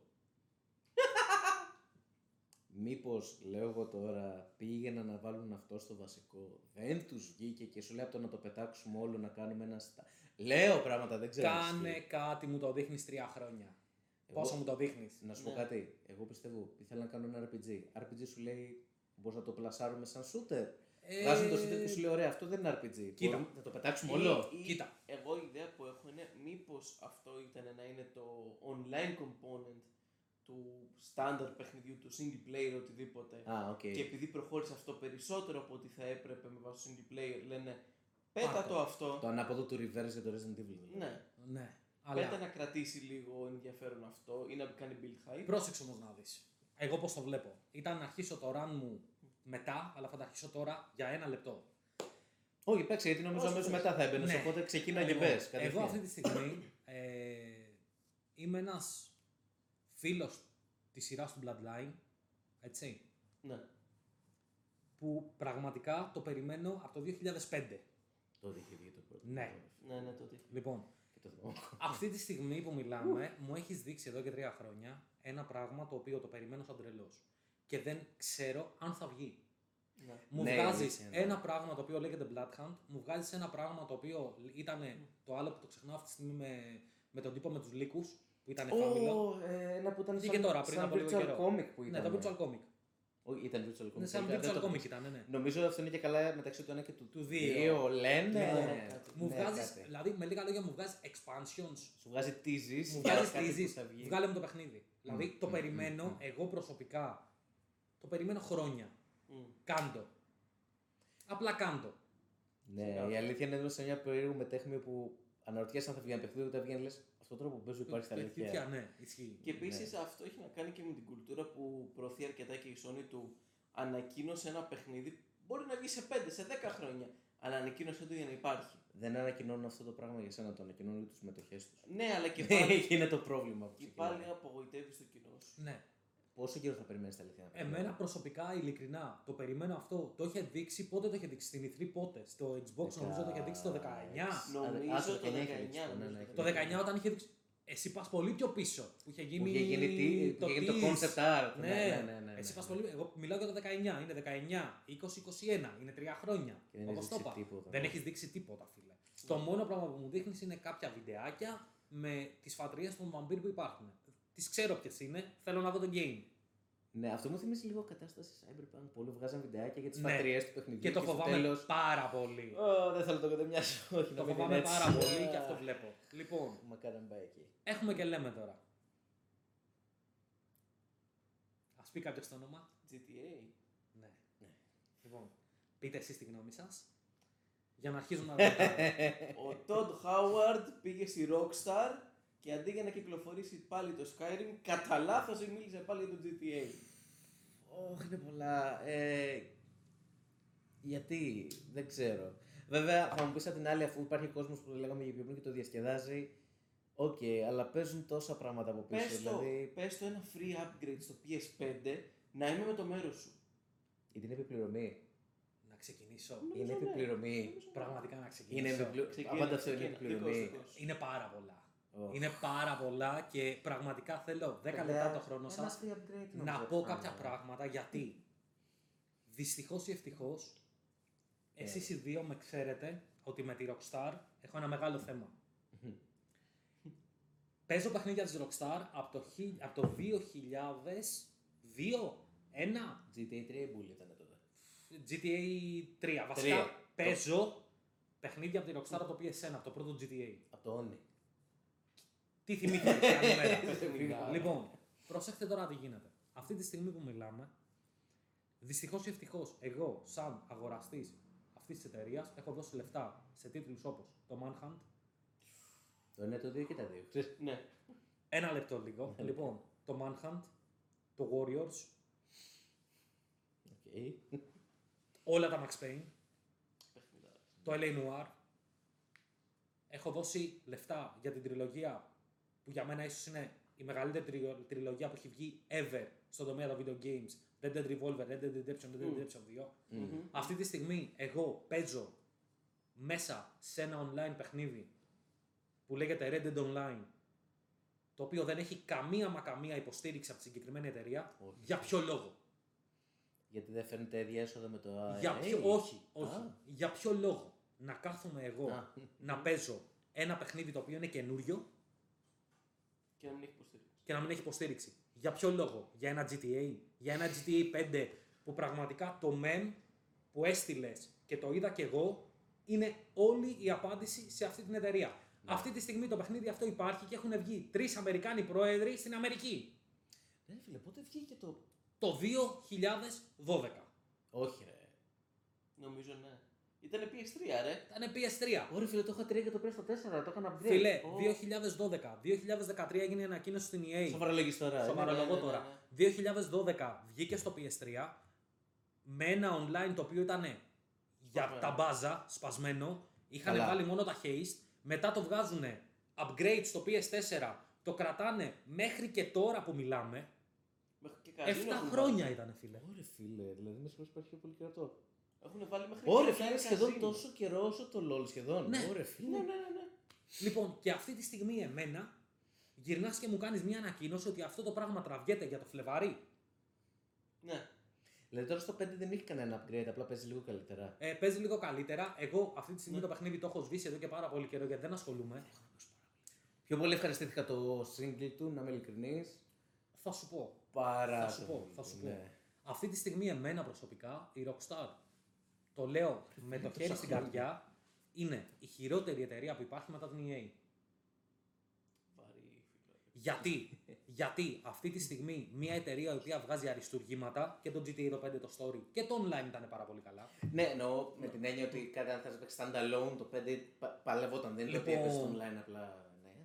Μήπως λέω εγώ τώρα πήγαιναν να βάλουν αυτό στο βασικό. Δεν τους βγήκε και σου λέει από το να το πετάξουμε όλο να κάνουμε ένα. Στα... Λέω πράγματα, δεν ξέρω. αν Κάνε ισχύει. κάτι, μου το δείχνεις τρία χρόνια. Εγώ- Πόσο μου το δείχνεις. Να σου πω Ναι. κάτι. Εγώ πιστεύω, ήθελα να κάνω ένα RPG. RPG σου λέει, μπορείς να το πλασάρουμε σαν shooter. Ε, Βγάζουν το shooter και σου λέει, ωραία, αυτό δεν είναι RPG. Κοίτα. Μπορούμε να το πετάξουμε Ή- όλο. ή- Κοίτα. Εγώ η ιδέα που έχω είναι μήπως αυτό ήταν να είναι το online component του standard παιχνιδιού, του single player, οτιδήποτε. Α, οκ. Και επειδή προχώρησε αυτό περισσότερο από ό,τι θα έπρεπε με βάση το single player, λένε πέτα Πάρ' το. το αυτό. Το ανάποδο του reverse για το Resident Evil. δηλαδή. Ναι. Ναι. Πέτα Αλλά να κρατήσει λίγο ενδιαφέρον αυτό ή να κάνει build hype. πρόσεξε όμως να δεις. Εγώ πώς το βλέπω. Ήταν να αρχίσω το run μου μετά, αλλά θα τα αρχίσω τώρα για ένα λεπτό. Όχι, παίξε, γιατί νομίζω Όχι, αμέσως όχι. μετά θα έμπαινες. Ναι. Οπότε ξεκίνα και Λοιπόν, μπες, Εγώ κατευθείαν. αυτή τη στιγμή ε, είμαι ένας φίλος της σειράς του Bloodline. Έτσι. Ναι. Που πραγματικά το περιμένω από το 2005. Τότε είχε βγει το πρώτο. Ναι. Ναι, ναι, τότε. Λοιπόν, Και το θυμάμαι. αυτή τη στιγμή που μιλάμε, μου έχεις δείξει εδώ και τρία χρόνια ένα πράγμα το οποίο το περιμένω σαν τρελός. Και δεν ξέρω αν θα βγει. Ναι. Μου Ναι, βγάζεις αλήθεια είναι. ένα πράγμα το οποίο λέγεται Bloodhound, μου βγάζεις ένα πράγμα το οποίο ήταν το άλλο που το ξεχνάω αυτή τη στιγμή με, με τον τύπο με τους λύκους που ήταν φάμιλο. Ω, ε, ένα που ήταν Βγήκε σαν, τώρα, πριν σαν από λίγο virtual καιρό. comic που ήταν. Ναι, το virtual comic. Όχι, ήταν virtual comic. Ναι, σαν δεν virtual το- comic ήταν, ναι. Νομίζω αυτό είναι και καλά μεταξύ του ένα και του, Του δύο. Λένε. Λοιπόν, ναι, μου ναι, βγάζεις, κάτι. δηλαδή με λίγα λόγια μου βγάζεις expansions. Σου βγάζει teases. Μου για βγάζει κάτι που teases. θα βγει. Βγάλε μου το παιχνίδι. Δηλαδή το μ, περιμένω, μ, μ. εγώ προσωπικά, το περιμένω χρόνια. Μμ. Κάντο. Απλά κάντο. Ναι, η αλήθεια είναι ότι σε μια περίεργο μετέχνη που αναρωτιέσαι αν θα βγει ένα παιχνίδι, όταν βγαίνει λες αυτόν τον τρόπο που παίζω υπάρχει στα Τέτοια, αλήθεια. ναι, ισχύει. Και επίσης αυτό έχει να κάνει και με την κουλτούρα που προωθεί αρκετά και η Sony του ανακοίνωσε ένα παιχνίδι. Μπορεί να βγει σε 5, σε 10 χρόνια. Αλλά ανακοίνωσε το για να υπάρχει. Δεν ανακοινώνουν αυτό το πράγμα για σένα, το ανακοινώνουν για τις μετοχέ τους. Ναι, αλλά και πάλι, Εκεί είναι το πρόβλημα που και ξεκινάει. πάλι απογοητεύεις το κοινό σου. Ναι. Πόσο καιρό θα περιμένεις τα αλήθεια. να πει; Εμένα προσωπικά, ειλικρινά, το περιμένω αυτό. Το είχε δείξει, πότε το είχε δείξει, στην E3 πότε. Στο Xbox νομίζω το είχε δείξει το 19. Νομίζω Α, το το 19 19. είχε δείξει, ναι, ναι, νομίζω Το 19 όταν είχε δείξει. Εσύ πας πολύ πιο πίσω. Που είχε γίνει, Που είχε γίνει, τι, που είχε γίνει το tease. concept art. Ναι, ναι, ναι, ναι, Εσύ ναι. πας πολύ. Εγώ μιλάω για το 19. Είναι 19, 20, 21. Είναι τρία χρόνια. Και δεν Όπως έχεις το δείξει είπα. τίποτα. Δεν έχεις δείξει τίποτα, φίλε. Το μόνο πράγμα που μου δείχνεις είναι κάποια βιντεάκια με τις φατρίες των βαμπύρ που υπάρχουν. Τις ξέρω ποιες είναι. Θέλω να δω το game. Ναι, αυτό μου θυμίζει λίγο κατάσταση Cyberpunk που όλοι βγάζαν βιντεάκια για τις Ναι. φατριές του παιχνιδιού. Και το στο φοβάμαι τέλος, πάρα πολύ. «Ω, δεν θέλω το κατεμοιάσω. Όχι, να Το μην φοβάμαι είναι έτσι». πάρα πολύ και αυτό βλέπω. Λοιπόν, Μακάρι να πάει εκεί. έχουμε και λέμε τώρα. Α πει κάποιος το όνομα. GTA. Ναι. Λοιπόν, πείτε εσείς τη γνώμη σας. Για να αρχίζουμε να ρωτάμε. Ο Todd Howard πήγε στη Rockstar και αντί για να κυκλοφορήσει πάλι το Skyrim, κατά λάθος μίλησε πάλι για το GTA. Όχι, είναι πολλά. Ε, γιατί, δεν ξέρω. Βέβαια, θα μου πεις απ' την άλλη, αφού υπάρχει κόσμος που το λέγαμε για πιο πριν και το διασκεδάζει. Οκ, αλλά παίζουν τόσα πράγματα από πίσω. Πες το, δηλαδή, πες το ένα free upgrade στο PS5 να είμαι με το μέρος σου. γιατί είναι επί πληρωμή. να ξεκινήσω. Νομίζω Είναι ναι. επί πληρωμή. Νομίζω ναι. Πραγματικά να ξεκινήσω. Είναι επί πληρωμή. Ξεκίνα, Απάντα αυτό είναι ξεκίνα. επί πληρωμή. Δικός, δικός. Είναι πάρα πολλά. Ω. Είναι πάρα πολλά και πραγματικά θέλω 10 Παιδιά, λεπτά το χρόνο ένα σας free upgrade να νομίζω πω θα κάποια είναι. πράγματα γιατί δυστυχώς ή ευτυχώς εσείς οι δύο με ξέρετε ότι με τη Rockstar έχω ένα μεγάλο θέμα. Παίζω παιχνίδια της Rockstar από το, χι- από το 2002, 1, GTA 3 Bull ήταν τότε. GTA 3. Βασικά Τρία. παίζω παιχνίδια από τη Rockstar από το PSN, από το πρώτο GTA. Από το Oni. Τι θυμήθηκε καλημέρα. Θυμάμαι. λοιπόν, προσέξτε τώρα τι γίνεται. Αυτή τη στιγμή που μιλάμε, δυστυχώς ή ευτυχώς, εγώ, σαν αγοραστής αυτής της εταιρείας, έχω δώσει λεφτά σε τίτλους όπως το Manhunt. Το 1, το 2 και τα 2. Ναι. Ένα λεπτό λίγο. λοιπόν, το Manhunt, το Warriors, όλα τα Max Payne, Παιχνιδάρα. το LA Noir. Έχω δώσει λεφτά για την τριλογία που για μένα ίσως είναι η μεγαλύτερη τριλο- τριλογία που έχει βγει ever στον τομέα των video games. Red Dead Revolver, Red Dead Redemption, Red Dead Μμ. Redemption 2. Μμμ. Αυτή τη στιγμή εγώ παίζω μέσα σε ένα online παιχνίδι που λέγεται Red Dead Online το οποίο δεν έχει καμία μα καμία υποστήριξη από τη συγκεκριμένη εταιρεία. Όχι. Για ποιο λόγο; Γιατί δεν φαίνεται ίδια έσοδα με το Για AAA. ποιο, όχι, όχι. Α. Για ποιο λόγο να κάθομαι εγώ Α. να παίζω ένα παιχνίδι το οποίο είναι καινούριο Και να μην έχει υποστήριξη. και να μην έχει υποστήριξη. Για ποιο λόγο, για ένα GTA, για ένα GTA 5 που πραγματικά το mem που έστειλες και το είδα κι εγώ είναι όλη η απάντηση σε αυτή την εταιρεία. Ναι. Αυτή τη στιγμή το παιχνίδι αυτό υπάρχει και έχουν βγει τρεις Αμερικάνοι πρόεδροι στην Αμερική. Ναι, φίλε, πότε βγήκε το. Το 2012. Όχι, ρε. Νομίζω ναι. Ήταν PS3, ρε. Ήταν PS3. Ωραία, φίλε, το είχα 3 και το πήρε στο 4, το έκανα upgrade. Φίλε, Ω. 2012. 2013 έγινε η ανακοίνωση στην EA. Σοβαρολογείς τώρα. ε. Σοβαρολογώ ναι, ναι, τώρα. ναι. 2012 βγήκε στο PS3 με ένα online το οποίο ήταν για Σπασμένο. τα μπάζα, σπασμένο. Είχαν Καλά. βάλει μόνο τα haste. Μετά το βγάζουν upgrade στο PS4. Το κρατάνε μέχρι και τώρα που μιλάμε. Μέχρι και καζίνο 7 έχουν χρόνια βάλει. ήταν, φίλε. Ωρε φίλε, δηλαδή με συγχωρείς υπάρχει πιο πολύ καιρό αυτό. Έχουν βάλει μέχρι Ωρε και φίλε, καζίνο. σχεδόν τόσο καιρό όσο το LOL σχεδόν. Ναι. Ωρε Ναι, φίλε. ναι, ναι. ναι. Λοιπόν, και αυτή τη στιγμή εμένα γυρνάς και μου κάνεις μια ανακοίνωση ότι αυτό το πράγμα τραβιέται για το Φλεβάρι. ναι. Δηλαδή τώρα στο 5 δεν έχει κανένα upgrade, απλά παίζει λίγο καλύτερα. Ε, παίζει λίγο καλύτερα. Εγώ αυτή τη στιγμή Ναι. το παιχνίδι το έχω σβήσει εδώ και πάρα πολύ καιρό γιατί δεν ασχολούμαι. Πιο πολύ ευχαριστήθηκα το single του, να είμαι ειλικρινής. Θα σου πω. Παρά Θα σου το πω, video, θα σου πω. ναι. Αυτή τη στιγμή εμένα προσωπικά η Rockstar, το λέω με το τόσα χέρι στην χρόνια. καρδιά, είναι η χειρότερη εταιρεία που υπάρχει μετά την EA. Βαρύ, φίλε. Γιατί, γιατί αυτή τη στιγμή μια εταιρεία η οποία βγάζει αριστουργήματα και το GTA το 5 το story και το online ήταν πάρα πολύ καλά. Ναι, εννοώ με την έννοια ότι κάτι αν θες να παίξεις standalone, το 5 πα- παλεύονταν. Δεν είναι ότι Λοιπόν. έπαιζες στο online απλά. Ναι.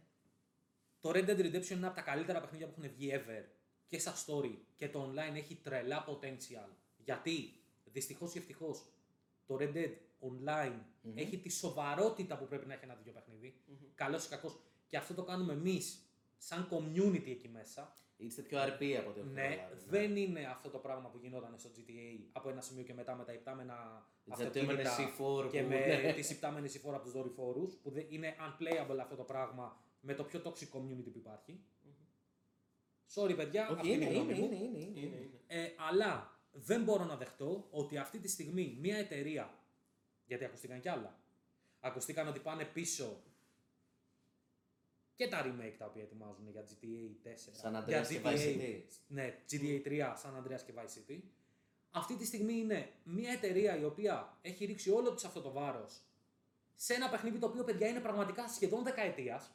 Το Red Dead Redemption είναι από τα καλύτερα παιχνίδια που έχουν βγει ever και σαν story και το online έχει τρελά potential. Γιατί, δυστυχώς ή ευτυχώς, το Red Dead Online Μμμ. έχει τη σοβαρότητα που πρέπει να έχει ένα τέτοιο παιχνίδι. Μμμ. Καλός ή κακός. Και αυτό το κάνουμε εμείς σαν community εκεί μέσα. Είστε πιο RP από ό,τι έχω Ναι, καταλάβει, δεν είναι αυτό το πράγμα που γινόταν στο GTA από ένα σημείο και μετά με τα υπτάμενα Τι ζητούμενες αυτοκίνητα C4 και που- με ναι. τις υπτάμενες υφόρα από τους δορυφόρους που δεν- είναι unplayable αυτό το πράγμα με το πιο toxic community που υπάρχει. Sorry παιδιά, Όχι, αυτή είναι, η είναι, γνώμη μου. είναι, είναι, είναι. Είναι, είναι. Ε, αλλά δεν μπορώ να δεχτώ ότι αυτή τη στιγμή μια εταιρεία, γιατί ακουστήκαν κι άλλα, ακουστήκαν ότι πάνε πίσω και τα remake τα οποία ετοιμάζουν για GTA 4, Σαν για Andreas και Vice City. ναι, GTA 3, San Andreas και Vice City. Αυτή τη στιγμή είναι μια εταιρεία η οποία έχει ρίξει όλο της αυτό το βάρος σε ένα παιχνίδι το οποίο παιδιά είναι πραγματικά σχεδόν δεκαετίας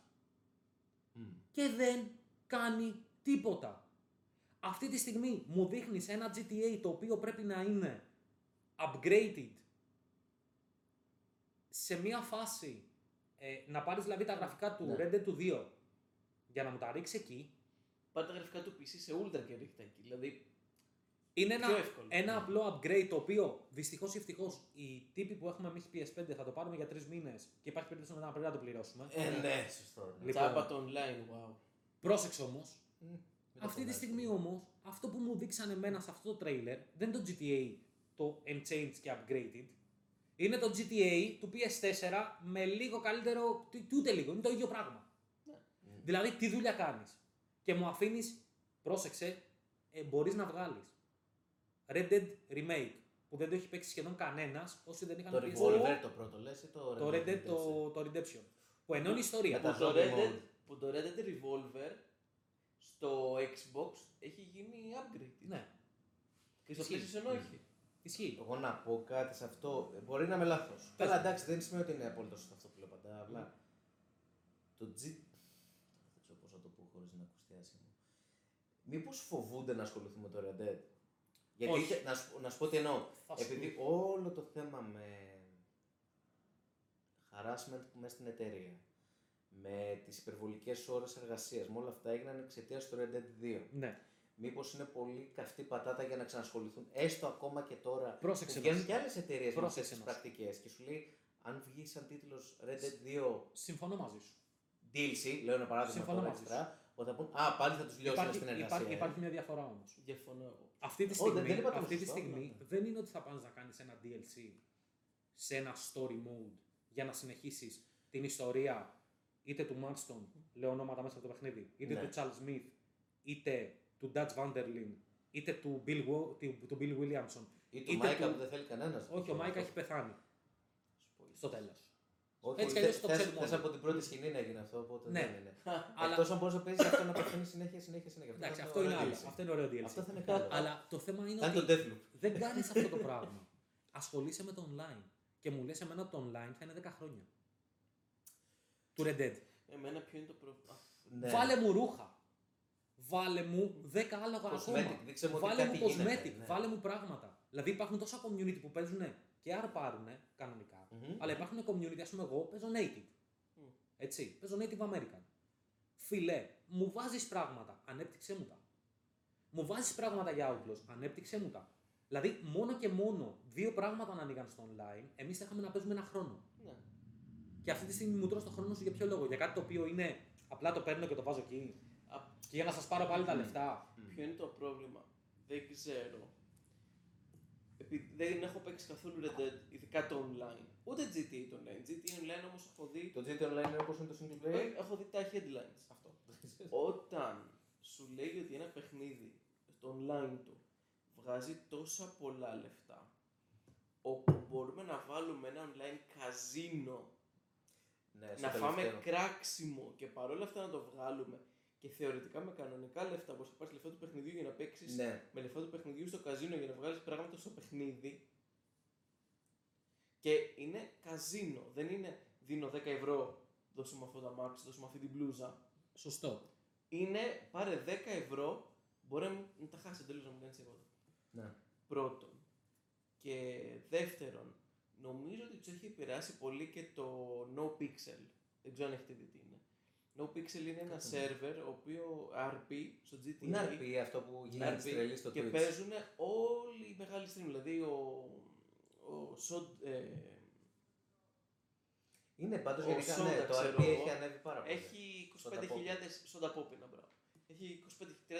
Μμ. και δεν κάνει τίποτα. Αυτή τη στιγμή μου δείχνεις ένα GTA το οποίο πρέπει να είναι upgraded σε μια φάση ε, να πάρεις δηλαδή τα γραφικά του Ναι. Red Dead του 2 για να μου τα ρίξεις εκεί Πάρε τα γραφικά του PC σε ultra και ρίχτα εκεί. Δηλαδή, είναι ένα, Πιο εύκολο. ένα απλό upgrade το οποίο δυστυχώς ή ευτυχώς οι τύποι που έχουμε εμείς PS5 θα το πάρουμε για τρεις μήνες και υπάρχει περίπτωση μετά να πρέπει να το πληρώσουμε. Ε, ναι, σωστό. ναι. Λοιπόν. τσάπα το online, wow. Πρόσεξε όμως, Μμ. Μην το Αυτή τη φωνάζεις. στιγμή όμως, αυτό που μου δείξανε εμένα σε αυτό το trailer δεν είναι το GTA το Unchanged και Upgraded. Είναι το GTA του PS4 με λίγο καλύτερο, τι- τι ούτε λίγο, είναι το ίδιο πράγμα. Ναι. Δηλαδή, τι δουλειά κάνεις; Και μου αφήνεις, πρόσεξε, ε, μπορείς να βγάλεις Red Dead Remake, που δεν το έχει παίξει σχεδόν κανένας, όσοι δεν είχαν Το PS4. Revolver το πρώτο λες ή το Το Red Dead, το, το Redemption. Που ενώνει ιστορία. Μετά Που το, zombie Red Dead, mode. που το Red Dead Revolver στο Xbox έχει γίνει upgrade. Ναι, Και στο Ισχύει. PlayStation όχι. ισχύει. Εγώ να πω κάτι σε αυτό. ε, Μπορεί να είμαι λάθος. Καλά, μου. εντάξει, δεν σημαίνει ότι είναι απόλυτο σωστό αυτό που λέω παντά. Απλά το G. Δεν ξέρω πώς θα το πω χωρίς να ακουστεί άσχημα. Μήπως φοβούνται να ασχοληθούν με το Red Dead; Γιατί Όχι. είχε- να, σου, να σου πω τι εννοώ. Θα σου Επειδή όλο το θέμα με harassment που μέσα στην εταιρεία, με τις υπερβολικές ώρες εργασίας, με όλα αυτά έγιναν εξαιτίας του Red Dead 2. Ναι. Μήπως είναι πολύ καυτή πατάτα για να ξανασχοληθούν, έστω ακόμα και τώρα. Πρόσεξε που βγαίνουν μας. και άλλες εταιρείες με Πρόσεξε αυτές τις μας. πρακτικές και σου λέει, αν βγει σαν τίτλος Red Dead 2 Συμφωνώ μαζί σου. DLC, λέω ένα παράδειγμα Συμφωνώ τώρα μαζί σου. εξτρά, ότι θα πούν Α, πάλι θα τους λιώσουν Υπάρχει, στην εργασία. υπάρχει, ε». υπάρχει μια διαφορά όμως. Διαφωνώ εγώ. Αυτή τη Ω, δεν- στιγμή, δεν είπα το αυτή τη σωστό, στιγμή ναι. δεν είναι ότι θα πας να κάνεις ένα DLC σε ένα story mode για να συνεχίσεις την ιστορία είτε του Marston, λέω ονόματα μέσα από το παιχνίδι, είτε Ναι. του Charles Smith, είτε του Dutch Vanderlyn, είτε του Bill, Wo- του, του Bill Williamson. Ή του είτε Μάικα του- που δεν θέλει κανένας. Όχι, ο Μάικα έχει πεθάνει στο τέλος. Όχι, Έτσι κι θε- αλλιώς το θες- ξέρουμε θες όλοι. από την πρώτη σκηνή να γίνει αυτό, οπότε Ναι. δεν είναι. Αλλά- Εκτός αν μπορείς να παίζεις αυτό να πεθαίνει συνέχεια, συνέχεια, συνέχεια. Εντάξει, θα αυτό είναι ωραίο άλλο. DLC. Αυτό είναι ωραίο DLC. Αυτό θα είναι καλό. Αλλά το θέμα είναι Θα είναι ότι το Deathloop. δεν κάνεις αυτό το πράγμα. Ασχολείσαι με το online. Και μου λες εμένα ότι το online θα είναι 10 χρόνια. Του Red Dead. Εμένα ποιο είναι το πρόβλημα. Ναι. Βάλε μου ρούχα. Βάλε μου 10 άλογα Cosmetic, ακόμα. δείξε μου ότι Βάλε μου κάτι γίνεται, cosmetic. ναι. Βάλε μου πράγματα. Δηλαδή υπάρχουν τόσα community που παίζουν και αρπάρουν κανονικά. Μμμ. Αλλά υπάρχουν community, ας πούμε, εγώ παίζω native. Μμ. Έτσι, παίζω native American. Φιλέ, μου βάζεις πράγματα, ανέπτυξέ μου τα. Μου βάζεις πράγματα για Outlaws, ανέπτυξέ μου τα. Δηλαδή, μόνο και μόνο δύο πράγματα να ανοίγαν στο online, εμείς θα είχαμε να παίζουμε ένα χρόνο. Ναι. Και αυτή τη στιγμή μου τρως το χρόνο σου για ποιο λόγο. Για κάτι το οποίο είναι απλά το παίρνω και το βάζω εκεί. Α, Και για να σας πάρω πάλι τα λεφτά. Ποιο είναι το πρόβλημα; Δεν ξέρω. Επειδή δεν έχω παίξει καθόλου Red Dead, ειδικά το online. Ούτε GTA το online. GTA online όμως έχω δει. Το GTA Online είναι όπως είναι το single player; Έχω δει τα headlines. Αυτό. Όταν σου λέει ότι ένα παιχνίδι στο online του βγάζει τόσα πολλά λεφτά, όπου μπορούμε να βάλουμε ένα online καζίνο, Ναι, στο να φάμε τελευταίο. κράξιμο και παρόλα αυτά να το βγάλουμε και θεωρητικά με κανονικά λεφτά, όπως θα πάρεις λεφτά του παιχνιδιού για να παίξεις Ναι. με λεφτά του παιχνιδιού στο καζίνο για να βγάλεις πράγματα στο παιχνίδι και είναι καζίνο, δεν είναι δίνω 10 ευρώ, δώσε μου αυτό το αμάξι, δώσε μου αυτή την μπλούζα. Σωστό. Είναι πάρε 10 ευρώ, μπορεί να μην- να τα χάσει εντελώ να μην κάνει τίποτα. Ναι. Πρώτον. Και δεύτερον, νομίζω ότι τους έχει επηρεάσει πολύ και το No Pixel. Δεν ξέρω αν έχετε δει τι είναι. No Pixel είναι ένα Κάτι σερβερ, ο οποίο RP στο GTA. Είναι RP αυτό που είναι γίνεται RP, τρελή στο και Twitch. παίζουν όλοι οι μεγάλοι stream. Δηλαδή ο. ο Σοντ, ε, Είναι πάντως Ο γενικά, ναι, Soda, το ξέρω RP εγώ, έχει ανέβει πάρα πολύ. έχει Soda 25.000 σόντα πόπινα, μπράβο. Έχει 25-30.000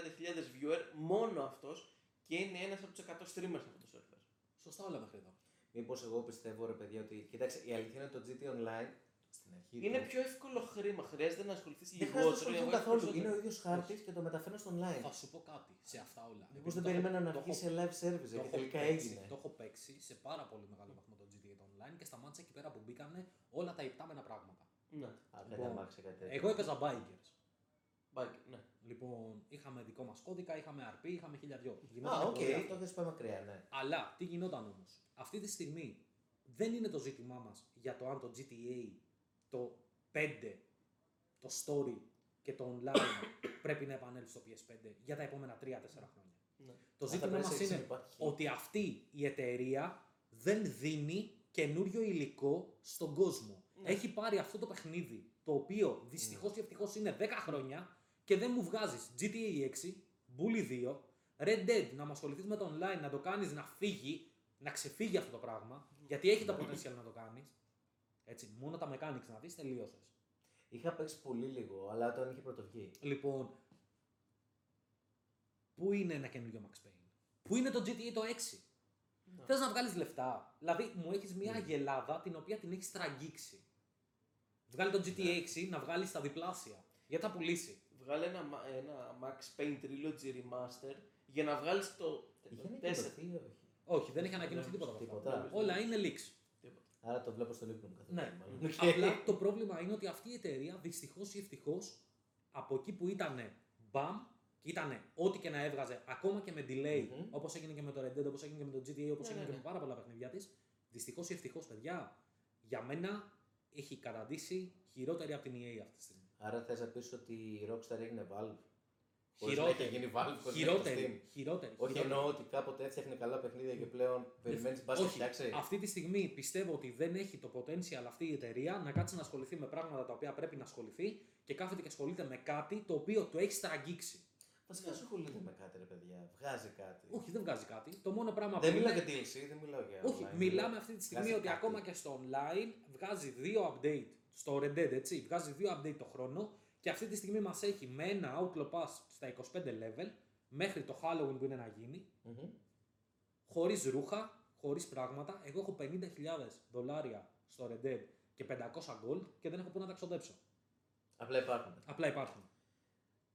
viewer μόνο αυτός και είναι ένας από τους 100 streamers αυτό το server. Σωστά όλα μέχρι εδώ. Μήπως εγώ πιστεύω ρε παιδιά ότι, κοίταξε, η αλήθεια είναι ότι το GT Online στην αρχή Είναι του, πιο εύκολο χρήμα. Χρειάζεται να ασχοληθείς δεν χρειάζεται να λιγότερο. ασχοληθούν για να καθόλου. βγάλεις Είναι ο περισσότερο. ίδιος χάρτης και το μεταφέρω στο online. Θα σου πω κάτι σε αυτά όλα. Μήπως Επειδή δεν το περιμένα έχω- να το βγει έχω- σε live service το και έχω τελικά παίξει- έγινε. Το έχω παίξει σε πάρα πολύ μεγάλο βαθμό το GTA το online και σταμάτησα εκεί πέρα που μπήκανε όλα τα ιπτάμενα πράγματα. Ναι. Α, κάτι Λοιπόν, αμάξι, κάτι τέτοιο. Εγώ έπαιζα bikers. Bike, ναι. Λοιπόν, είχαμε δικό μας κώδικα, είχαμε RP, είχαμε χίλια δυο. Α, Γινόταν οκ, πολύ αυτό. αυτό δεν σου πάει μακριά, ναι. Αλλά τι γινόταν όμως; Αυτή τη στιγμή δεν είναι το ζήτημά μας για το αν το GTA το 5, το story και το online πρέπει να επανέλθει στο PS5 για τα επόμενα 3-4 χρόνια. ναι. Το Αν θα ζήτημά πρέπει μας να είναι υπάρχει. ότι αυτή η εταιρεία δεν δίνει καινούριο υλικό στον κόσμο. Ναι. Έχει πάρει αυτό το παιχνίδι, το οποίο δυστυχώς ή ευτυχώς είναι 10 χρόνια και δεν μου βγάζεις GTA 6, Bully 2, Red Dead να με ασχοληθείς με το online, να το κάνεις να φύγει, να ξεφύγει αυτό το πράγμα, γιατί έχει το potential να το κάνεις. Έτσι, μόνο τα mechanics να δεις, τελείωσες. Είχα παίξει πολύ λίγο, αλλά όταν είχε πρωτοβγεί. Λοιπόν, πού είναι ένα καινούριο Max Payne, πού είναι το GTA το 6, Ναι. Θες να βγάλεις λεφτά; Δηλαδή, μου έχεις μια Ναι. γελάδα την οποία την έχεις στραγγίξει. Βγάλει το GTA 6 να βγάλεις τα διπλάσια. Γιατί θα πουλήσει. Βγάλε ένα, μα- ένα Max Payne Trilogy Remaster για να βγάλεις το Είχε 4. Ανακοινωθεί ή όχι. Όχι, δεν έχει ανακοινωθεί Δεν τίποτα από αυτά. Τίποτα. Όλα είναι leaks. Άρα το βλέπω στο ύπνο μου κάθε Ναι. μέρα, μάλλον. Οκ. Απλά το πρόβλημα είναι ότι αυτή η εταιρεία δυστυχώς ή ευτυχώς από εκεί που ήταν μπαμ και ήταν ό,τι και να έβγαζε, ακόμα και με delay, Μμμ. όπως έγινε και με το Red Dead, όπως έγινε και με το GTA, όπως Ναι, έγινε ναι, και ναι. με πάρα πολλά παιχνίδια της. Δυστυχώς ή ευτυχώς, παιδιά, για μένα έχει καταντήσει χειρότερη από την EA αυτή τη στιγμή. Άρα θες να πεις ότι η Rockstar έγινε Valve; Χωρίς να Χειρότερη. έχει γίνει Valve, χωρίς να έχει Χειρότερη. Steam. Χειρότερη. Όχι χειρότερη. εννοώ ότι κάποτε έφτιαχνε καλά παιχνίδια και πλέον περιμένεις μπας και Όχι, φτιάξει. αυτή τη στιγμή πιστεύω ότι δεν έχει το potential αυτή η εταιρεία να κάτσει να ασχοληθεί με πράγματα τα οποία πρέπει να ασχοληθεί και κάθεται και ασχολείται με κάτι το οποίο το έχει στραγγίξει. Βασικά ασχολείται με κάτι ρε παιδιά, βγάζει κάτι. Όχι, δεν βγάζει κάτι. Το μόνο πράγμα Δεν που μιλάω είναι... για DLC, δεν μιλάω για Όχι, online, μιλάμε μιλάω- αυτή τη στιγμή βγάζει ότι κάτι. ακόμα και στο online βγάζει δύο update στο Red Dead, έτσι. Βγάζει δύο update το χρόνο και αυτή τη στιγμή μας έχει με ένα Outlaw Pass στα 25 level μέχρι το Halloween που είναι να γίνει, Μμμ. χωρίς ρούχα, χωρίς πράγματα. Εγώ έχω 50.000 δολάρια στο Red Dead και 500 gold και δεν έχω πού να τα ξοδέψω. Απλά υπάρχουν. Απλά υπάρχουν.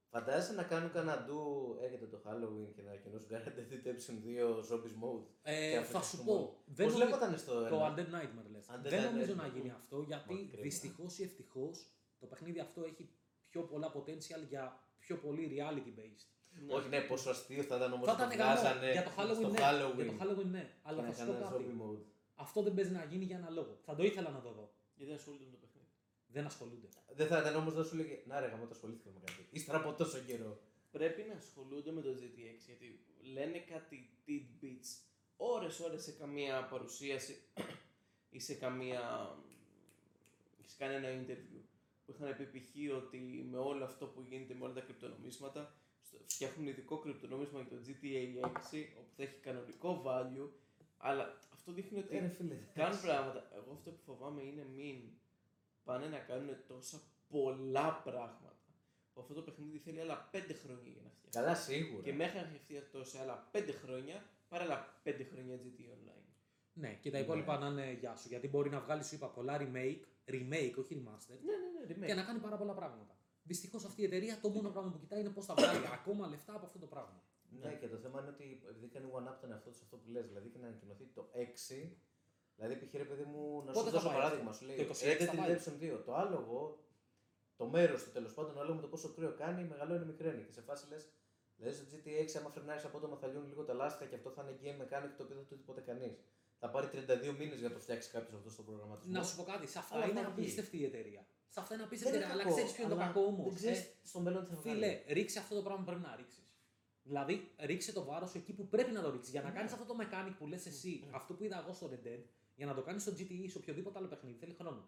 Φαντάζεσαι να κάνουν κανένα ντου, έρχεται το Halloween και να ανακοινώσουν κανένα Dead Redemption 2 Zombies Mode. Και Ε, αυτό θα το σου mode. πω. Δεν Πώς νομι- λέγονταν στο Το ένα; Undead Nightmare λες. Undead δεν νομίζω Nightmare. να γίνει αυτό γιατί Μα, κρίμα. δυστυχώς ή ευτυχώς το παιχνίδι αυτό έχει πιο πολλά potential για πιο πολύ reality based. Ναι. Όχι, ναι, πόσο αστείο θα ήταν όμως θα να το ήταν γαμό. βγάζανε Για το Halloween στο ναι. Halloween. Για το Halloween ναι. Αλλά και θα να σου πω κάνανε κάτι. zombie mode. Αυτό δεν παίζει να γίνει για ένα λόγο. Θα το ήθελα να το δω. Γιατί δεν ασχολούνται με το παιχνίδι. Δεν ασχολούνται. Δεν θα ήταν όμως να σου λέγε, να ρε γαμώ το ασχολήθηκα με κάτι. Ύστερα από τόσο καιρό. Πρέπει να ασχολούνται με το GTX γιατί λένε κάτι tidbits ώρες ώρες σε καμία παρουσίαση ή σε καμία σε κανένα interview που είχαν πει π.χ. ότι με όλο αυτό που γίνεται με όλα τα κρυπτονομίσματα στο φτιάχνουν ειδικό κρυπτονόμισμα για το GTA 6, όπου θα έχει κανονικό value, αλλά αυτό δείχνει ότι Ε, ρε φίλε, κάνουν πράγματα. Εγώ αυτό που φοβάμαι είναι μην πάνε να κάνουν τόσα πολλά πράγματα. Που αυτό το παιχνίδι θέλει άλλα 5 χρόνια για να φτιάξει. Καλά, σίγουρα. Και μέχρι να φτιαχτεί αυτό σε άλλα 5 χρόνια, πάρε άλλα 5 χρόνια GTA Online. Ναι, και τα υπόλοιπα να είναι γεια σου. Γιατί μπορεί να βγάλεις, σου είπα, πολλά remake, remake, όχι remaster, Ναι, ναι, ναι, remake. και να κάνει πάρα πολλά πράγματα. Δυστυχώς αυτή η εταιρεία το μόνο πράγμα που κοιτάει είναι πώς θα βγάλει ακόμα λεφτά από αυτό το πράγμα. Ναι, και το θέμα είναι ότι επειδή κάνει one-up τον εαυτό του αυτό που λες, δηλαδή και να ανακοινωθεί το 6. Δηλαδή, π.χ. ρε παιδί μου, να Πότε σου θα δώσω πάει παράδειγμα, αυτό; σου λέει Το 26 Red θα Dead πάει. Redemption 2. Το άλογο, το μέρος του τέλος πάντων, ανάλογα με το πόσο κρύο κάνει, μεγαλώνει μικραίνει. Και σε φάση λες, δηλαδή στο GTA 6, άμα φρενάρεις απότομα θα λιώνουν λίγο τα λάστιχα και αυτό θα είναι game mechanic το οποίο δεν το δει ποτέ κανείς. Θα πάρει 32 μήνες για να το φτιάξει κάποιος αυτός στον προγραμματισμό. Να σου πω κάτι, σε αυτά Αλλά είναι θα βγει. απίστευτη η εταιρεία. Σε αυτά είναι Δεν απίστευτη η είναι εταιρεία. Αλλά κακό, ξέρεις ποιο είναι το αλλά κακό όμως. Δεν ξέρεις στο μέλλον τι θα βγάλει. Φίλε, ρίξε αυτό το πράγμα που πρέπει να ρίξεις. Δηλαδή, ρίξε το βάρος εκεί που πρέπει να το ρίξεις. Για να Ναι. κάνεις αυτό το mechanic που λες εσύ, Ναι. αυτό που είδα εγώ στο Red Dead, για να το κάνεις στο GTE ή σε οποιοδήποτε άλλο παιχνίδι, θέλει χρόνο.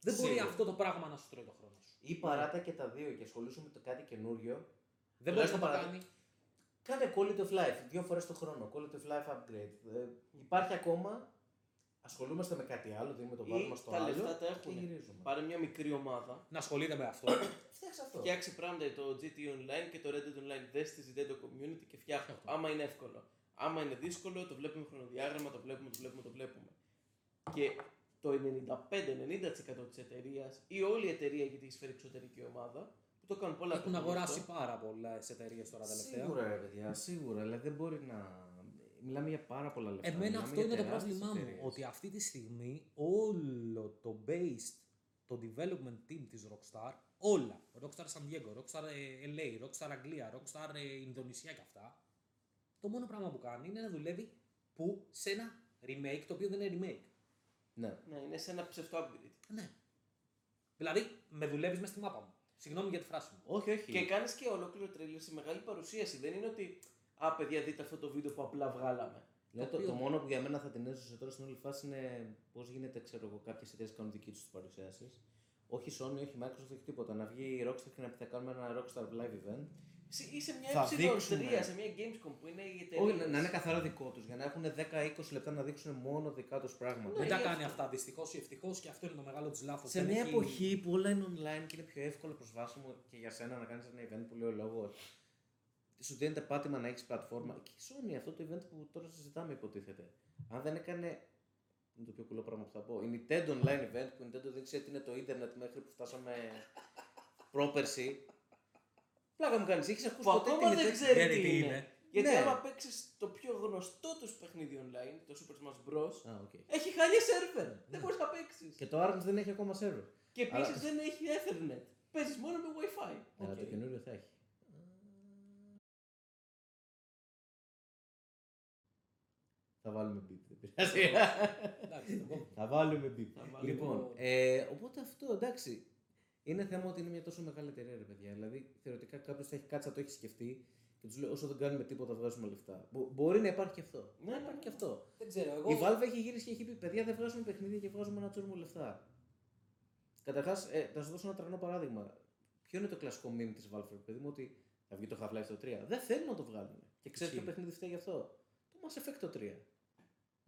Δεν μπορεί Σίγουρα. αυτό το πράγμα να σου τρώει το χρόνο σου. Ή παράτα και τα δύο και ασχολούσαι με το κάτι καινούριο. Δεν μπορείς να Τουλάχιστον το παράδειγμα- κάνει. Κάνε quality of life δύο φορές το χρόνο. Quality of life upgrade. Ε, υπάρχει ακόμα. Ασχολούμαστε με κάτι άλλο, δίνουμε το βάρος Ή μας στο τα άλλο. λεφτά τα Και έχουν. γυρίζουμε. Πάρε μια μικρή ομάδα, Να ασχολείται με αυτό. Φτιάξε αυτό. φτιάξει πράγματα για το GTA Online και το Red Dead Online. Δες τη Nintendo Community και φτιάχνει. Αυτό. Άμα είναι εύκολο. Άμα είναι δύσκολο, το βλέπουμε χρονοδιάγραμμα, το βλέπουμε, το βλέπουμε, το βλέπουμε. Και το 95-90% της εταιρείας ή όλη η εταιρεία γιατί έχει φέρει εξωτερική ομάδα που το κάνουν πολλά Έχουν παιχνίδια αγοράσει αυτό. πάρα πολλέ εταιρείες τώρα τελευταία. Σίγουρα, ρε παιδιά, σίγουρα. Δηλαδή δεν μπορεί να. Μιλάμε για πάρα πολλά λεφτά. Εμένα μιλάμε αυτό για είναι το τεράστιες πρόβλημά μου. εταιρείες. Ότι αυτή τη στιγμή όλο το based, το development team της Rockstar, όλα, Rockstar San Diego, Rockstar ε, LA, Rockstar Αγγλία, Rockstar ε, Ινδονησία και αυτά, το μόνο πράγμα που κάνει είναι να δουλεύει που σε ένα remake το οποίο δεν είναι remake. Ναι. Ναι, είναι σε ένα ψευτό upgrade. Ναι. Δηλαδή, με δουλεύεις μέσα στη μάπα μου. Συγγνώμη για τη φράση μου. Όχι, όχι. Και κάνεις και ολόκληρο τρίλερ σε μεγάλη παρουσίαση. Δεν είναι ότι. Α, παιδιά, δείτε αυτό το βίντεο που απλά βγάλαμε. Δηλαδή, το το, οποίο- το μόνο που για μένα θα την έζησε τώρα στην όλη φάση είναι πώς γίνεται, ξέρω εγώ, κάποιες εταιρείες κάνουν δική τους παρουσιάσεις. Όχι Sony, όχι Microsoft, όχι τίποτα. Να βγει η Rockstar και να πει θα κάνουμε ένα Rockstar Live event. Σε- Ή σε μια Θα ε3, δείξουμε. σε μια Gamescom που είναι η εταιρεία. Όχι, να, να είναι καθαρά δικό τους. Για να έχουν 10-20 λεπτά να δείξουν μόνο δικά τους πράγματα. Ναι, δεν τα γι' κάνει αυτό. αυτά δυστυχώς ή ευτυχώς και αυτό είναι το μεγάλο της λάθος. Σε μια εποχή που όλα είναι online και είναι πιο εύκολο προσβάσιμο και για σένα να κάνεις ένα event που λέει ο λόγο. Σου δίνεται πάτημα να έχεις πλατφόρμα. Και η Sony, αυτό το event που τώρα συζητάμε, υποτίθεται. Αν δεν έκανε. Είναι το πιο κουλό πράγμα που θα πω. Η Nintendo Online Event που η Nintendo δεν ξέρει τι είναι το Ιντερνετ μέχρι που φτάσαμε πρόπερση. Πλάκα μου κάνεις. Έχεις ακούσει Που ποτέ ακόμα την δεν Nintendo- ξέρει Γιατί τι τι είναι. είναι. Γιατί Ναι. άμα παίξεις το πιο γνωστό τους παιχνίδι online, το Super Smash Bros. Α, οκ. Έχει χαλί σερβερ. Δεν μπορείς να παίξεις. Και το ARMS δεν έχει ακόμα σερβερ. Και επίσης Αλλά- δεν έχει Ethernet. Παίζεις μόνο με WiFi. Αλλά Οκ. το καινούριο θα έχει. Θα βάλουμε beep, δεν πειράζει. Εντάξει, εγώ- Θα βάλουμε beep. Θα βάλουμε Λοιπόν, beep. ε, οπότε αυτό εντάξει. Είναι θέμα ότι είναι μια τόσο μεγάλη εταιρεία, ρε παιδιά. Δηλαδή, θεωρητικά κάποιος θα έχει κάτσει να το έχει σκεφτεί και τους λέει: Όσο δεν κάνουμε τίποτα, βγάζουμε λεφτά. Μπο- μπορεί να υπάρχει και αυτό. Ναι, να ναι, υπάρχει ναι. και αυτό. Δεν ξέρω, εγώ. Η Valve έχει γυρίσει και έχει πει: Παιδιά, δεν βγάζουμε παιχνίδια και βγάζουμε ένα τσούρμο λεφτά. Καταρχάς, ε, θα σου δώσω ένα τρανό παράδειγμα. Ποιο είναι το κλασικό meme της Valve, ρε παιδί μου, ότι θα βγει το Half-Life το 3. Δεν θέλουν να το βγάλουν. Και ξέρεις ποιο Ισχύει. παιχνίδι φταίει γι' αυτό; Το Mass Effect το 3.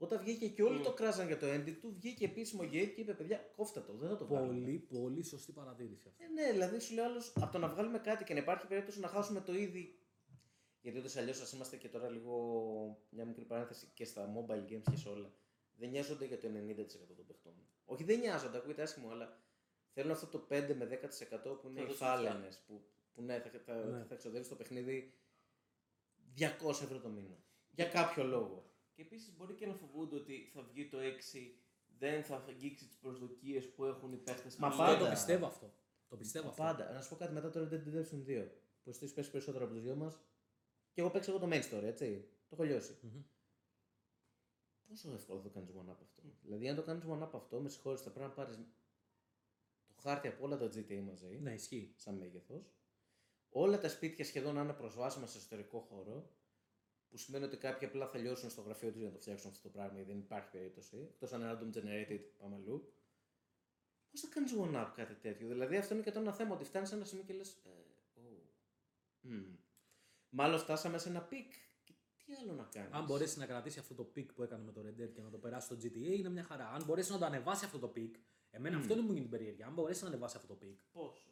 Όταν βγήκε και όλοι Mm. το κράζαν για το ending του, βγήκε επίσημο Gate και είπε: Παιδιά, κόφτα το, δεν θα το βγάλουμε. Πολύ, πολύ σωστή παρατήρηση αυτή. Ε, ναι, δηλαδή σου λέει άλλος από το να βγάλουμε κάτι και να υπάρχει περίπτωση να χάσουμε το ήδη. Γιατί ούτω αλλιώς ας είμαστε και τώρα λίγο μια μικρή παρένθεση και στα mobile games και σε όλα. Δεν νοιάζονται για το 90% των παιχτών. Όχι, δεν νοιάζονται, ακούγεται άσχημο, αλλά θέλουν αυτό το 5 με 10% που είναι Θα οι δώσουν φάλαινες. Που, που ναι, θα, θα, Ναι. θα εξοδεύει το παιχνίδι 200 ευρώ το μήνα. Για κάποιο λόγο. Και επίσης μπορεί και να φοβούνται ότι θα βγει το 6, δεν θα αγγίξει τις προσδοκίες που έχουν οι παίχτες. Μα Αυτό πάντα. το πιστεύω αυτό. Το πιστεύω αυτό. Πάντα. Να σου πω κάτι μετά το Red Dead Redemption 2. Που εσύ το έχεις παίξει περισσότερο από τους δυο μας. Και εγώ παίξα εγώ το main story, έτσι. Το έχω λιώσει. Μμμ. Πόσο εύκολο θα το κάνεις one-up αυτό. Δηλαδή, αν το κάνεις one-up αυτό, με συγχωρείτε, θα πρέπει να πάρεις το χάρτη από όλα τα GTA μαζί, Ναι, ισχύει. σαν μέγεθος. Όλα τα σπίτια σχεδόν να είναι προσβάσιμα σε εσωτερικό χώρο. Που σημαίνει ότι κάποιοι απλά θα λιώσουν στο γραφείο τους για να το φτιάξουν αυτό το πράγμα, γιατί δεν υπάρχει περίπτωση. Εκτός αν είναι random generated, πάμε αλλού. Πώς θα κάνεις one-up κάτι τέτοιο; Δηλαδή, αυτό είναι και το ένα θέμα, ότι φτάνεις σε ένα σημείο και λες. Ε, oh. hmm. Μάλλον φτάσαμε σε ένα peak. Και τι άλλο να κάνεις; Αν μπορέσεις να κρατήσεις αυτό το peak που έκανε με το Red Dead και να το περάσεις στο GTA, είναι μια χαρά. Αν μπορέσεις να το ανεβάσεις αυτό το peak, εμένα αυτό είναι που μου κινεί την περιέργεια. Αν μπορέσεις να ανεβάσεις αυτό το peak, Πόσο;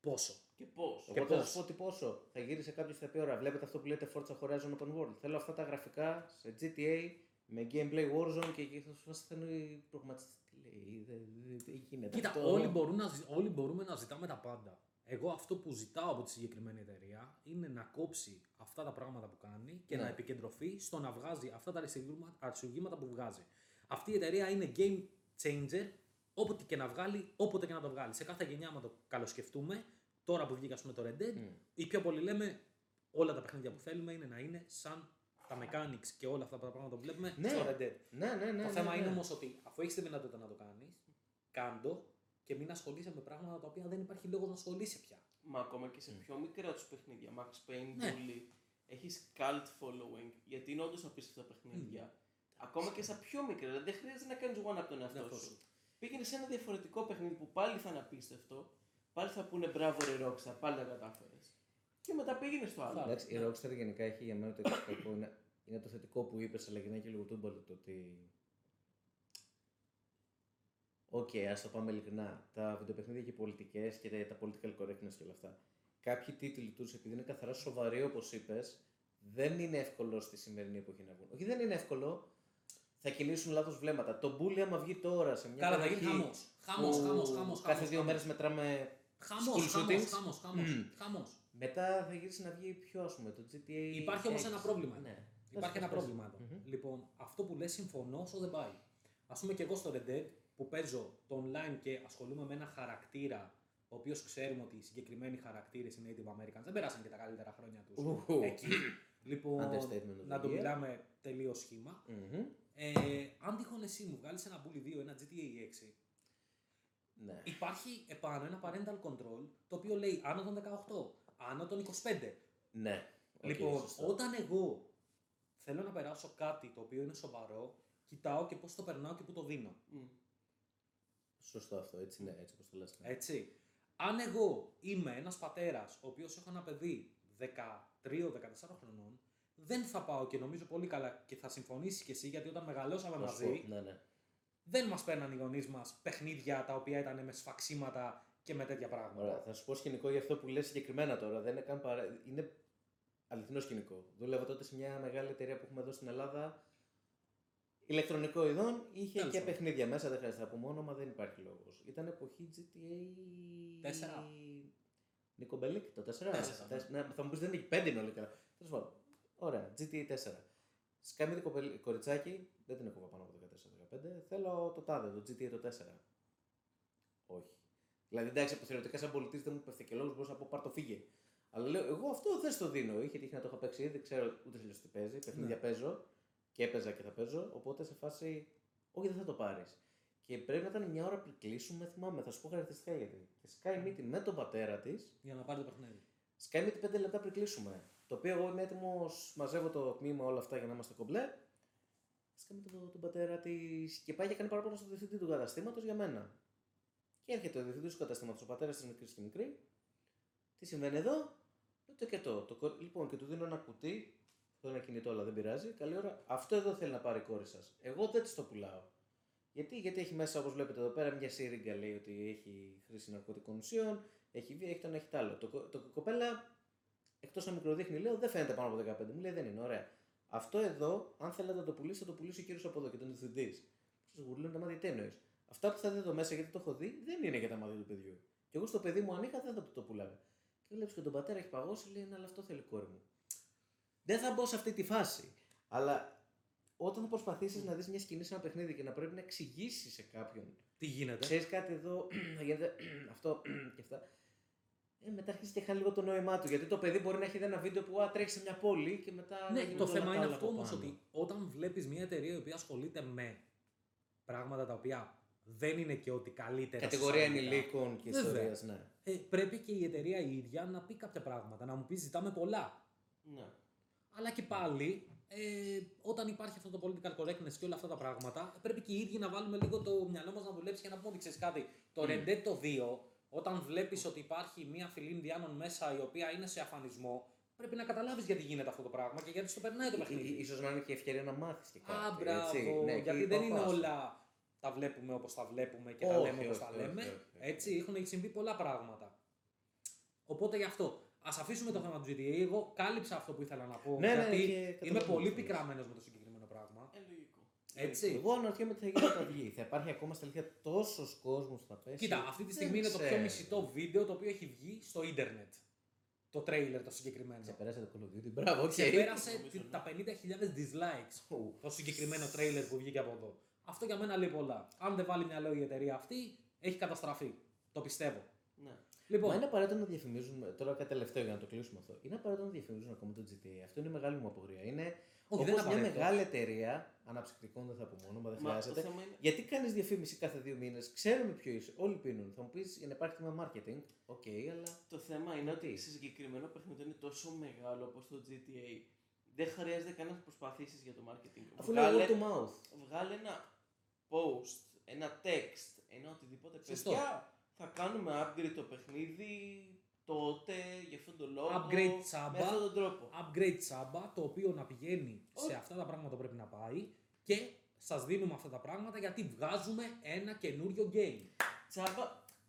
πόσο; Και πόσο. Οπότε Και θα πώς; σου πω τι πόσο; Θα γύρισε κάποιος θα πει: Ωραία, βλέπετε αυτό που λέτε Forza Horizon Open World. Θέλω αυτά τα γραφικά σε GTA με gameplay Warzone και εκεί θα σου φάσει θέλω οι προγραμματιστές. Τι λέει, δεν δεν- δεν γίνεται. Κοίτα, αυτό; όλοι, μπορούν να, ζη- όλοι μπορούμε να ζητάμε τα πάντα. Εγώ αυτό που ζητάω από τη συγκεκριμένη εταιρεία είναι να κόψει αυτά τα πράγματα που κάνει και Ναι. να επικεντρωθεί στο να βγάζει αυτά τα αριστουργήματα- αριστουργήματα που βγάζει. Αυτή η εταιρεία είναι game changer όποτε και να βγάλει, όποτε και να το βγάλει. Σε κάθε γενιά, άμα το καλοσκεφτούμε, τώρα που βγήκε ας πούμε, το Red Dead, Μμ. ή πιο πολύ λέμε όλα τα παιχνίδια που θέλουμε είναι να είναι σαν τα mechanics και όλα αυτά τα πράγματα που βλέπουμε Ναι. στο Red Dead. Ναι, ναι, ναι. το ναι, θέμα ναι. είναι όμως ότι αφού έχεις τη δυνατότητα να το κάνεις, κάντο και μην ασχολείσαι με πράγματα τα οποία δεν υπάρχει λόγος να ασχολείσαι πια. Μα ακόμα και σε πιο μικρά τους παιχνίδια. Max Payne, Ναι. Bully, έχεις cult following γιατί είναι όντως απίστευτα παιχνίδια. Ακόμα και στα πιο μικρά. Δηλαδή δεν χρειάζεται να κάνεις one από τον εαυτό Ναι, σου. Πήγαινε σε ένα διαφορετικό παιχνίδι που πάλι θα είναι απίστευτο. Πάλι θα πούνε μπράβο ρε Rockstar, πάλι τα κατάφερες. Και μετά πήγαινε στο άλλο. Εντάξει, η Rockstar γενικά έχει για μένα το εξής κακό. Είναι, είναι το θετικό που είπες, αλλά γεννάει και λίγο τούμπαλο το ότι. Οκ, ας το πάμε ειλικρινά. Τα βιντεοπαιχνίδια και οι πολιτικές και τα, τα political correctness και όλα αυτά. Κάποιοι τίτλοι τους, επειδή είναι καθαρά σοβαροί, όπως είπες, δεν είναι εύκολο στη σημερινή εποχή να βγουν. Όχι, δεν είναι εύκολο. Θα κινήσουν λάθος βλέμματα. Το Bully, άμα βγει τώρα σε μια Καλά, θα γίνει περιοχή χαμός. Χαμό, που χαμός, χαμός. Κάθε δύο μέρες μετράμε Χαμός, school χαμός, shootings. χαμός, χαμός. Μμ. Χαμός. Μετά θα γυρίσει να βγει πιο ας πούμε το GTA. Υπάρχει όμως 6. ένα πρόβλημα. Ναι. Υπάρχει Πες, ένα πες, πρόβλημα πες. εδώ. Μμμ. Λοιπόν, αυτό που λες συμφωνώ όσο δεν πάει. Ας πούμε και εγώ στο Red Dead που παίζω το online και ασχολούμαι με ένα χαρακτήρα ο οποίος ξέρουμε ότι οι συγκεκριμένοι χαρακτήρες είναι Native Americans. Δεν πέρασαν και τα καλύτερα χρόνια τους Ου. εκεί. λοιπόν, Understatement of να the το year. μιλάμε τελείως σχήμα. Μμμ. Ε, αν τυχόν εσύ μου βγάλεις ένα Bully 2, ένα GTA 6, Ναι. υπάρχει επάνω ένα parental control το οποίο λέει άνω των 18, άνω των 25. Ναι. Οκ, λοιπόν, σωστό. όταν εγώ θέλω να περάσω κάτι το οποίο είναι σοβαρό, κοιτάω και πώς το περνάω και πού το δίνω. Μμ. Σωστό αυτό, έτσι ναι, έτσι όπως το λες. ναι. Έτσι. Αν εγώ είμαι ένας πατέρας ο οποίος έχω ένα παιδί 13-14 χρονών, δεν θα πάω και νομίζω πολύ καλά και θα συμφωνήσεις κι εσύ γιατί όταν μεγαλώσαμε Θα σου μαζί, πω, Ναι, ναι. Δεν μας παίρναν οι γονείς μας παιχνίδια τα οποία ήταν με σφαξίματα και με τέτοια πράγματα. Ωραία, θα σου πω σκηνικό για αυτό που λες συγκεκριμένα τώρα. Δεν είναι καν παρά... Είναι αληθινό σκηνικό. Δούλευα τότε σε μια μεγάλη εταιρεία που έχουμε εδώ στην Ελλάδα. Ηλεκτρονικών ειδών, είχε Τέλος και πάντων. παιχνίδια μέσα, δεν χρειάζεται να πούμε όνομα, δεν υπάρχει λόγος. Ήταν εποχή GTA. Τέσσερα. Νίκο Μπελίκ, το 4. Τέσσερα, ναι. Τέσ- ναι, θα μου πεις δεν είναι 5 είναι όλοι καλά. Τέλος πάντων. Ωραία, GTA 4. Σκάμι το κοπελ- κοριτσάκι, δεν την έχω πάνω από 14-15. Θέλω το τάδε, το GTA το 4. Όχι. Δηλαδή, εντάξει, θεωρητικά σαν πωλητής δεν μου πέφτει και λόγος, μπορούσα να πω πάρ το φύγε. Αλλά λέω, εγώ αυτό δεν στο δίνω. Είχε τύχει να το έχω παίξει ήδη, ξέρω ούτε τελείω τι παίζει. Παιχνίδια Ναι. παίζω και έπαιζα και θα παίζω. Οπότε σε φάση, όχι, δεν θα το πάρεις. Και πρέπει να ήταν μια ώρα πριν κλείσουμε, θυμάμαι, θα σου πω χαρακτηριστικά γιατί. Και σκάει μύτη με τον πατέρα της, Για να πάρει το παιχνίδι. σκάει μύτη 5 λεπτά πριν κλείσουμε. Το οποίο εγώ είμαι έτοιμος, μαζεύω το τμήμα όλα αυτά για να είμαστε κομπλέ. Σκάει τον, τον πατέρα της και πάει και κάνει παράπονο στο διευθυντή του καταστήματος για μένα. Και έρχεται ο διευθυντής του καταστήματος, ο πατέρας της μικρής και μικρή. Τι συμβαίνει εδώ, λέω το και το. το κο- λοιπόν, και του δίνω ένα κουτί. Αυτό είναι ένα κινητό, αλλά δεν πειράζει. Καλή ώρα. Αυτό εδώ θέλει να πάρει η κόρη σας. Εγώ δεν της το πουλάω. Γιατί, γιατί έχει μέσα, όπως βλέπετε εδώ πέρα, μια σύριγγα λέει ότι έχει χρήση ναρκωτικών ουσιών, έχει βία, έχει το ένα, έχει το άλλο. Το, κο- το κοπέλα, εκτός να μικροδείχνει, λέω, δεν φαίνεται πάνω από 15. Μου λέει, δεν είναι, ωραία. Αυτό εδώ, αν θέλετε να το πουλήσει, θα το πουλήσει ο κύριος από εδώ και τον διευθυντής. Σας γουρλούν τα μάτια, τι εννοείς; Αυτά που θα δείτε εδώ μέσα, γιατί το έχω δει, δεν είναι για τα μάτια του παιδιού. Και εγώ στο παιδί μου, αν είχα, δεν θα το, το πουλάγα. Και βλέπεις και τον πατέρα έχει παγώσει, λέει, ναι, αλλά αυτό θέλει η κόρη μου. Δεν θα μπω σε αυτή τη φάση. Αλλά όταν θα προσπαθήσεις να δεις μια σκηνή σε ένα παιχνίδι και να πρέπει να εξηγήσεις σε κάποιον Τι γίνεται; Ξέρεις κάτι εδώ, να γίνεται αυτό και αυτά. Ε, μετά αρχίζει και χάνει λίγο το νόημά του. Γιατί το παιδί μπορεί να έχει δει ένα βίντεο που α, τρέχει σε μια πόλη και μετά. να Ναι, γίνονται το όλα θέμα τα είναι άλλα αυτό από όμως πάνω. ότι όταν βλέπεις μια εταιρεία η οποία ασχολείται με πράγματα τα οποία δεν είναι και ότι καλύτερα. Κατηγορία συστατικά, ενηλίκων και Βέβαια. ιστορίας, ναι. Ε, πρέπει και η εταιρεία η ίδια να πει κάποια πράγματα. Να μου πει ζητάμε πολλά. Ναι. Αλλά και πάλι, ε, όταν υπάρχει αυτό το political correctness και όλα αυτά τα πράγματα, πρέπει και οι ίδιοι να βάλουμε λίγο το μυαλό μας να δουλέψει και να πούμε ότι ξέρεις κάτι. Το Red Dead το 2, όταν βλέπεις ότι υπάρχει μια φυλή Ινδιάνων μέσα η οποία είναι σε αφανισμό, πρέπει να καταλάβεις γιατί γίνεται αυτό το πράγμα και γιατί στο περνάει το παιχνίδι. Ίσως να είναι και ευκαιρία να μάθεις και κάτι. Α, μπράβο. έτσι. Ναι, γιατί εκεί δεν πάω είναι πάω. όλα τα βλέπουμε όπως τα βλέπουμε και τα Όχι, λέμε όπως όχι, τα όχι, λέμε. όχι, όχι. Έτσι, έχουν συμβεί πολλά πράγματα. Οπότε γι' αυτό. Α αφήσουμε το θέμα του GTA. Εγώ κάλυψα αυτό που ήθελα να πω. Ναι, ναι, γιατί και είμαι καταλαβαίνω πολύ τι λες. πικραμένος με το συγκεκριμένο πράγμα. Ε, λογικό. Έτσι. Εγώ αναρωτιέμαι τι θα γίνει όταν βγει. Θα υπάρχει ακόμα στα αλήθεια τόσος κόσμος που θα πέσει. Κοίτα, αυτή τη Δεν στιγμή είναι το πιο ξέρω. μισητό βίντεο το οποίο έχει βγει στο ίντερνετ. Το τρέιλερ το συγκεκριμένο. Ξεπέρασε το Call of Duty. Μπράβο, οκ. Ξεπέρασε Νομίζω, τη- ναι. τα 50.000 dislikes Ου. το συγκεκριμένο τρέιλερ που βγήκε από εδώ. Αυτό για μένα λέει πολλά. Αν δεν βάλει μυαλό η εταιρεία αυτή, έχει καταστραφεί. Το πιστεύω. Ναι. Λοιπόν, Μα είναι απαραίτητο να διαφημίζουν. Τώρα κάτι τελευταίο για να το κλείσουμε αυτό. Είναι απαραίτητο να διαφημίζουν ακόμα το GTA. Αυτό είναι η μεγάλη μου απορία. Είναι Όχι, δεν όπως είναι μια απαραίτητο. μεγάλη εταιρεία, αναψυκτικών δεν θα πω μόνο, μα δεν Μα το χρειάζεται. θέμα είναι. Γιατί κάνεις διαφήμιση κάθε δύο μήνες, ξέρουμε ποιο είσαι, όλοι πίνουν. Θα μου πεις για να υπάρχει τμήμα marketing, οκ, αλλά. Το θέμα είναι ότι Τι; σε συγκεκριμένο παιχνίδι είναι τόσο μεγάλο όπως το GTA. Δεν χρειάζεται καν να προσπαθήσεις για το marketing. Αφού λέει word to mouth. βγάλε ένα post, ένα text, ένα οτιδήποτε. Σωστό. Παιδιά, θα κάνουμε upgrade το παιχνίδι τότε, για αυτόν τον λόγο. Upgrade τσάμπα. Με αυτόν τον τρόπο. upgrade τσάμπα το οποίο να πηγαίνει σε Όχι. αυτά τα πράγματα που πρέπει να πάει και σας δίνουμε αυτά τα πράγματα γιατί βγάζουμε ένα καινούριο game. Τσάμπα,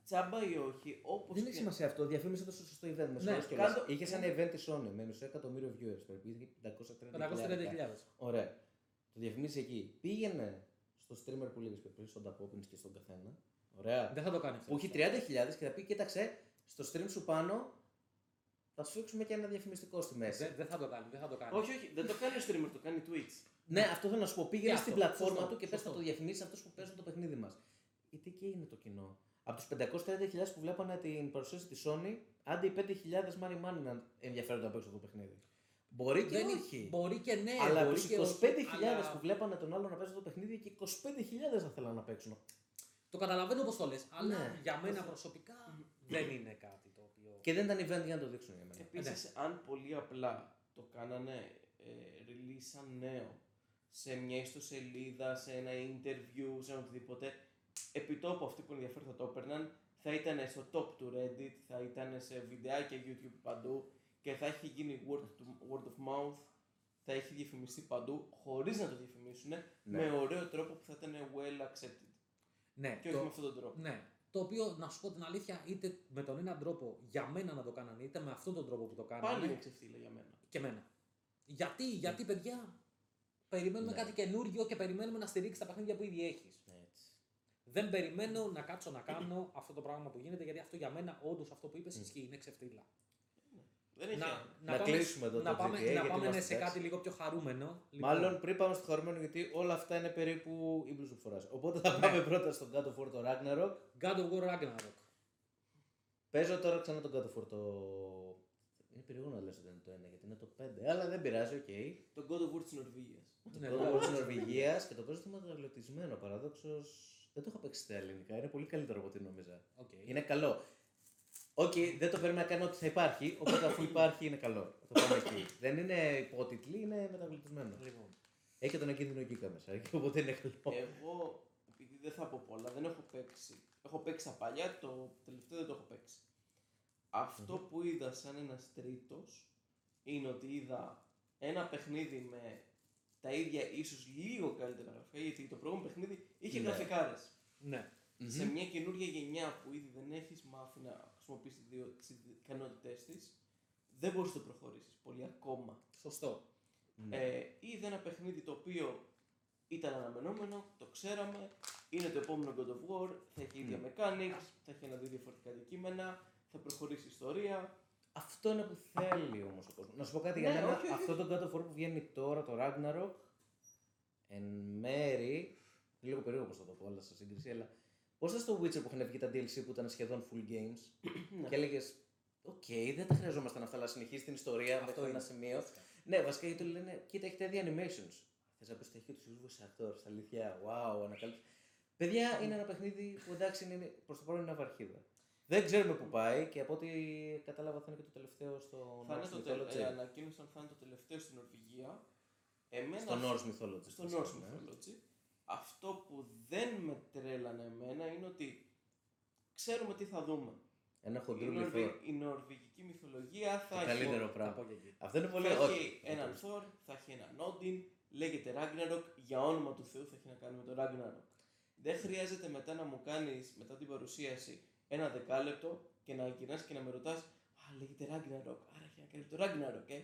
τσάμπα ή όχι, όπως Δεν έχει και- σημασία αυτό, διαφήμισε το στο σωστό event. Με Ναι, συγχωρείς κιόλας. κάντο- Είχες ένα event της Sony με μισό εκατομμύριο viewers περίπου. Είχε 530.000. 530.000. Ωραία. Το διαφημίσεις εκεί. Πήγαινε στο streamer που λέγε πριν, στον Ταπόπιν και στον καθένα. Ωραία. Δεν θα το κάνει αυτό. Που έχει 30.000 και θα πει: Κοίταξε, στο stream σου πάνω θα σου φίξουμε και ένα διαφημιστικό στη μέση. Δεν, δεν θα το κάνει. Δεν θα το κάνει. Όχι, όχι, δεν το κάνει ο streamer, το κάνει Twitch. Ναι, αυτό θέλω να σου πω. Πήγαινε Και στην αυτό. πλατφόρμα Σωστό, του και πες σωστό. θα το διαφημίσεις αυτούς που παίζουν το παιχνίδι μας. Γιατί εκεί είναι το κοινό. Από τους 530.000 που βλέπανε την παρουσίαση της Sony, άντε οι 5.000 money money να ενδιαφέρονται να παίξουν το παιχνίδι. Μπορεί και Δεν είναι- όχι. Μπορεί και ναι, αλλά μπορεί τους και 25.000 όχι, αλλά που βλέπανε τον άλλο να παίζει το παιχνίδι και 25.000 θα θέλανε να παίξουν. Το καταλαβαίνω πώς το λες, αλλά Ναι. για μένα προσωπικά δεν είναι κάτι το οποίο. Και δεν ήταν event για να το δείξουν για μένα. Επίσης, αν πολύ απλά το κάνανε ε, release σαν νέο σε μια ιστοσελίδα, σε ένα interview, σε ένα οτιδήποτε, επιτόπου αυτοί που ενδιαφέρον θα το έπαιρναν, θα ήταν στο top του Reddit, θα ήταν σε βιντεάκια YouTube παντού και θα έχει γίνει word, to, word of mouth, θα έχει διαφημιστεί παντού, χωρίς να το διαφημίσουν, με ωραίο τρόπο που θα ήταν well accepted. Ναι, Και όχι το- με αυτόν τον τρόπο. Ναι. Το οποίο, να σου πω την αλήθεια, είτε με τον έναν τρόπο για μένα να το κάνανε, είτε με αυτόν τον τρόπο που το κάνανε. Πάλι είναι ξεφτύλα για μένα. Και εμένα. Γιατί, γιατί παιδιά, περιμένουμε Ναι. κάτι καινούριο και περιμένουμε να στηρίξει τα παιχνίδια που ήδη έχεις. Έτσι. Δεν περιμένω να κάτσω να κάνω αυτό το πράγμα που γίνεται, γιατί αυτό για μένα, όντως αυτό που είπες, ισχύει, είναι ξεφτύλα. Δεν έχει Να, άλλο. Να πάμε, κλείσουμε εδώ να το πάμε, GTA, να γιατί πάμε είμαστε ναι, σε εντάξει. κάτι λίγο πιο χαρούμενο. Λοιπόν, Μάλλον πριν πάμε στο χαρούμενο, γιατί όλα αυτά είναι περίπου η μπλουζ που φοράς. Οπότε θα Ναι. πάμε πρώτα στον God of War το Ragnarok. God of War Ragnarok. Παίζω τώρα ξανά τον God of War το. Είναι περίεργο να λες ότι είναι το 1 γιατί είναι το 5. Αλλά δεν πειράζει, οκ. Το God of War της Νορβηγίας. Το Ναι, God ναι. of War της Νορβηγίας και το παίζω στο μεταγλωτισμένο. Παράδοξο. Δεν το είχα παίξει στα ελληνικά. Είναι πολύ καλύτερο από ό,τι νόμιζα. Οk. Είναι καλό. Οk, δεν το περίμενα καν ότι θα υπάρχει. Οπότε αφού υπάρχει είναι καλό. Θα το πάμε εκεί. δεν είναι υπότιτλοι, είναι μεταγλωτισμένο. Λοιπόν, Έχει και τον Ακίνδυνο Κοίκα μέσα. και Οπότε είναι καλό. Εγώ, επειδή δεν θα πω πολλά, δεν έχω παίξει. Έχω παίξει τα παλιά, το τελευταίο δεν το έχω παίξει. Αυτό που είδα σαν ένας τρίτος είναι ότι είδα ένα παιχνίδι με τα ίδια ίσως λίγο καλύτερα γραφικά, γιατί το προηγούμενο παιχνίδι είχε Ναι. γραφικάρες. ναι. Σε μια καινούργια γενιά που ήδη δεν έχεις μάθει να χρησιμοποιήσει τις ικανότητές της, δεν μπορείς να το προχωρήσεις πολύ ακόμα. Σωστό. Ναι. Ε, είδε ένα παιχνίδι το οποίο ήταν αναμενόμενο, το ξέραμε, είναι το επόμενο God of War, θα έχει ίδια Ναι. mechanics, θα έχει ένα-δύο διαφορετικά αντικείμενα, θα προχωρήσει η ιστορία. Αυτό είναι που θέλει όμως ο κόσμος. Να σου πω κάτι Ναι, για μένα. όχι, όχι. Αυτό το God of War που βγαίνει τώρα, το Ragnarok, εν μέρει. Λίγο περίεργο πώς θα το πω, αλλά σε σύγκριση. Αλλά πώς ήταν στο Witcher που είχαν βγει τα DLC που ήταν σχεδόν full games Ναι. και έλεγες. Οκ, δεν τα χρειαζόμασταν αυτά, αλλά συνεχίζει την ιστορία Αυτό μέχρι ένα είναι. σημείο. Ναι, βασικά γιατί του λένε, κοίτα, έχετε ήδη animations. Θες να πεις ότι έχει τους ίδιου actors, αλήθεια, wow, ανακάλυψη. Παιδιά, είναι ένα παιχνίδι που εντάξει είναι προς το παρόν είναι βαρχίδα. Δεν ξέρουμε πού πάει και από ό,τι κατάλαβα θα είναι και το τελευταίο στο Θα είναι Norse το τε... Mythology. ε, ανακοίνωσαν θα είναι το τελευταίο στην Νορβηγία. Εμένα Στο Norse Mythology. στο βασικά, Norse ναι. Mythology. Αυτό που δεν με τρέλανε εμένα είναι ότι ξέρουμε τι θα δούμε. Ένα Η, χοντρό Νορβη- λιθό. η νορβηγική μυθολογία θα Το έχει, καλύτερο Θα πράγμα. πω και εκεί. Αυτό είναι πολύ θα όχι. έχει έναν Thor, θα έχει έναν Odin, λέγεται Ragnarok, για όνομα του Θεού θα έχει να κάνει με το Ragnarok. Δεν χρειάζεται μετά να μου κάνεις, μετά την παρουσίαση, ένα δεκάλεπτο και να γυρνάς και να με ρωτάς «Α, λέγεται Ragnarok, άρα έχει να κάνει με το Ragnarok, ε».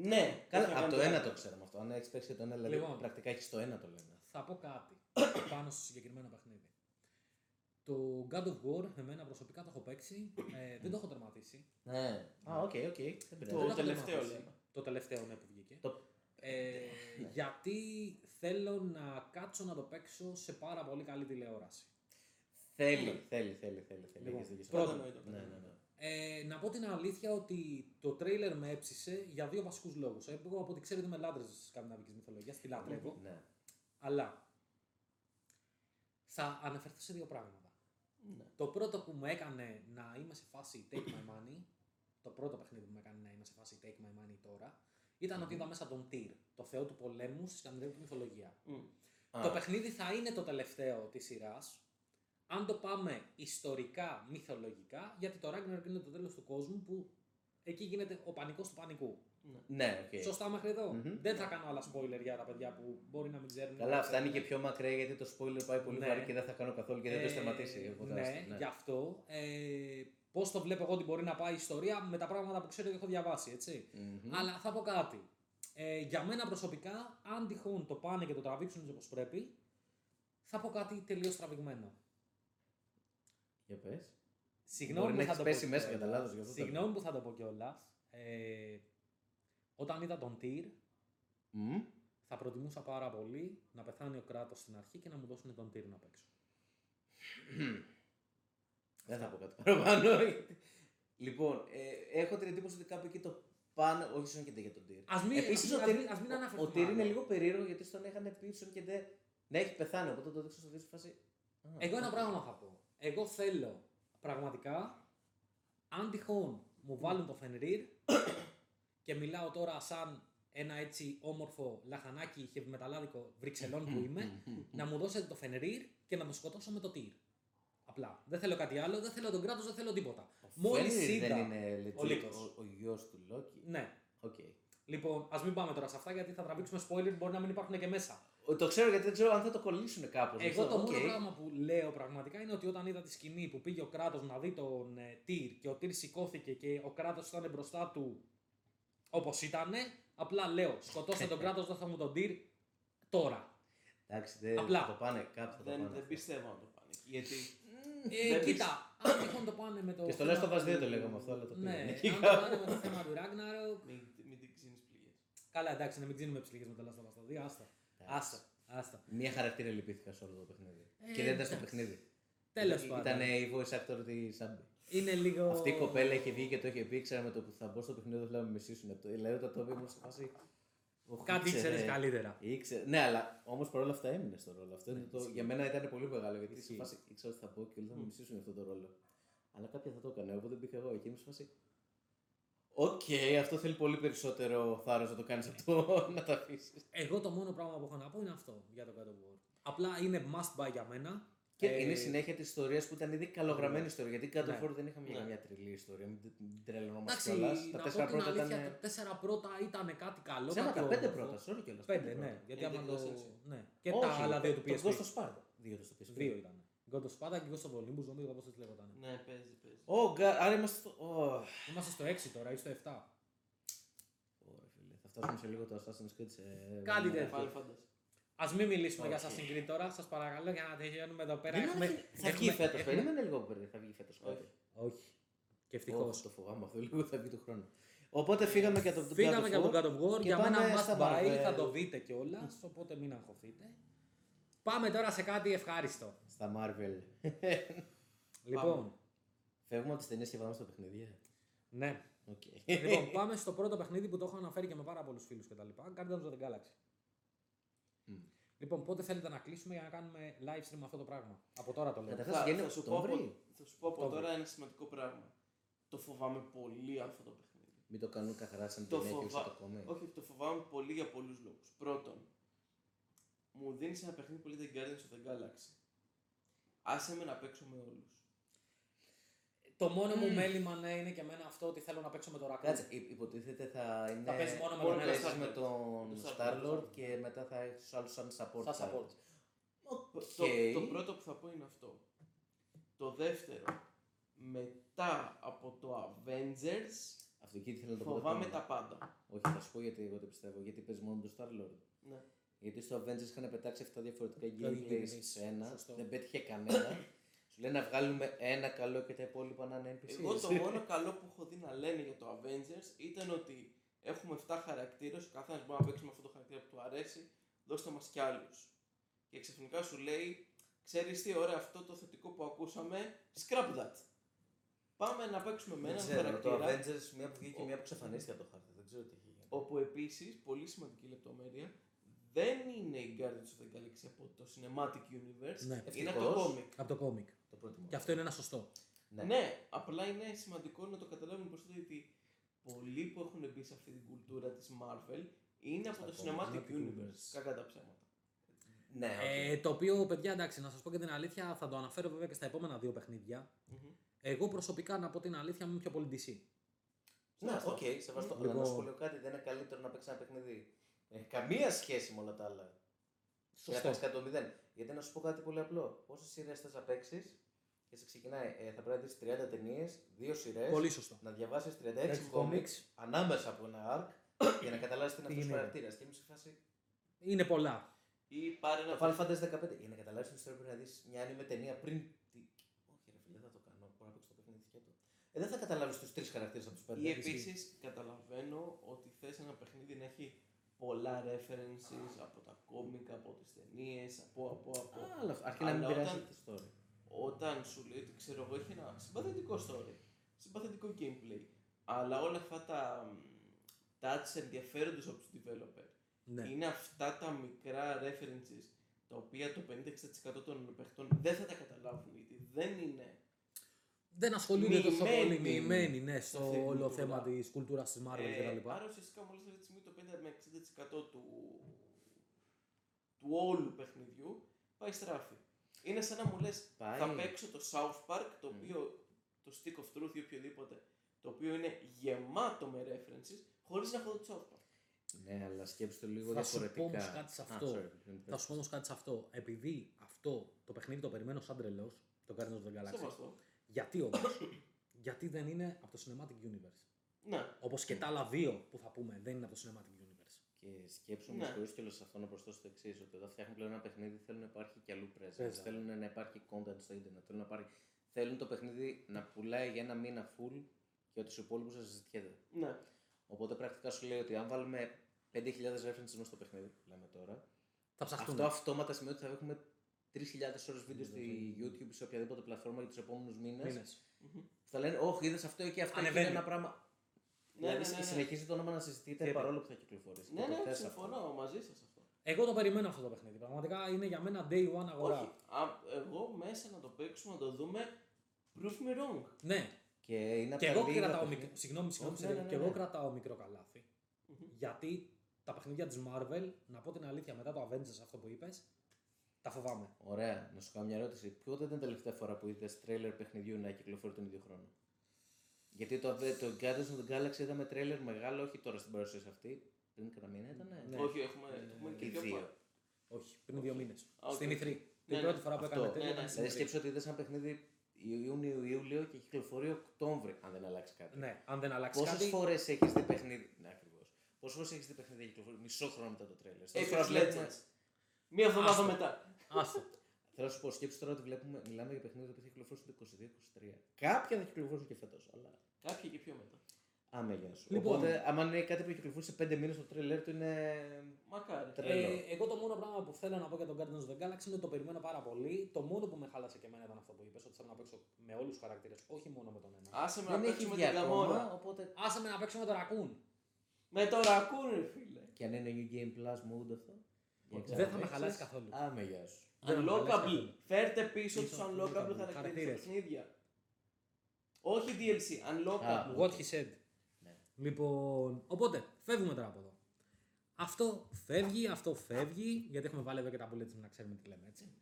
Ναι, Καλά, έχει να από κάνει το με ένα το Ragnarok. ξέραμε αυτό. Αν έχεις παίξει το ένα, δηλαδή Λοιπόν. πρακτικά έχεις το ένα το λένε. Θα πω κάτι πάνω στο συγκεκριμένο παιχνίδι. Το God of War, εμένα προσωπικά το έχω παίξει. Ε, δεν το έχω τερματίσει. Ναι. Α, ok, ok. Δεν Το πειράζει. Δεν έχω τελευταίο τερματίσει. λέμε. Το τελευταίο ναι, που βγήκε. Το- Ε, γιατί θέλω να κάτσω να το παίξω σε πάρα πολύ καλή τηλεόραση. Θέλει, θέλει, θέλει, θέλει. θέλει. Λοιπόν, Έχεις δίκιο σε πρώτον, αυτό. Κατανοητό, Ναι, ναι, κατανοητό. ναι. Ε, να πω την αλήθεια ότι το τρέιλερ με έψησε για δύο βασικούς λόγους. Ε, Εγώ από ό,τι ξέρετε είμαι λάτρες της σκανδιναβικής μυθολογίας, τη λατρεύω. Ναι. Αλλά θα αναφερθώ σε δύο πράγματα. Ναι. Το πρώτο που μου έκανε να είμαι σε φάση take my money, το πρώτο παιχνίδι που μου έκανε να είμαι σε φάση take my money τώρα, ήταν ότι είδα μέσα τον Tyr, το θεό του πολέμου στη σκανδιναβική μυθολογία. Μμ. Α, Το παιχνίδι θα είναι το τελευταίο της σειράς, αν το πάμε ιστορικά, μυθολογικά, γιατί το Ragnarok είναι το τέλος του κόσμου που εκεί γίνεται ο πανικός του πανικού. Ναι. Ναι, οκ. Σωστά μέχρι εδώ. Μμμ. Δεν θα κάνω άλλα spoiler για τα παιδιά που μπορεί να μην ξέρουν. Καλά, φτάνει και πιο μακριά γιατί το spoiler πάει πολύ Ναι. βαρύ και δεν θα κάνω καθόλου και δεν το Ε, σταματήσει. οπότε ναι, άστο, γι' αυτό. Ε, Πώς το βλέπω εγώ ότι μπορεί να πάει η ιστορία με τα πράγματα που ξέρω και έχω διαβάσει, έτσι. Μμμ. Αλλά θα πω κάτι. Ε, για μένα προσωπικά, αν τυχόν το πάνε και το τραβήξουν έτσι όπως πρέπει, θα πω κάτι τελείως τραβηγμένο. Για πες. Συγγνώμη Μπορεί που να θα έχεις το πέσει πω μέσα κιόλας. κατά λάθος, γι' αυτό το Συγγνώμη λέω. που θα το πω κιόλας. Ε, όταν είδα τον Τυρ, Μμ. θα προτιμούσα πάρα πολύ να πεθάνει ο κράτος στην αρχή και να μου δώσουν τον Τυρ να παίξω. Δεν θα πω κάτι παραπάνω. λοιπόν, ε, έχω την εντύπωση ότι κάπου εκεί το πάνε. Όχι, ίσως και δεν για τον Τύρ. Ας μην- Επίσης, ας ο μην- Τύρ- ας μην ο- αναφερθούμε Ο Τύρ είναι άλλο. λίγο περίεργο γιατί στον είχαν πει ίσον και δεν. Να έχει πεθάνει. Οπότε το δείξω στο δείξω φάση. Α, Εγώ ένα οκ. πράγμα θα πω. Εγώ θέλω πραγματικά, αν τυχόν μου βάλουν το Φενρίρ και μιλάω τώρα σαν ένα έτσι όμορφο λαχανάκι χεβιμεταλλάδικο Βρυξελλών που είμαι, να μου δώσετε το Φενρίρ και να με σκοτώσω με το Τύρ. Απλά. Δεν θέλω κάτι άλλο, δεν θέλω τον Κράτος, δεν θέλω τίποτα. Ο Μόλις Φένριρ είδα. δεν είναι legit ο Λύκος. ο, ο γιος του Λόκη. Ναι. Οκ. Λοιπόν, ας μην πάμε τώρα σε αυτά γιατί θα τραβήξουμε spoiler που μπορεί να μην υπάρχουν και μέσα. Ο- Το ξέρω γιατί δεν ξέρω αν θα το κολλήσουν κάπως. Εγώ Αυτό, το μόνο οκ. πράγμα που λέω πραγματικά είναι ότι όταν είδα τη σκηνή που πήγε ο Κράτος να δει τον ε, Τύρ και ο Τύρ σηκώθηκε και ο Κράτος ήταν μπροστά του όπως ήταν, απλά λέω σκοτώστε τον κράτος, δώστε μου τον Τυρ τώρα. Εντάξει, δεν Απλά. θα το πάνε κάπου. Θα το Δεν, πάνε δεν αυτό. πιστεύω να το πάνε. εκεί, Γιατί Ε, Δεν κοίτα, αν τυχόν το πάνε με το. Και στο θέμα Last of Us του- δεν το λέγαμε αυτό, αλλά το πήγαμε Ναι, εκεί αν το πάνε με το θέμα του Ragnarok. μην, μην την ξύνεις πληγές. Καλά, εντάξει, να μην ξύνουμε ψυχέ με το Last of Us 2, άστα. Άστα. Άστα. Μία χαρακτήρα λυπήθηκα σε όλο το παιχνίδι. Ε, και δεν ήταν στο εντάξει. παιχνίδι. Τέλος Ήταν πάντων. η voice actor της Σάμπη. Είναι λίγο. Αυτή η κοπέλα είχε βγει και το είχε πει, ξέρω με το που θα μπω στο παιχνίδι, δεν θέλω να με μισήσουν. Το- Δηλαδή όταν το είπε, ήμουν σε φάση. «Οχ, Κάτι ήξερε». ήξερες καλύτερα. Ήξερε. Ναι, αλλά όμως παρόλα αυτά έμεινε στο ρόλο. Αυτό είναι Ναι, το... ισχύει. Για μένα ήταν πολύ μεγάλο γιατί σε Ισχύει. φάση ήξερα ότι θα πω και όλοι θα με μισήσουν για αυτό το ρόλο. Αλλά κάποια θα το έκανε, οπότε μπήκα εγώ εκεί. Ήμουν σε φάση. Οκ, αυτό θέλει πολύ περισσότερο θάρρος να το κάνεις αυτό, να το αφήσεις. Εγώ το μόνο πράγμα που έχω να πω είναι αυτό για το God of War. Απλά είναι must buy για μένα. Και Ε, είναι η συνέχεια της ιστορίας που ήταν ήδη καλογραμμένη ιστορία. Γιατί κάτω Ναι. φόρο δεν είχαμε Ναι. καμιά τρελή ιστορία. Μην μην τρελαινόμαστε Εντάξει, κιόλας. να Τα πω τέσσερα την πρώτα αλήθεια, ήταν. τα τέσσερα πρώτα ήταν κάτι καλό. Ψέματα, κάτι πέντε όμορφο. πρώτα, sorry κιόλας. Πέντε, ναι. Γιατί άμα το... Extension. Ναι. Και τα άλλα δύο του Το PSP. Ghost of Sparta. Δύο το στο PSP. Δύο ήταν. God of Sparta και Ghost of Olympus, νομίζω όπως έτσι λέγονταν. Ναι, παίζει, παίζει. Ω, γκα- άρα είμαστε στο. Ω, Είμαστε στο 6 τώρα ή στο 7. Ωραία, φίλε. Θα φτάσουμε σε λίγο το Assassin's Creed σε. Κάτι Ναι. τέτοιο. Final Fantasy. Α μην μιλήσουμε για Όχι. Assassin's Creed τώρα, σας παρακαλώ για να τελειώνουμε εδώ πέρα. Δεν Έχουμε- είναι- Θα βγει έχουμε- φέτος. έχουμε- Περίμενε λίγο που θα βγει φέτος κάτι. Όχι. Όχι. Και ευτυχώς. Ω, Το φοβάμαι αυτό λίγο θα βγει του χρόνου. Οπότε φύγαμε για το God Φύγαμε of για τον War. God of War. και Για μένα πάμε must στα buy, Marvel. θα το δείτε κιόλας. Οπότε μην αγχωθείτε. Πάμε τώρα σε κάτι ευχάριστο. Στα Marvel. Λοιπόν, Φεύγουμε από τις ταινίες και πάμε στο παιχνίδι. ε. ναι. Οκ. λοιπόν, πάμε στο πρώτο παιχνίδι που το έχω αναφέρει και με πάρα πολλούς φίλους κτλ. Guardians of the Galaxy. Μμ. Λοιπόν, πότε θέλετε να κλείσουμε για να κάνουμε live stream αυτό το πράγμα; Από τώρα το λέω. Καταρχάς, Θα, βγαίνει θα σου πω από, Οκτώβρη. θα σου πω από Οκτώβρη. τώρα ένα σημαντικό πράγμα. Το φοβάμαι πολύ αυτό το παιχνίδι. Μην το κάνουν καθαρά σαν Το ταινία και φοβά- όσο το κόμμα. Όχι, το φοβάμαι πολύ για πολλούς λόγους. Πρώτον, μου δίνεις ένα παιχνίδι που λέγεται Guardians of the Galaxy. Άσε με να παίξω με όλους. Το μόνο μου μέλημα ναι, είναι και εμένα αυτό ότι θέλω να παίξω με το Raccoon. Κάτσε, υ- υποτίθεται θα είναι. Θα παίζει μόνο με τον να ένα παίζεις Star-Lord. με τον Το Star-Lord Star-Lord. και μετά θα έχεις άλλους σαν support. Σαν support. characters. Το, Οκ. το πρώτο που θα πω είναι αυτό. Το δεύτερο, μετά από το Avengers, Αυτό εκεί ήθελα να το πω. φοβάμαι το τα θέμα. πάντα. Όχι, θα σου πω γιατί εγώ το πιστεύω. Γιατί παίζει μόνο τον Star-Lord. Ναι. Γιατί στο Avengers είχαν πετάξει 7 διαφορετικά gameplays. gameplays σε ένα. Σωστό. Δεν πέτυχε κανένα. Σου λένε να βγάλουμε ένα καλό και τα υπόλοιπα να είναι NPCs. Εγώ το μόνο καλό που έχω δει να λένε για το Avengers ήταν ότι έχουμε 7 χαρακτήρες, ο καθένας μπορεί να παίξει με αυτό το χαρακτήρα που του αρέσει, δώστε μας κι άλλους. Και ξαφνικά σου λέει, ξέρεις τι ωραία αυτό το θετικό που ακούσαμε, scrap that. Πάμε να παίξουμε με Δεν έναν ξέρω, το χαρακτήρα, Avengers μία που βγήκε Ο- μία που εξαφανίστηκε από το χάρτη. Δεν ξέρω τι είχε γίνει. όπου επίσης, πολύ σημαντική λεπτομέρεια, δεν είναι η Guardians of the Galaxy από το Cinematic Universe, Ναι. είναι από το Ευτυχώς. comic. Από το κόμικ. Το πρώτο Και αυτό είναι ένα σωστό. Ναι. Ναι. απλά είναι σημαντικό να το καταλάβουν προς το ότι πολλοί που έχουν μπει σε αυτή την κουλτούρα της Marvel είναι από Στα το comics, Cinematic Cinematic Universe. Universe. Κακά τα ψέματα. Ναι, οκ. Ε, το οποίο, παιδιά, εντάξει, να σας πω και την αλήθεια, θα το αναφέρω βέβαια και στα επόμενα δύο παιχνίδια. Μμμ. Εγώ προσωπικά, να πω την αλήθεια, μου πιο πολύ DC. Ναι, Σεβαστό. οκ, σεβαστό. Λοιπόν- Αλλά να σου πω λίγο κάτι, δεν είναι καλύτερο να παίξει ένα παιχνίδι. Έχει καμία σχέση με όλα τα άλλα. Και να Σωστό. παίξει κάτι το μηδέν. Γιατί να σου πω κάτι πολύ απλό. Πόσες σειρές θες να παίξεις και σε ξεκινάει, ε, θα πρέπει να δεις 30 ταινίες, 2 σειρές, Πολύ σωστό. να διαβάσεις 36 36 κόμιξ ανάμεσα από ένα arc για να καταλάβεις τι είναι Τι αυτός ο είναι. χαρακτήρας. Και είμαι σε φάση. Είναι πολλά. Ή πάρε Το ένα Final Fantasy 15. Για να καταλάβεις την ιστορία πρέπει να δεις μια anime ταινία πριν. Τι... Όχι, ρε φίλε, δεν θα το κάνω. Μπορώ να παίξω το παιχνίδι σκέτο. Ε, δεν θα καταλάβεις τους τρεις χαρακτήρες από τους πέντε. Ή επίσης καταλαβαίνω ότι θες ένα παιχνίδι να έχει πολλά references από τα κόμικα, από τις ταινίες, από, από, από. Αλλά αρκεί να μην Αλλά πειράζει όταν- τη story. Όταν σου λέει ότι ξέρω εγώ έχει ένα συμπαθητικό story, συμπαθητικό gameplay, αλλά όλα αυτά τα μ, touch ενδιαφέροντος από τους developer Ναι. είναι αυτά τα μικρά references τα οποία το 50-60% των παιχτών δεν θα τα καταλάβουν γιατί δεν είναι Δεν ασχολούνται τόσο Μοιημένοι. πολύ μοιημένοι ναι, σε στο αυτή την όλο κουλτούρα. θέμα της κουλτούρας της Marvel Ε, κτλ. άρα ουσιαστικά μόλις αυτή τη στιγμή το 50 με 60% του, του όλου παιχνιδιού πάει στράφη. Είναι σαν να μου λες Πάει. θα παίξω το South Park το Μμ. οποίο το Stick of Truth ή οποιοδήποτε το οποίο είναι γεμάτο με references χωρίς να έχω δει το South Park. Ναι, αλλά σκέψτε το λίγο Θα σου πω διαφορετικά. όμως κάτι σε Α, αυτό. sorry, πριν Θα σου πω όμως κάτι σε αυτό. Επειδή αυτό το παιχνίδι το περιμένω σαν τρελός, το Guardians of the Galaxy. Σεβαστό. Γιατί όμως; Γιατί δεν είναι από το Cinematic Universe; Ναι. Όπως και τα άλλα δύο που θα πούμε δεν είναι από το Cinematic Universe. Και σκέψου Ναι. με συγχωρείς κιόλας σε αυτό να προσθέσω το εξής: Ότι όταν φτιάχνουν πλέον ένα παιχνίδι θέλουν να υπάρχει και αλλού presence. Βέβαια. Θέλουν να υπάρχει content στο Ιντερνετ. Θέλουν, να υπάρχει... θέλουν το παιχνίδι να πουλάει για ένα μήνα full και ότι στους υπόλοιπους να συζητιέται. Ναι. Οπότε πρακτικά σου λέει ότι αν βάλουμε 5.000 references μέσα στο παιχνίδι που λέμε τώρα, Θα ψαχτούν. αυτό αυτόματα σημαίνει ότι θα έχουμε 3.000 ώρες βίντεο στη YouTube ή σε οποιαδήποτε πλατφόρμα για τους επόμενους μήνες. Μήνες. Μμμ. Θα λένε, Όχι, είδες αυτό εκεί, αυτό εκεί Ανεβαίνει. είναι ένα πράγμα. Ναι, ναι, δηλαδή ναι, ναι. συνεχίζει το όνομα να συζητείται Και- παρόλο που θα κυκλοφορήσει. Ναι, Και το ναι, θες συμφωνώ μαζί σας αυτό. Εγώ το περιμένω αυτό το παιχνίδι. Πραγματικά είναι για μένα day one αγορά. Όχι, α, εγώ μέσα να το παίξουμε, να το δούμε, prove me wrong. Ναι, Και είναι από και τα εγώ λίγα κρατάω, παιχνίδια- μικ... συγγνώμη, συγγνώμη, Όχι, ναι, ναι, ναι, και εγώ ναι. κρατάω μικρό καλάθι. Μμμ. Γιατί τα παιχνίδια της Marvel, να πω την αλήθεια, μετά το Avengers αυτό που είπες, τα φοβάμαι. Ωραία, να σου κάνω μια ερώτηση. Πότε ήταν η τελευταία φορά που είδες τρέλερ παιχνιδιού να κυκλοφορεί τον ίδιο χρόνο; Γιατί το, το Guardians of the Galaxy είδαμε τρέλερ μεγάλο, όχι τώρα στην παρουσίαση αυτή. Πριν κατά μήνα ήταν. Ναι. Όχι, έχουμε, Ε, έχουμε και Ή δύο. δύο. πα- Όχι, πριν δύο μήνες. Α, Στην ok. E3. Την Ναι, πρώτη ναι. φορά που Αυτό. έκανε τέτοιο Ναι, ήταν ναι. στην Δηλαδή E3. σκέψου ότι είδες ένα παιχνίδι Ιούνιο-Ιούλιο και κυκλοφορεί Οκτώβρη, αν δεν αλλάξει κάτι. Ναι, αν δεν αλλάξει Πόσες κάτι. φορές έχεις δει παιχνίδι. Ναι, ακριβώς. Πόσες φορές έχεις δει παιχνίδι να κυκλοφορεί μισό χρόνο μετά το τρέιλερ. Apex Legends. Μία εβδομάδα Άστο. μετά. Άστο. Θέλω να σου πω, σκέψου τώρα ότι βλέπουμε, μιλάμε για παιχνίδια που θα κυκλοφορήσουν το 22-23. Κάποια θα κυκλοφορήσουν και φέτος, αλλά. Κάποια και πιο μετά. Άμε, γεια σου. Λοιπόν. Οπότε, άμα είναι κάτι που κυκλοφορεί σε 5 μήνες το τρέιλερ του είναι. Μακάρι. Τρελό. Ε, εγώ το μόνο πράγμα που θέλω να πω για τον Guardians of the Galaxy είναι ότι το περιμένω πάρα πολύ. Το μόνο που με χάλασε και εμένα ήταν αυτό που είπες, ότι θέλω να παίξω με όλους τους χαρακτήρες, όχι μόνο με τον ένα. Άσε με να Δεν έχει παίξουμε βγει την ακόμα, Gamora. οπότε. Άσε με να παίξω με τον Raccoon. Με το Raccoon, ρε φίλε. Και αν είναι New Game Plus mode αυτό. Για να Δεν θα με ξαναπαίξεις, χαλάσει καθόλου. Άμε, γεια σου. Δεν θα με χαλάσει Unlockable. καθόλου. Φέρτε πίσω Πίσω τους τους unlockable unlockable χαρακτήρες χαρακτήρες. στα παιχνίδια. Όχι DLC, unlockable. What he said. Ναι. Λοιπόν, οπότε φεύγουμε τώρα από εδώ. Αυτό φεύγει, αυτό φεύγει, γιατί έχουμε βάλει εδώ και τα bullets να ξέρουμε τι λέμε έτσι.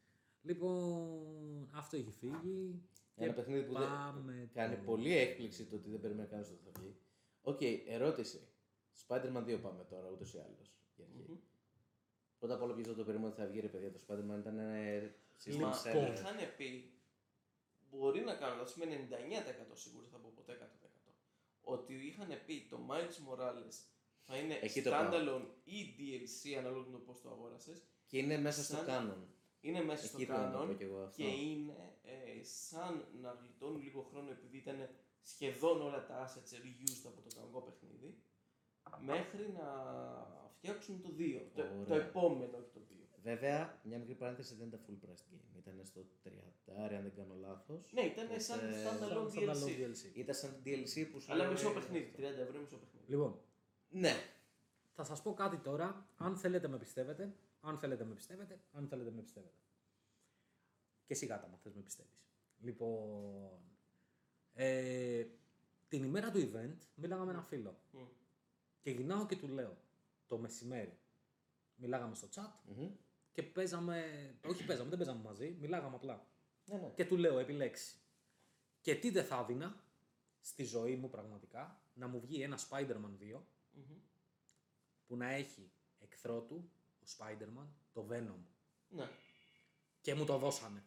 Λοιπόν, αυτό έχει φύγει. Ένα παιχνίδι που δεν πάμε κάνει τώρα. πολύ έκπληξη το ότι δεν περιμένει κανένας ότι θα βγει. Οκ, ερώτηση. Spider-Man 2 πάμε τώρα, ούτως ή άλλως. Μμμ. Πρώτα απ' όλα, ποιος δεν το περίμενε ότι θα βγει, ρε παιδιά. Το Spider-Man ήταν ε, system Μα seller. είχαν πει, μπορεί να κάνω λάθος, είμαι 99% σίγουρος, θα πω ποτέ 100%. Ότι είχαν πει το Miles Morales θα είναι Εκεί το πάω. standalone ή DLC ανάλογα με το πώς το αγόρασες. Και είναι μέσα στο Σαν- canon. Είναι μέσα στο Εκεί θέλω να το πω canon κι εγώ αυτό. και είναι ε, σαν να γλιτώνουν λίγο χρόνο επειδή ήταν σχεδόν όλα τα assets reused από το κανονικό παιχνίδι μέχρι να φτιάξουν το 2. Το, το Ωραία. επόμενο, όχι το 2. Βέβαια, μια μικρή παρένθεση δεν ήταν full price game. Ήταν στο 30, αν δεν κάνω λάθος. Ναι, ήταν σαν Οπότε, standalone Σαν standalone DLC. DLC. Ήταν σαν DLC που σου Αλλά λέει- μισό παιχνίδι, 30 ευρώ μισό παιχνίδι. Λοιπόν, Ναι. θα σας πω κάτι τώρα. Αν θέλετε με πιστεύετε, αν θέλετε με πιστεύετε, αν θέλετε με πιστεύετε. Και εσύ γάτα μα θες με πιστεύεις. Λοιπόν, ε, την ημέρα του event μίλαγα με ένα φίλο Μμ. Και γυρνάω και του λέω το μεσημέρι. Μιλάγαμε στο chat Μμμ. και παίζαμε, όχι παίζαμε, δεν παίζαμε μαζί, μιλάγαμε απλά. Ναι, ναι. Και του λέω επιλέξεις. Και τι δεν θα έδινα στη ζωή μου πραγματικά να μου βγει ένα Spider-Man 2 Μμμ. που να έχει εχθρό του, ο Spider-Man, το Venom. Ναι. Και μου το δώσανε.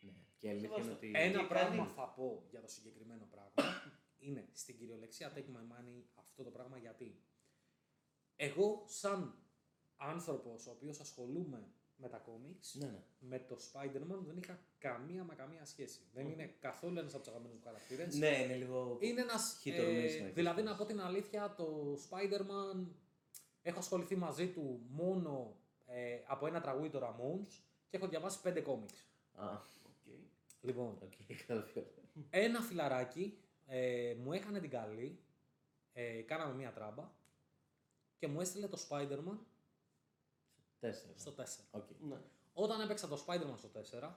ναι. Και η αλήθεια είναι Σεβαστό. ότι. Ένα τι πράγμα κάνει; θα πω για το συγκεκριμένο πράγμα είναι στην κυριολεξία take my money αυτό το πράγμα γιατί; Εγώ σαν άνθρωπος ο οποίος ασχολούμαι με τα comics Ναι, ναι. με το Spider-Man δεν είχα καμία μα καμία σχέση. Δεν είναι καθόλου ένας από τους αγαπημένους μου χαρακτήρες. Ναι, είναι λίγο. Είναι ένας, Hit or miss, ε, να δηλαδή έχεις να πω την αλήθεια, το Spider-Man έχω ασχοληθεί μαζί του μόνο ε, από ένα τραγούδι το Ramones και έχω διαβάσει πέντε κόμιξ. Α, Οκ. Λοιπόν, οκ, κατάλαβα. ένα φιλαράκι ε, μου έκανε την καλή, ε, κάναμε μία τράμπα και μου έστειλε το Spider-Man Τέσσερα. στο 4. Οκ. Ναι. Όταν έπαιξα το Spider-Man στο 4,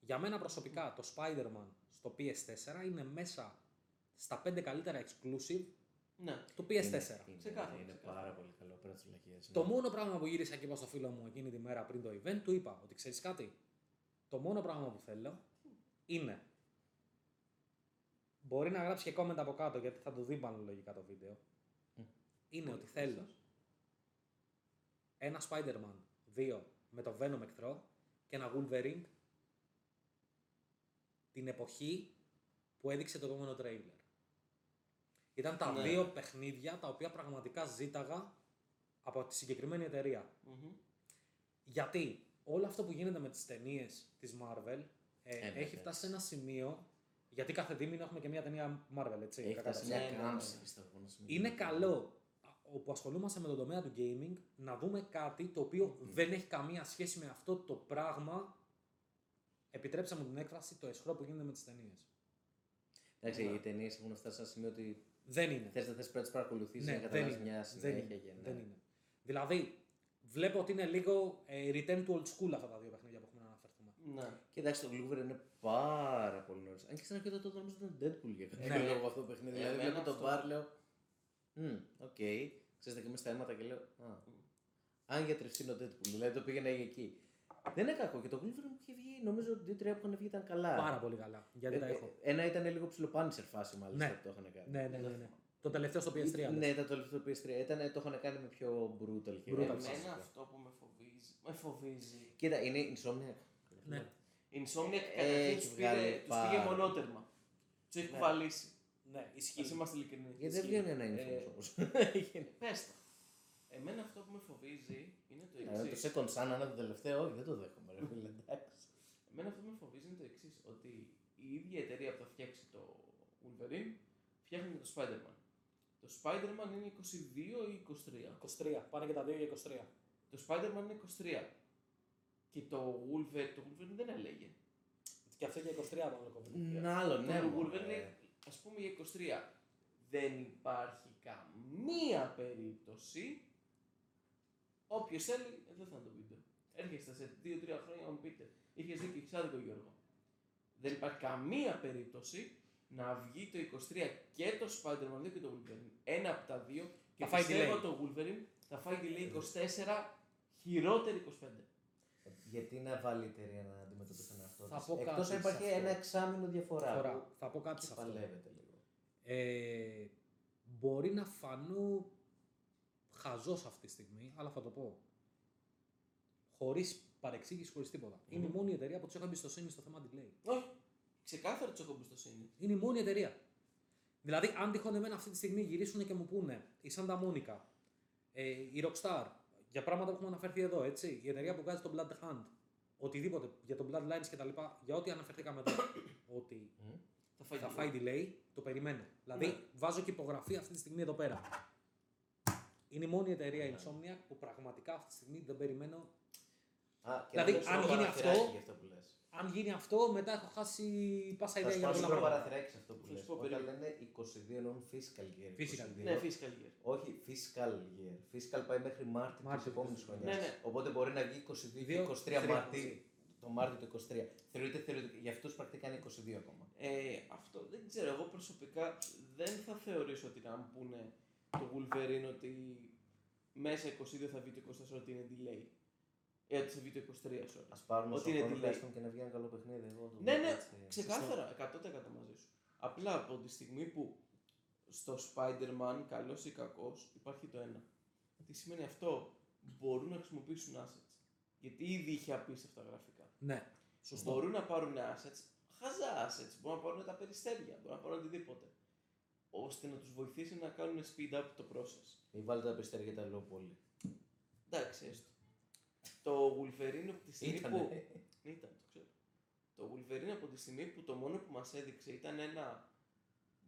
για μένα προσωπικά το Spider-Man στο PS4 είναι μέσα στα 5 καλύτερα exclusive Ναι. του PS4. Είναι, είναι, Ξεκάθαρα, είναι ξεκάθαρα. πάρα πολύ καλό πέρα τη βλακία. Το μόνο πράγμα που γύρισα και είπα στο φίλο μου εκείνη τη μέρα πριν το event, του είπα ότι ξέρεις κάτι. Το μόνο πράγμα που θέλω είναι. Μπορεί να γράψει και comment από κάτω γιατί θα το δει πάνω λογικά το βίντεο. Μμ. Είναι ότι θέλω ένα Spider-Man 2 με το Venom εχθρό και ένα Wolverine την εποχή που έδειξε το επόμενο τρέιλερ. Ήταν τα Ναι. δύο παιχνίδια τα οποία πραγματικά ζήταγα από τη συγκεκριμένη εταιρεία. Μμμ. Γιατί όλο αυτό που γίνεται με τις ταινίες της Marvel ε, Ε, ναι, έχει ναι. φτάσει σε ένα σημείο, γιατί κάθε δίμηνο έχουμε και μια ταινία Marvel, έτσι. Έχει κατά φτάσει τα μια Ναι, ναι, κάμψη, ναι. πιστεύω. να σημαίνει. είναι καλό α, όπου ασχολούμαστε με τον τομέα του gaming να δούμε κάτι το οποίο δεν έχει καμία σχέση με αυτό το πράγμα. Επιτρέψτε μου την έκφραση, το εσχρό που γίνεται με τις ταινίες. Εντάξει, Ναι. οι ταινίες έχουν φτάσει σε ένα σημείο ότι Δεν είναι. θες δεν θες πρέπει να τις παρακολουθήσει Ναι, να δεν καταλάβεις είναι. μια Δεν συνέχεια. είναι. και, ναι. Δεν είναι. Δηλαδή, βλέπω ότι είναι λίγο ε, return to old school αυτά τα δύο παιχνίδια που έχουμε να αναφερθούμε. Ναι. Κοιτάξτε, το Gluver είναι πάρα πολύ νωρίς. Αν και στην αρχή τότε το νόμιζα ότι ήταν Deadpool για κάποιο Ναι. λόγο αυτό το παιχνίδι. Δηλαδή Εμένα βλέπω τον αυτό- Μπαρ, λέω. Μμ, οκ. Ξέρετε και εμεί τα αίματα και λέω. Α, αν γιατρευτεί είναι ο Deadpool. Δηλαδή το πήγαινα εκεί. Δεν είναι κακό και το Gluver μου είχε βγει. Νομίζω ότι οι τρία που είχαν βγει ήταν καλά. Πάρα πολύ καλά. Γιατί Ε, τα ε, έχω. Ένα ήταν λίγο ψιλοπάνισερ φάση μάλιστα Ναι. που το είχαν κάνει. Ναι, ναι, ναι, ναι. Το τελευταίο στο PS3. Ναι, λες. ήταν το τελευταίο PS3. Ήταν, το είχαν κάνει με πιο brutal. και Brutal, πιο Εμένα φυσικό. αυτό που με φοβίζει. Με φοβίζει. Κοίτα, είναι Insomniac. Ναι. Η Insomniac Ε, καταρχήν έχει τους βγάλει πήρε- τους πάρα πήγε πολύ. μονότερμα. Τους έχει Ναι. κουβαλήσει. Ναι, Ας είμαστε ειλικρινεί. Γιατί δεν βγαίνει ένα Infamous Ε, όμως. Πες τα. Εμένα αυτό που με φοβίζει είναι το Ε, Το εξή. Second Sun, αν είναι το τελευταίο, όχι, δεν το δέχομαι. Ρε, φίλε, εντάξει. Εμένα αυτό που με φοβίζει είναι το εξής. Ότι η ίδια εταιρεία που θα φτιάξει το Wolverine φτιάχνει και το Spider-Man. Το Spider-Man είναι 22 ή 23. 23. Πάνε και τα δύο για 23. Το Spider-Man είναι 23. Και το Wolverine, το Wolverine δεν έλεγε. Και αυτό για 23 το όλο Να άλλο, ναι. το μωρέ. Wolverine είναι, ας πούμε για 23. Δεν υπάρχει καμία περίπτωση Όποιος θέλει, εδώ θα είναι το βίντεο. Έρχεστε σε 2-3 χρόνια να μου πείτε. Είχες δίκιο, έχεις άδικο Γιώργο. Δεν υπάρχει καμία περίπτωση να βγει το 23 και το Spider-Man 2 και το Wolverine. Ένα από τα δύο και Θα φάει πιστεύω delay. το Wolverine θα φάει delay 24, χειρότερη 25. Γιατί να βάλει η εταιρεία να αντιμετωπίσει τον εαυτό Θα της. πω Εκτός κάτι αν υπάρχει σε αυτό. ένα εξάμεινο διαφορά. Φορά. που Θα πω κάτι σε αυτό. Παλεύεται λίγο. Ε, μπορεί να φανώ χαζός αυτή τη στιγμή, αλλά θα το πω. Χωρίς παρεξήγηση, χωρίς τίποτα. Είναι η μόνη εταιρεία που τους έχω εμπιστοσύνη στο θέμα delay. Όχι. Ξεκάθαρα τους έχω εμπιστοσύνη. Είναι η μόνη εταιρεία. Δηλαδή, αν τυχόν εμένα αυτή τη στιγμή γυρίσουν και μου πούνε η Santa Monica, ε, η Rockstar, για πράγματα που έχουμε αναφερθεί εδώ, έτσι, η εταιρεία που βγάζει το Blood Hunt, οτιδήποτε για το Bloodlines κτλ. Για ό,τι αναφερθήκαμε εδώ, ότι Θα φάει, θα delay. φάει delay, το περιμένω. Δηλαδή, Ναι. βάζω και υπογραφή αυτή τη στιγμή εδώ πέρα. Είναι η μόνη εταιρεία Insomniac που πραγματικά αυτή τη στιγμή δεν περιμένω. Α, και Δηλαδή, να δώσω αν ένα γίνει παραθυράκι αυτό- για αυτό που λες. Αν γίνει αυτό, μετά έχω χάσει πάσα Θα ιδέα σου για πάρω πολλά ένα πράγματα. παραθυράκι σε αυτό που Θα λες. σου πω, Όταν περίμενε. λένε 22 εννοούν fiscal year. Fiscal 22. Ναι, fiscal year. Όχι fiscal year. Fiscal πάει μέχρι Μάρτιο της Μάρτιο επόμενης της χρονιάς. Ναι, ναι. Οπότε μπορεί να βγει 22 και 23 Μάρτη. Το Μάρτιο του 23. Θεωρείται θεωρητικά. Για αυτούς πρακτικά είναι 22 ακόμα. Ε, αυτό δεν ξέρω. Εγώ προσωπικά δεν θα θεωρήσω ότι να μου πούνε το Wolverine ότι μέσα 22 θα βγει το 24 ότι είναι delay. Ε, ότι θα βγει το 23, sorry. Α πάρουν Ότι όσο είναι χρόνο delay. χρειαστούν και να βγει ένα καλό παιχνίδι. Εγώ το Ναι, βλέπω ναι, έτσι. ξεκάθαρα, 100% μαζί σου. Απλά από τη στιγμή που στο Spider-Man, καλός ή κακός, υπάρχει το ένα. Τι σημαίνει αυτό, μπορούν να χρησιμοποιήσουν assets. Γιατί ήδη είχε απίστευτα γραφικά. Ναι, σωστό. Μπορούν να πάρουν assets, χαζά assets, μπορούν να πάρουν τα περιστέρια, μπορούν να πάρουν οτιδήποτε. ώστε να τους βοηθήσει να κάνουν speed up το process. Μην βάλετε τα περιστέρια για τα λέω πολύ. Εντάξει, έστω. Το Wolverine από τη στιγμή Ήτανε. που. Ήταν, το ξέρω. Το Wolverine από τη στιγμή που το μόνο που μας έδειξε ήταν ένα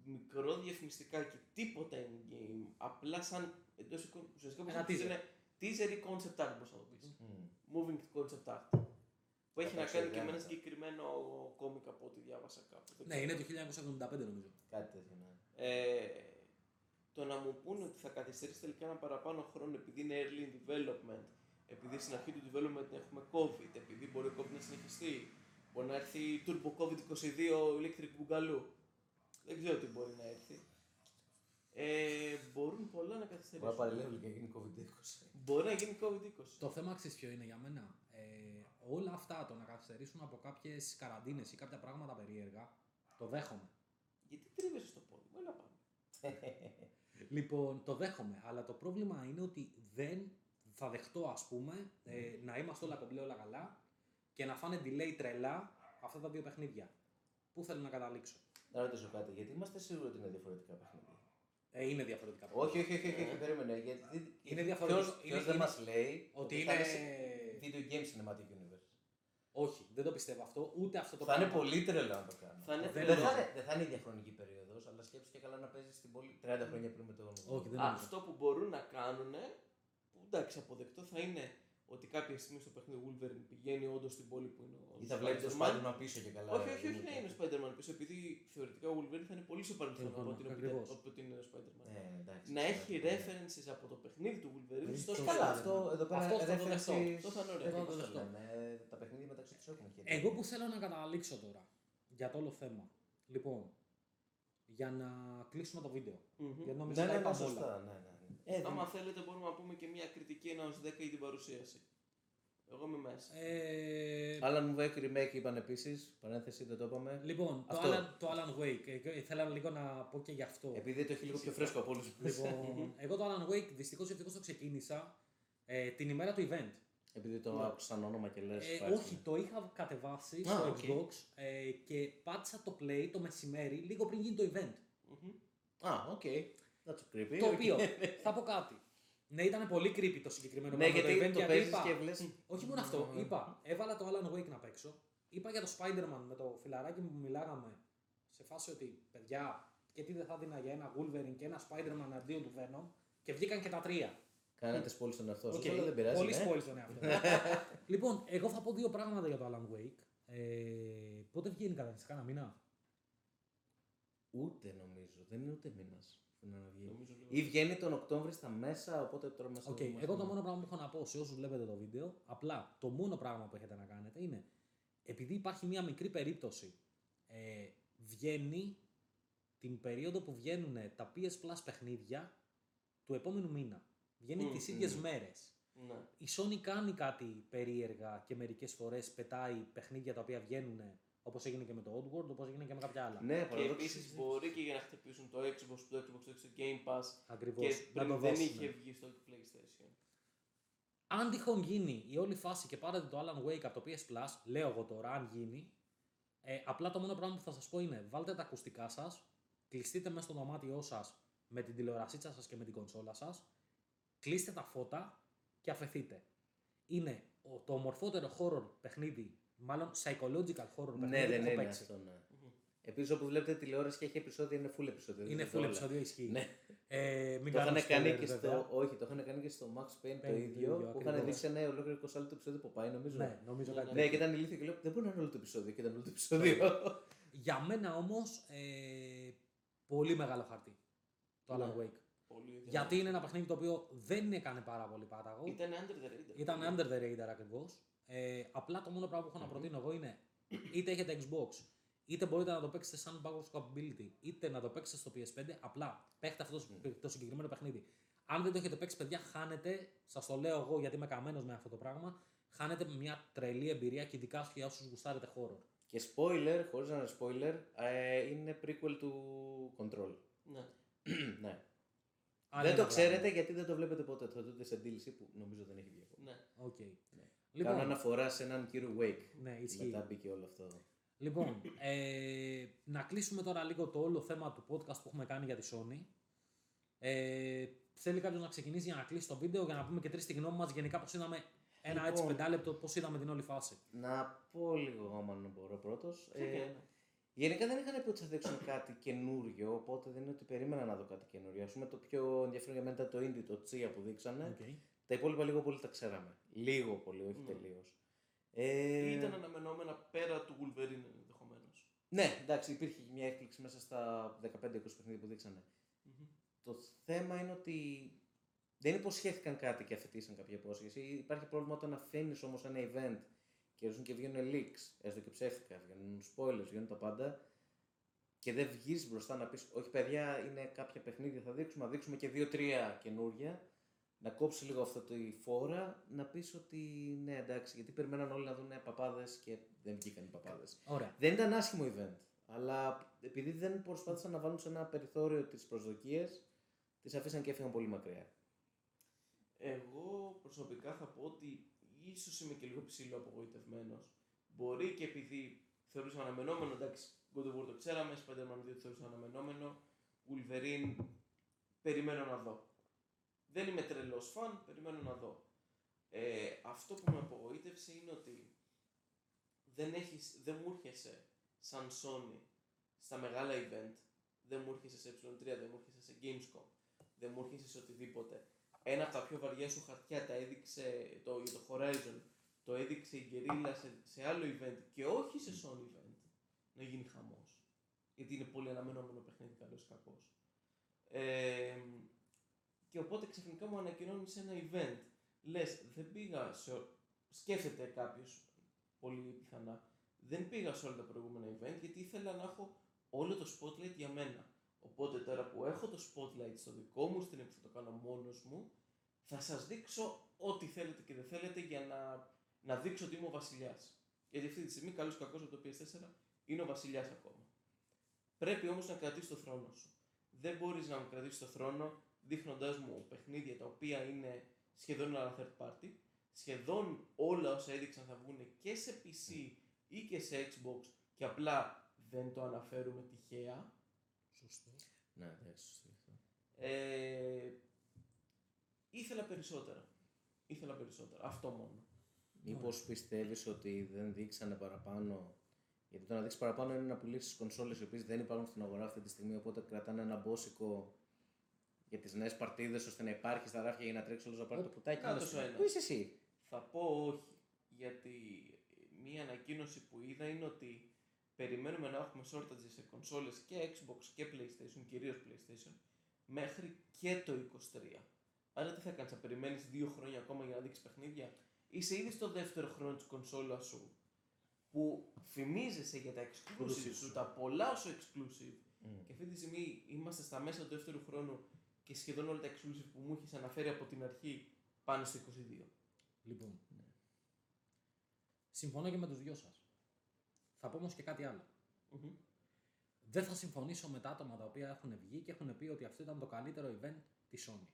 μικρό διαφημιστικά και τίποτα in-game, απλά σαν εντός εικόνα, ουσιαστικά πώς Ένα να το πεις, teaser. είναι teaser ή concept art, πώς να το πεις. Μμ. Moving concept art. Που έχει να Εντάξει, κάνει και με ένα γράμματα. συγκεκριμένο κόμικ από ό,τι διάβασα κάπου. Δεν Ναι, ξέρω. είναι το 1975 νομίζω. Κάτι τέτοιο, ναι. Ε, το να μου πούνε ότι θα καθυστερήσει τελικά ένα παραπάνω χρόνο επειδή είναι early in development, επειδή στην αρχή του development έχουμε COVID, επειδή μπορεί ο COVID να συνεχιστεί, μπορεί να έρθει Turbo COVID 22 Electric Boogaloo. Δεν ξέρω τι μπορεί να έρθει. Ε, μπορούν πολλά να Μπορεί να καθυστερήσουν. παρελεύει και να γίνει COVID-20. Μπορεί να γίνει COVID-20. Το θέμα ξέρεις ποιο είναι για μένα. Ε, όλα αυτά το να καθυστερήσουν από κάποιες καραντίνες ή κάποια πράγματα περίεργα, το δέχομαι. Γιατί τρίβεσαι στο πόδι μου, έλα πάμε. Λοιπόν, το δέχομαι. Αλλά το πρόβλημα είναι ότι δεν θα δεχτώ, ας πούμε, ε, να είμαστε όλα κομπλέ, όλα καλά και να φάνε delay τρελά αυτά τα δύο παιχνίδια. Πού θέλω να καταλήξω; Να ρωτήσω κάτι, γιατί είμαστε σίγουροι ότι είναι διαφορετικά παιχνίδια; Ε, είναι διαφορετικά. Όχι, όχι, όχι, όχι, όχι, περίμενε. Γιατί Είναι διαφορετικό. Ποιος, Είναι- δεν είναι- μας λέει ότι θα είναι- σε video game cinematic universe; Όχι, δεν το πιστεύω αυτό. Ούτε αυτό το θα είναι πράγμα. πολύ τρελό να το κάνω. Θα είναι δεν, τρελό. θα είναι, δεν θα είναι η διαχρονική περίοδος, αλλά σκέψου και καλά να παίζεις στην πόλη 30 χρόνια πριν με το Όχι, δεν Α, νομίζω. αυτό που μπορούν να κάνουν, που εντάξει αποδεκτό θα είναι ότι κάποια στιγμή στο παιχνίδι Wolverine πηγαίνει όντως στην πόλη που είναι ο Ή θα βλέπει το Spider-Man. Spider-Man πίσω και καλά. Όχι, όχι, δεν όχι να είναι ο Spider-Man πίσω, επειδή θεωρητικά ο Wolverine θα είναι πολύ στο παρελθόν Παρελθόν, από ότι είναι ο ακριβώς. Peter- από ότι είναι ο Spider-Man. Ναι, εντάξει. Να έχει ναι. references από το παιχνίδι του Wolverine Ε, στο το Καλά, Spider-Man. αυτό εδώ πέρα Αυτό θα το references- δεχτώ. Αυτό θα είναι ωραίο. ε, Αυτό θα πώς το το δεχτώ. λένε, ε, Τα παιχνίδια μεταξύ τους έχουν χέρια. Εγώ που θέλω να καταλήξω τώρα για το όλο θέμα. Λοιπόν, για να κλείσουμε το βίντεο. Μμμ. Γιατί νομίζω Ναι, τα ναι, ναι, είπαμε όλα. Σωστά. Ναι, ναι, ναι. Ε, Άμα θέλετε μπορούμε να πούμε και μια κριτική 1 ως 10 για την παρουσίαση. Εγώ είμαι μέσα. Ε, Alan Wake Remake είπαν επίσης, παρένθεση δεν το είπαμε. λοιπόν, το Αυτό. Alan, το Alan Wake. Ε, ε, Ήθελα λίγο να πω και γι' αυτό. Επειδή το έχει λίγο πιο φρέσκο από όλους. λοιπόν, εγώ το Alan Wake δυστυχώς ή ευτυχώς το ξεκίνησα ε, την ημέρα του event. Επειδή το Ναι. άκουσα σαν όνομα και λες. Ε, όχι, το είχα κατεβάσει Α, στο οκ. Xbox ε, και πάτησα το play το μεσημέρι λίγο πριν γίνει το event. Μμμ. Α, οκ. That's creepy. Το οκ. οποίο, θα πω κάτι. Ναι, ήταν πολύ creepy το συγκεκριμένο Ναι, πράγμα το γιατί event, το γιατί παίζεις είπα, και βλέπεις. Όχι μόνο αυτό, Ναι. είπα, έβαλα το Alan Wake να παίξω. Είπα για το Spider-Man με το φιλαράκι μου που μιλάγαμε σε φάση ότι παιδιά, και τι δεν θα δίνα για ένα Wolverine και ένα Spider-Man εναντίον του Venom και βγήκαν και τα τρία. Κάνετε spoil στον εαυτό σου. Οκ, αλλά δεν πειράζει. Πολύ ναι. spoil στον εαυτό. λοιπόν, εγώ θα πω δύο πράγματα για το Alan Wake. Ε, πότε βγαίνει κατά κάνα μήνα; Ούτε νομίζω. Δεν είναι ούτε μήνας. Να βγει. Νομίζω λίγο. Ή βγαίνει τον Οκτώβρη στα μέσα, οπότε τώρα μέσα. Οκ, εγώ το μόνο πράγμα που έχω να πω σε όσους βλέπετε το βίντεο, απλά το μόνο πράγμα που έχετε να κάνετε είναι επειδή υπάρχει μια μικρή περίπτωση, ε, βγαίνει την περίοδο που βγαίνουν τα PS Plus παιχνίδια του επόμενου μήνα. Βγαίνει Μμμ, τις ίδιες μμμ. μέρες. Ναι. Η Sony κάνει κάτι περίεργα και μερικές φορές πετάει παιχνίδια τα οποία βγαίνουν όπως έγινε και με το Oddworld, όπως έγινε και με κάποια άλλα. Ναι, Και παραδόξως επίσης μπορεί και για να χτυπήσουν το Xbox, το Xbox το έχει στο Game Pass Ακριβώς. και να πριν το δεν δώσουν. είχε βγει στο PlayStation. Αν τυχόν γίνει η όλη φάση και πάρετε το Alan Wake από το PS Plus, λέω εγώ τώρα, αν γίνει, ε, απλά το μόνο πράγμα που θα σας πω είναι βάλτε τα ακουστικά σας, κλειστείτε μέσα στο δωμάτιό σας με την τηλεορασίτσα σας και με την κονσόλα σας, κλείστε τα φώτα και αφαιθείτε. Είναι ο- το ομορφότερο horror παιχνίδι, μάλλον psychological horror παιχνίδι Ναι, που δεν έχω είναι παίξει. αυτό. Ναι. Επίσης, όπου βλέπετε τηλεόραση και έχει επεισόδια, είναι full επεισόδιο. Είναι δεν full όλα. επεισόδιο, ισχύει. Ναι. Ε, μην Το είχαν κάνουμε κάνει spoiler, και βέβαια. στο. Όχι, το είχαν κάνει και στο Max Payne το Payne, το ίδιο. ίδιο, Που είχαν ακριβώς. δείξει ένα ολόκληρο 20 λεπτό επεισόδιο που πάει, νομίζω. Ναι, νομίζω Ναι, κάτι Ναι, τέτοιο. και ήταν ηλίθιο και λέω: Δεν μπορεί να είναι όλο το επεισόδιο. Και ήταν όλο το επεισόδιο. Για μένα όμως, ε, πολύ μεγάλο χαρτί το Alan Ναι. Wake. Πολύ ιδιαίτερο. Γιατί είναι ένα παιχνίδι το οποίο δεν έκανε πάρα πολύ πάταγο. Ήταν under the radar. Ήταν under the radar ακριβώς. Ε, απλά το μόνο πράγμα που έχω να προτείνω εγώ είναι είτε έχετε Xbox, είτε μπορείτε να το παίξετε σαν backwards compatibility, είτε να το παίξετε στο PS5. Απλά παίχτε αυτό το- το συγκεκριμένο παιχνίδι. Αν δεν το έχετε παίξει, παιδιά, χάνετε. Σας το λέω εγώ γιατί είμαι καμένος με αυτό το πράγμα. Χάνετε μια τρελή εμπειρία και ειδικά για όσους γουστάρετε χώρο. και spoiler, χωρίς να είναι spoiler, ε, είναι prequel του Control. Ναι. ναι. Άλλο δεν ένα το πράγμα. ξέρετε γιατί δεν το βλέπετε ποτέ. Θα το δείτε σε DLC που νομίζω δεν έχει βγει ακόμα. ναι. Οκ. Κάνω Λοιπόν, αναφορά σε έναν κύριο Wake. ναι, ισχύει. Μετά μπήκε όλο αυτό. Λοιπόν, ε, να κλείσουμε τώρα λίγο το όλο θέμα του podcast που έχουμε κάνει για τη Sony. Ε, θέλει κάποιος να ξεκινήσει για να κλείσει το βίντεο για να πούμε και τρεις τη γνώμη μας γενικά πώς είδαμε ένα έτσι Λοιπόν. πεντάλεπτο, πώς είδαμε την όλη φάση. Να πω λίγο εγώ, αν μπορώ πρώτος. Ξεκινάμε. Ε, γενικά δεν είχαν πει ότι θα δείξουν κάτι καινούριο, οπότε δεν είναι ότι περίμενα να δω κάτι καινούριο. Α πούμε το πιο ενδιαφέρον για μένα ήταν το Indie, το Tchia που δείξανε. Okay. Τα υπόλοιπα λίγο πολύ τα ξέραμε. Λίγο πολύ, όχι Ναι. τελείως. Ε, Ήταν αναμενόμενα πέρα του Wolverine ενδεχομένως. Ναι, εντάξει, υπήρχε και μια έκπληξη μέσα στα 15-20 παιχνίδια που δείξανε. Το θέμα είναι ότι δεν υποσχέθηκαν κάτι και αφαιτήσαν κάποια υπόσχεση. Υπάρχει πρόβλημα όταν αφήνεις όμως ένα event και έρχονται και βγαίνουν leaks, έστω και ψεύτικα, βγαίνουν spoilers, βγαίνουν τα πάντα. Και δεν βγεις μπροστά να πεις: Όχι, παιδιά, είναι κάποια παιχνίδια θα δείξουμε, να δείξουμε και δύο-τρία καινούρια. Να κόψεις λίγο αυτό τη φόρα, να πεις ότι ναι, εντάξει, γιατί περιμέναν όλοι να δουν παπάδες και δεν βγήκαν οι παπάδες. Ωραία. Δεν ήταν άσχημο event. Αλλά επειδή δεν προσπάθησαν να βάλουν σε ένα περιθώριο τις προσδοκίες, τις αφήσαν και έφυγαν πολύ μακριά. Εγώ προσωπικά θα πω ότι ίσως είμαι και λίγο ψηλό απογοητευμένο. Μπορεί και επειδή θεωρούσα αναμενόμενο, εντάξει, God of War το ξέραμε, Spider-Man 2 το θεωρούσα αναμενόμενο, Wolverine περιμένω να δω. Δεν είμαι τρελός φαν, περιμένω να δω. Ε, αυτό που με απογοήτευσε είναι ότι δεν, έχεις, δεν μου έρχεσαι σαν Sony στα μεγάλα event, δεν μου έρχεσαι σε E3, δεν μου έρχεσαι σε Gamescom, δεν μου έρχεσαι σε οτιδήποτε. Ένα από τα πιο βαριά σου χαρτιά τα έδειξε το, για το Horizon, το έδειξε η Guerrilla σε, σε άλλο event και όχι σε Sony event, να γίνει χαμός. Γιατί είναι πολύ αναμενόμενο παιχνίδι, καλός ή κακός. Ε, και οπότε ξαφνικά μου ανακοινώνεις σε ένα event. Λες, δεν πήγα σε... ο- Σκέφτεται κάποιος, πολύ πιθανά, δεν πήγα σε όλα τα προηγούμενα event γιατί ήθελα να έχω όλο το spotlight για μένα. Οπότε τώρα που έχω το spotlight στο δικό μου stream που θα το κάνω μόνος μου, θα σας δείξω ό,τι θέλετε και δεν θέλετε για να, να δείξω ότι είμαι ο βασιλιάς. Γιατί αυτή τη στιγμή, καλός ή κακός από το PS4, είναι ο βασιλιάς ακόμα. Πρέπει όμως να κρατήσεις το θρόνο σου. Δεν μπορείς να μου κρατήσεις το θρόνο δείχνοντάς μου παιχνίδια τα οποία είναι σχεδόν όλα third party, σχεδόν όλα όσα έδειξαν θα βγουν και σε PC ή και σε Xbox και απλά δεν το αναφέρουμε τυχαία. Σωστό. Ναι, εντάξει, σωστό αυτό. Ε, ήθελα περισσότερα. Ήθελα περισσότερα. Αυτό μόνο. Μήπως πιστεύεις ότι δεν δείξανε παραπάνω. Γιατί το να δείξεις παραπάνω είναι να πουλήσει κονσόλες οι οποίες δεν υπάρχουν στην αγορά αυτή τη στιγμή. Οπότε κρατάνε ένα μπόσικο για τις νέες παρτίδες ώστε να υπάρχει στα ράφια για να τρέξει όλο το πάρει το κουτάκι. Κάτω Να στο σου- ένα. Πού είσαι εσύ; Θα πω όχι. Γιατί μία ανακοίνωση που είδα είναι ότι περιμένουμε να έχουμε shortages σε κονσόλες και Xbox και PlayStation, κυρίως PlayStation, μέχρι και το 23. Άρα τι θα κάνεις, θα περιμένεις δύο χρόνια ακόμα για να δείξεις παιχνίδια; Είσαι ήδη στο δεύτερο χρόνο της κονσόλας σου που φημίζεσαι για τα exclusive σου, τα πολλά σου exclusive Μμ. και αυτή τη στιγμή είμαστε στα μέσα του δεύτερου χρόνου και σχεδόν όλα τα exclusive που μου έχεις αναφέρει από την αρχή πάνε στο 22. Λοιπόν. Συμφωνώ και με τους δυο σας. Θα πω όμως και κάτι άλλο. Μμμ. Δεν θα συμφωνήσω με τα άτομα τα οποία έχουν βγει και έχουν πει ότι αυτό ήταν το καλύτερο event της Sony.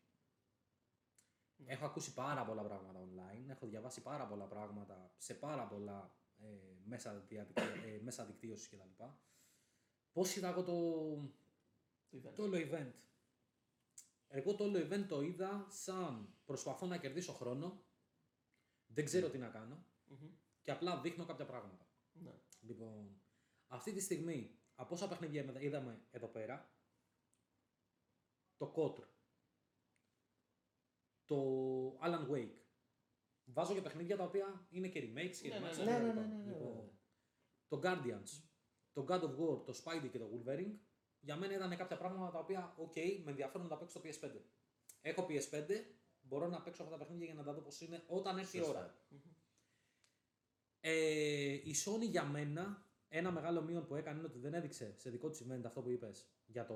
Έχω ακούσει πάρα πολλά πράγματα online, έχω διαβάσει πάρα πολλά πράγματα σε πάρα πολλά ε, μέσα, διαδικτύω, ε, μέσα δικτύωσης κτλ. Πώς είδα εγώ το, Το event. το όλο event; Εγώ το όλο event το είδα σαν προσπαθώ να κερδίσω χρόνο, δεν ξέρω τι να κάνω Μμμ. και απλά δείχνω κάποια πράγματα. Ναι. Λοιπόν, αυτή τη στιγμή, από όσα παιχνίδια είδα- είδαμε εδώ πέρα, το Kotr, το Alan Wake, βάζω και παιχνίδια τα οποία είναι και remakes και Ναι, ναι, remakes ναι, και ναι, τα ναι, λοιπά. ναι, ναι, ναι, Λοιπόν, ναι. το Guardians, το God of War, το Spidey και το Wolverine, για μένα ήταν κάποια πράγματα τα οποία, ok, με ενδιαφέρον να τα παίξω στο PS5. Έχω PS5, μπορώ να παίξω αυτά τα παιχνίδια για να τα δω πώς είναι όταν έρθει η Σωστά. ώρα. Ε, η Sony για μένα, ένα μεγάλο μείον που έκανε είναι ότι δεν έδειξε σε δικό της event αυτό που είπες για το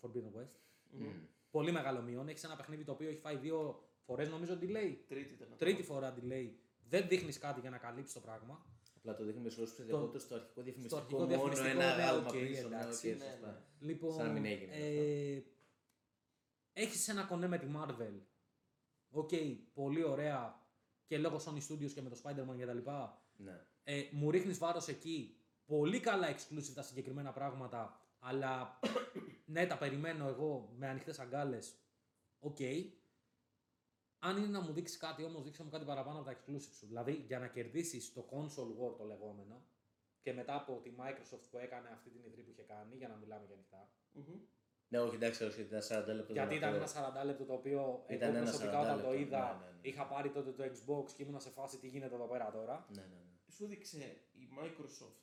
Forbidden West. Μμμ. Πολύ μεγάλο μείον. Έχεις ένα παιχνίδι το οποίο έχει φάει δύο φορές νομίζω delay. Τρίτη ήταν. Τρίτη φορά delay. Δεν δείχνεις κάτι για να καλύψεις το πράγμα. Απλά το δείχνει με slow ψηφιακό στο αρχικό διαφημιστικό. αρχικό μόνο διαφημιστικό, ένα ναι, άλμα οκ, πίσω. ναι, εντάξει, οκ, ναι, σωστά. ναι. Λοιπόν, Σαν να μην έγινε ε, έχεις ένα κονέ με τη Marvel. Οκ, πολύ ωραία και λόγω Sony Studios και με το Spider-Man κτλ. Ναι. Ε, μου ρίχνεις βάρος εκεί. Πολύ καλά exclusive τα συγκεκριμένα πράγματα. Αλλά ναι, τα περιμένω εγώ με ανοιχτές αγκάλες. Οκ. Αν είναι να μου δείξει κάτι όμως, δείξε μου κάτι παραπάνω από τα exclusive σου. Δηλαδή για να κερδίσεις το console war το λεγόμενο και μετά από τη Microsoft που έκανε αυτή την E3 που είχε κάνει, για να μιλάμε και ανοιχτά. Μμμ. Ναι, όχι, εντάξει, όχι, ήταν 40 λεπτό. Γιατί ήταν αυτό. ένα 40 λεπτό το οποίο Ήταν εγώ ένα προσωπικά 40 όταν το λεπτό, είδα, ναι, ναι, ναι. είχα πάρει τότε το Xbox και ήμουνα σε φάση τι γίνεται εδώ πέρα τώρα. Ναι, ναι, ναι. Σου δείξε η Microsoft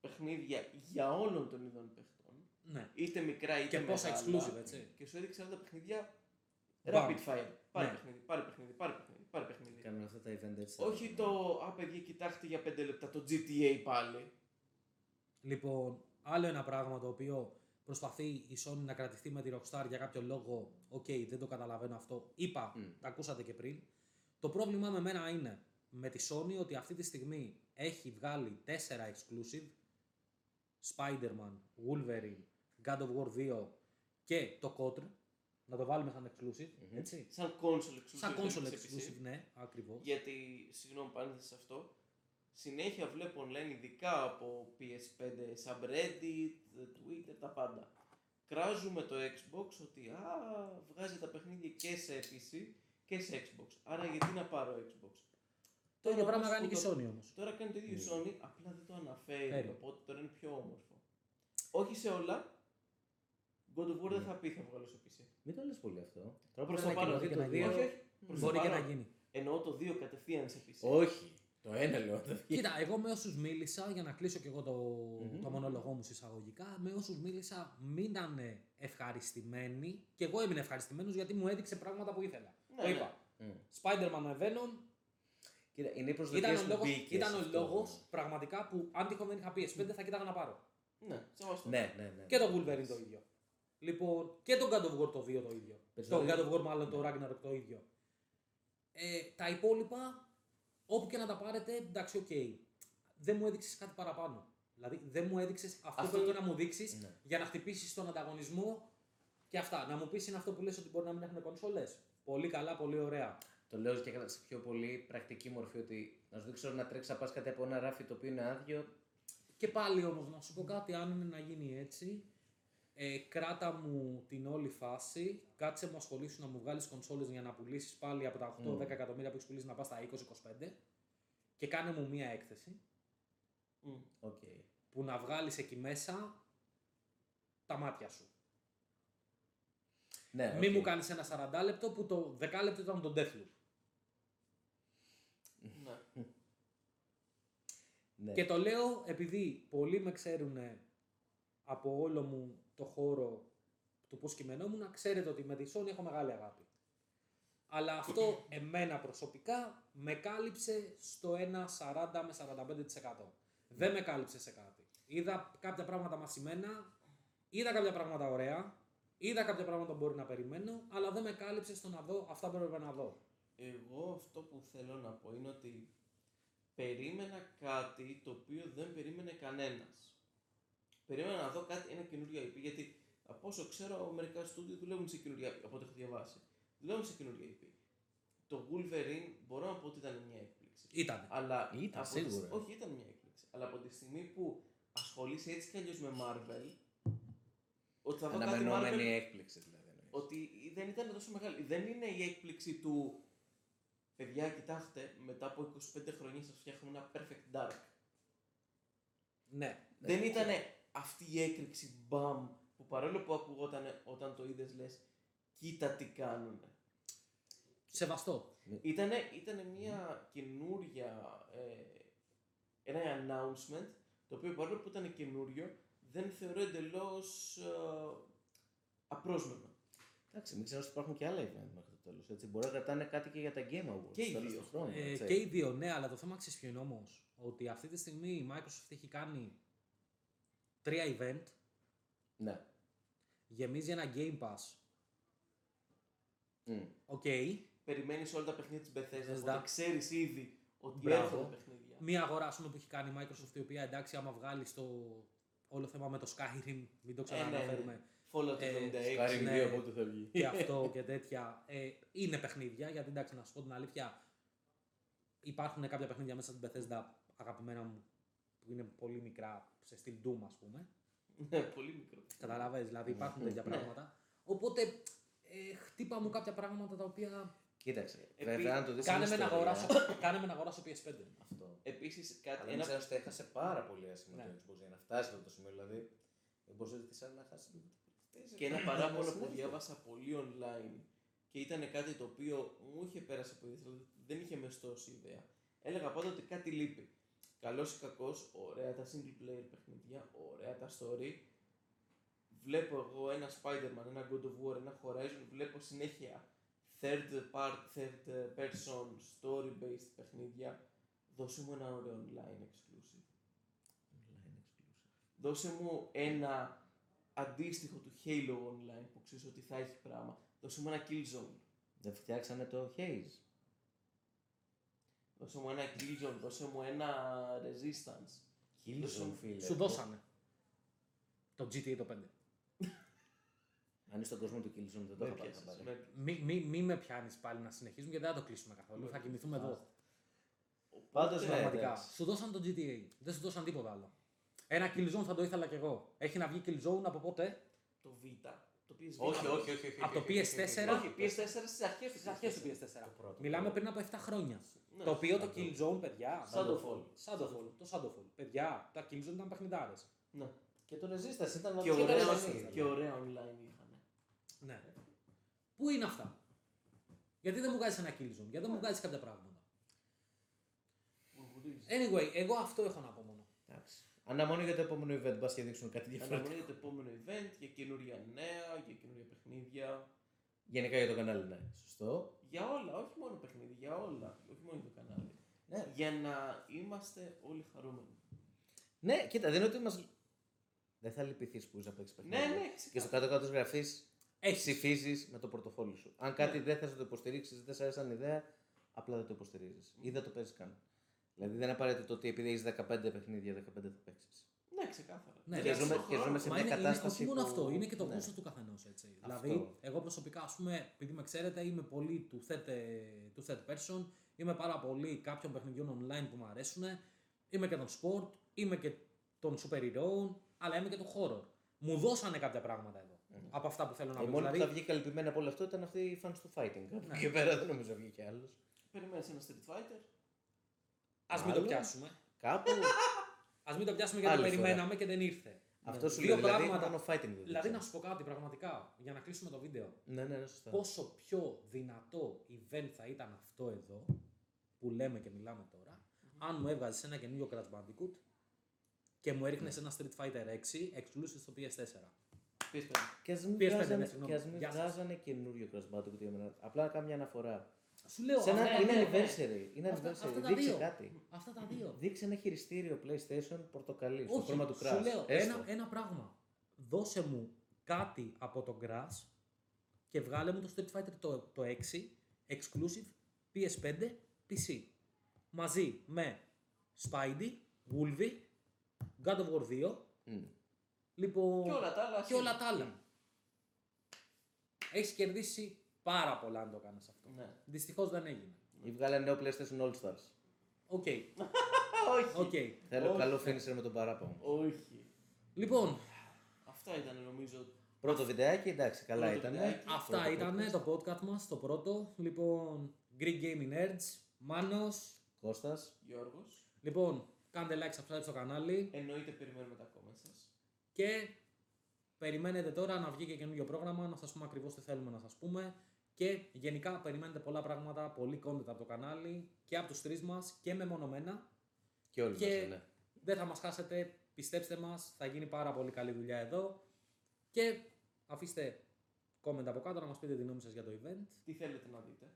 παιχνίδια για όλων των ειδών παιχτών. Ναι. Είτε μικρά είτε Και πόσα μεγάλα. exclusive, έτσι. Και σου έδειξε όλα τα παιχνίδια Μπαμ. Rapid fire. Πάρε Ναι. παιχνίδι, πάρε παιχνίδι, πάρε παιχνίδι, πάρε παιχνίδι. Κάνουν αυτά τα event έτσι. Όχι το «Α, παιδιά, κοιτάξτε για 5 λεπτά το GTA πάλι». Λοιπόν, άλλο ένα πράγμα το οποίο προσπαθεί η Sony να κρατηθεί με τη Rockstar για κάποιο λόγο. Οκ, δεν το καταλαβαίνω αυτό. Είπα, Μμ. τα ακούσατε και πριν. Το πρόβλημα με μένα είναι με τη Sony ότι αυτή τη στιγμή έχει βγάλει 4 exclusive. Spider-Man, Wolverine, God of War 2 και το KOTOR. Να το βάλουμε σαν exclusive, Μμμ. έτσι. Σαν console exclusive. Σαν δεν console είναι σε PC. exclusive, ναι, ακριβώς. Γιατί, συγγνώμη παρένθεση σε αυτό, συνέχεια βλέπω online ειδικά από PS5 subreddit, Twitter, τα πάντα. Κράζουμε το Xbox ότι α, βγάζει τα παιχνίδια και σε PC και σε Xbox. Άρα γιατί να πάρω Xbox; Το ίδιο Τώρα πράγμα όμως κάνει που και η το- Sony όμως. Τώρα κάνει το ίδιο η Ναι. Sony, απλά δεν το αναφέρει, Φέρει. οπότε τώρα είναι πιο όμορφο. Όχι σε όλα. God of War δεν Ναι. θα πει θα βγάλω σε PC. Μην το λες πολύ αυτό. Τώρα Προς πρέπει το να παρόν ανακοινωθεί και το να 2. γίνει. Όχι, όχι. Προς το Μπορεί και να παρόν. γίνει. Εννοώ το 2 κατευθείαν σε PC. Όχι. Το ένα λέω. το δύο. Κοίτα, εγώ με όσους μίλησα, για να κλείσω και εγώ το, Μμμ. το μονόλογό μου εισαγωγικά, με όσους μίλησα μείνανε ευχαριστημένοι και εγώ έμεινα ευχαριστημένος γιατί μου έδειξε πράγματα που ήθελα. Ναι, το ναι. είπα. Μμ. Spider-Man με Venom Κοίτα, είναι οι ήταν προσδοκίες ο που λόγος, μπήκες ήταν ο αυτό. λόγος πραγματικά που αν τυχόν δεν είχα PS5 θα κοίταγα να πάρω. Ναι, σεβαστό. Ναι, ναι, ναι. Και το Wolverine το ίδιο. Λοιπόν, και το God of War το 2 το ίδιο. Το Περισσότερο- God of War μάλλον το Ragnarok το ίδιο. Ε, τα υπόλοιπα, όπου και να τα πάρετε, εντάξει, οκ. Δεν μου έδειξες κάτι παραπάνω. Δηλαδή, δεν μου έδειξες αυτό, Αυτό που το- έπρεπε να μου δείξεις Ναι. για να χτυπήσεις τον ανταγωνισμό και αυτά. Να μου πεις είναι αυτό που λες ότι μπορεί να μην έχουν κονσόλες. Πολύ καλά, πολύ ωραία. Το λέω και σε πιο πολύ πρακτική μορφή ότι να σου δείξω να τρέξει να πας κάτι από ένα ράφι το οποίο είναι άδειο. Και πάλι όμως να σου πω κάτι, αν είναι να γίνει έτσι, ε, κράτα μου την όλη φάση, κάτσε μου ασχολήσου να μου βγάλεις κονσόλες για να πουλήσεις πάλι από τα 8-10 Μμμ. εκατομμύρια που έχεις πουλήσει να πας στα 20-25 και κάνε μου μία έκθεση Μμ. Οκ. που να βγάλεις εκεί μέσα τα μάτια σου. Ναι, Μην οκ. μου κάνεις ένα 40 λεπτό που το 10 λεπτό ήταν το Deathloop. Ναι. Ναι. Και το λέω επειδή πολλοί με ξέρουν από όλο μου το χώρο του πώς κειμενόμουν, ξέρετε ότι με τη Sony έχω μεγάλη αγάπη. Αλλά αυτό εμένα προσωπικά με κάλυψε στο ένα 40 με 45%. Δεν με κάλυψε σε κάτι. Είδα κάποια πράγματα μασημένα, είδα κάποια πράγματα ωραία, είδα κάποια πράγματα που μπορεί να περιμένω, αλλά δεν με κάλυψε στο να δω αυτά που έπρεπε να δω. Εγώ αυτό που θέλω να πω είναι ότι περίμενα κάτι το οποίο δεν περίμενε κανένας. Περίμενα να δω κάτι, ένα καινούριο IP, γιατί από όσο ξέρω μερικά στούντιο δουλεύουν σε καινούργια IP, από ό,τι έχω διαβάσει. Δουλεύουν σε καινούργια IP. Το Wolverine μπορώ να πω ότι ήταν μια έκπληξη. Ήταν. Αλλά Ήταν, από τη- σίγουρα. όχι, ήταν μια έκπληξη. Αλλά από τη στιγμή που ασχολείσαι έτσι κι αλλιώς με Marvel, ότι θα δω κάτι Αναμενόμενη Marvel, έκπληξη δηλαδή. εννοείς. ότι δεν ήταν τόσο μεγάλη. Δεν είναι η έκπληξη του παιδιά, κοιτάξτε, μετά από 25 χρόνια σας φτιάχνουμε ένα perfect dark. Ναι. Δεν ήταν αυτή η έκρηξη μπαμ που παρόλο που ακουγόταν όταν το είδες λες κοίτα τι κάνουνε. Σεβαστό. Ήτανε, ήτανε μια καινούρια, ε, ένα announcement, το οποίο παρόλο που ήταν καινούριο, δεν θεωρώ εντελώς ε, απρόσμενο. Εντάξει, μην ξεχνάς ότι υπάρχουν και άλλα event μέχρι το τέλος. Έτσι. Μπορεί να κρατάνε κάτι και για τα Game Awards. Και οι τέλος δύο. του χρόνου, Ε, έτσι. και οι δύο, ναι, αλλά το θέμα ξέρεις ποιο είναι όμως. Ότι αυτή τη στιγμή η Microsoft έχει κάνει τρία event, Ναι. γεμίζει ένα Game Pass. Μμ. Οκ. Περιμένεις όλα τα παιχνίδια της Bethesda, Bethesda. οπότε ξέρεις ήδη ότι Μπράβο. έρχονται παιχνίδια. Μία αγορά ας πούμε, που έχει κάνει η Microsoft, η οποία εντάξει, άμα βγάλεις το όλο θέμα με το Skyrim, μην το Ε, ναι, ναι. ξαναναφέρουμε. Fallout Ε, 76. Skyrim ναι. 2 από ό,τι θα βγει. και αυτό και τέτοια. Ε, είναι παιχνίδια, γιατί εντάξει, να σου πω την αλήθεια, υπάρχουν κάποια παιχνίδια μέσα στην Bethesda αγαπημένα μου που είναι πολύ μικρά, σε στυλ Doom ας πούμε. Ναι, πολύ μικρό. Καταλαβαίνεις, δηλαδή υπάρχουν τέτοια Ναι. πράγματα. Οπότε ε, χτύπα μου κάποια πράγματα τα οποία Κοίταξε. Επί- Βέβαια, αν το δεις κάνε στην με, να ιστορία, αγοράσω, κάνε με να αγοράσω PS5. Αυτό. Επίσης, κάτι, Αλλά ένα, ένα... ότι έχασε πάρα πολύ άσχημα Ναι. το Xbox για να φτάσει σε αυτό το σημείο. Δηλαδή, δεν μπορούσε να ζητήσει να χάσεις. και ένα παράπονο που Συνέχεια. διάβασα πολύ online και ήταν κάτι το οποίο μου είχε πέρασει από ιδέα, δηλαδή δεν είχε μεστώσει ιδέα. Έλεγα πάντα ότι κάτι λείπει. Καλός ή κακός, ωραία τα single player παιχνίδια, ωραία τα story. Βλέπω εγώ ένα Spider-Man, ένα God of War, ένα Horizon, βλέπω συνέχεια third, part, third person story based παιχνίδια. Δώσε μου ένα ωραίο online exclusive. Δώσε μου ένα αντίστοιχο του Halo Online που ξέρεις ότι θα έχει πράγμα. Δώσε μου ένα Killzone. Δεν φτιάξανε το Haze. Δώσε μου ένα Killzone. Δώσε μου ένα Resistance. Killzone, φίλε. Σου δώσανε. Το GTA το 5. Αν είσαι στον κόσμο του Killzone, δεν το Με είχα πάρει πιάσεις, χαμπάρι. με- Μη, μη, μη με πιάνεις πάλι να συνεχίσουμε γιατί δεν θα το κλείσουμε καθόλου. Θα κοιμηθούμε εδώ. Πάντως, Οπότε, ναι. Πραγματικά. εντάξει. Σου δώσαν το GTA. Δεν σου δώσαν τίποτα άλλο. Ένα Killzone θα το ήθελα κι εγώ. Έχει να βγει Killzone από πότε; Το Β. Το PS Όχι, όχι, όχι. όχι, Από το όχι, όχι, PS4. όχι, Όχι, PS4 στις αρχές Στις αρχές του PS4. Το πρώτο. Μιλάμε πριν από 7 χρόνια. Ναι. Το οποίο το Shadowfall. Killzone, παιδιά. Shadowfall. Shadowfall. Το Shadowfall. Παιδιά, τα Killzone ήταν παιχνιδάρες. Ναι. Και το Resistance ήταν Και πιο ωραία, καλές παιχνίδια. και ωραία online είχαν. Ναι. Πού είναι αυτά; Γιατί δεν μου βγάζει ένα Killzone, γιατί δεν μου βγάζει κάποια πράγματα. Βουρβουρίζει. Anyway, εγώ αυτό έχω να πω μόνο. Εντάξει. Αναμονή για το επόμενο event, μπας και δείξουν κάτι διαφορετικό. Αναμονή για το επόμενο event, για καινούρια νέα, για καινούρια παιχνίδια. Γενικά για το κανάλι, ναι. Σωστό. Για όλα, όχι μόνο παιχνίδια, για όλα. Όχι μόνο για το κανάλι. Ναι. Για να είμαστε όλοι χαρούμενοι. Ναι, κοίτα, δεν είναι ότι μας... Δεν θα λυπηθείς που είσαι να παίξεις παιχνίδια. Ναι, ναι, Και στο ξεκάθαρα. κάτω-κάτω της γραφής Έχεις. ψηφίζεις με το πορτοφόλι σου. Αν κάτι Ναι. δεν θες να το υποστηρίξεις, δεν σε άρεσε σαν ιδέα, απλά δεν το υποστηρίζεις. Ή δεν το παίζεις καν. Δηλαδή δεν είναι απαραίτητο ότι επειδή έχεις 15 παιχνίδια, 15 θα παίξεις. Ναι, ξεκάθαρα. Ναι, Και Για ζούμε- στον και χρόνο. ζούμε σε Μα μια είναι, είναι κατάσταση όχι μόνο που- αυτό, είναι και το ναι. γούστο του καθενός. Αυτό. Δηλαδή, εγώ προσωπικά, ας πούμε, επειδή με ξέρετε, είμαι πολύ του third, ε, του third person, είμαι πάρα πολύ κάποιων παιχνιδιών online που μου αρέσουν. Είμαι και των sport, είμαι και των super hero, αλλά είμαι και του horror. Μου δώσανε κάποια πράγματα εδώ. Από αυτά που θέλω να Η πω. μόνη που Δηλαδή, θα βγει καλυπημένη από όλο αυτό ήταν αυτή η fans του fighting. Ναι. Από εκεί πέρα δεν νομίζω βγει κι άλλος. Περιμένεις ένα Street Fighter. Ας μην το Μάλλον. πιάσουμε. Κάπου. Α μην το πιάσουμε γιατί το Άλλη φορά. περιμέναμε και δεν ήρθε. αυτό σου Δύο λέω. Δηλαδή, πράγματα. μόνο fighting δεν Δηλαδή, ξέρω. να σου πω κάτι πραγματικά, για να κλείσουμε το βίντεο. Ναι, ναι, ναι, σωστά. πόσο πιο δυνατό event θα ήταν αυτό εδώ που λέμε και μιλάμε τώρα, αν μου έβγαζες ένα καινούριο Crash Bandicoot και μου έριχνες ένα Street Fighter 6 exclusive στο PS4. PS5. Και ας μην PS5, βγάζανε, ναι, συγγνώμη. και ας μην Γεια σας. βγάζανε καινούριο Crash Bandicoot για μένα. Απλά να κάνω μια αναφορά. Σου λέω, Σε ένα, αυτά, είναι ναι, ναι. anniversary. Είναι Αυτά- anniversary. αυτά τα Δείξε δύο. κάτι. Αυτά τα δύο. Δείξε ένα χειριστήριο PlayStation πορτοκαλί στο Όχι, χρώμα του σου Crash. λέω Έστω. ένα, ένα πράγμα. Δώσε μου κάτι από τον Crash και βγάλε μου το Street Fighter το, το 6 exclusive PS5, PC. Μαζί με Spidey, Wolvie, God of War 2, Μμ. λοιπόν, Και όλα τα άλλα. και όλα τα άλλα. Έχεις κερδίσει πάρα πολλά αν το κάνεις αυτό. Ναι. Δυστυχώς δεν έγινε. Ή βγάλε νέο PlayStation All Stars. Οκ, Όχι. οκ. Θέλω Όχι. καλό finisher με τον Παράπονο. Όχι. Λοιπόν, Αυτά ήταν νομίζω. Πρώτο βιντεάκι, εντάξει, καλά Πρώτο ήταν. βιντεάκι. αυτά Πρώτο ήταν podcast. το podcast μας, το πρώτο. Λοιπόν, Greek Gaming Nerds, Μάνος. Κώστας. Γιώργος. Λοιπόν, κάντε like, subscribe στο κανάλι Εννοείται περιμένουμε τα comments σας. και περιμένετε τώρα να βγει και καινούργιο πρόγραμμα, να σας πούμε ακριβώς τι θέλουμε να σας πούμε και γενικά περιμένετε πολλά πράγματα, πολύ content από το κανάλι και από τους τρεις μας και μεμονωμένα. Και όλοι Και- μας, ναι. Δεν θα μας χάσετε, πιστέψτε μας, θα γίνει πάρα πολύ καλή δουλειά εδώ και αφήστε comment από κάτω να μας πείτε τη γνώμη σας για το event Τι θέλετε να δείτε.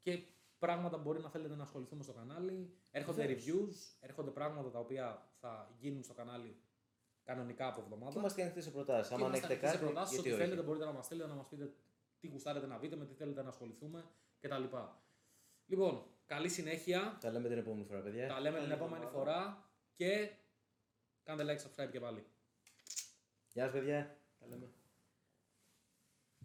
και πράγματα που μπορεί να θέλετε να ασχοληθούμε στο κανάλι. Έρχονται Βεβαίως. reviews, έρχονται πράγματα τα οποία θα γίνουν στο κανάλι κανονικά από Και εβδομάδα. είμαστε ανοιχτοί σε προτάσεις. Και Άμα είμαστε έχετε ανοιχτοί σε κάτι, προτάσεις, γιατί ό,τι όχι. θέλετε μπορείτε να μας στείλετε, να μας πείτε τι γουστάρετε να δείτε, με τι θέλετε να ασχοληθούμε κτλ. Λοιπόν, καλή συνέχεια. Τα λέμε την επόμενη φορά, παιδιά. Τα λέμε την Καλή επόμενη εβδομάδα. φορά και κάντε like, subscribe και πάλι. Γεια σας, παιδιά. Τα λέμε.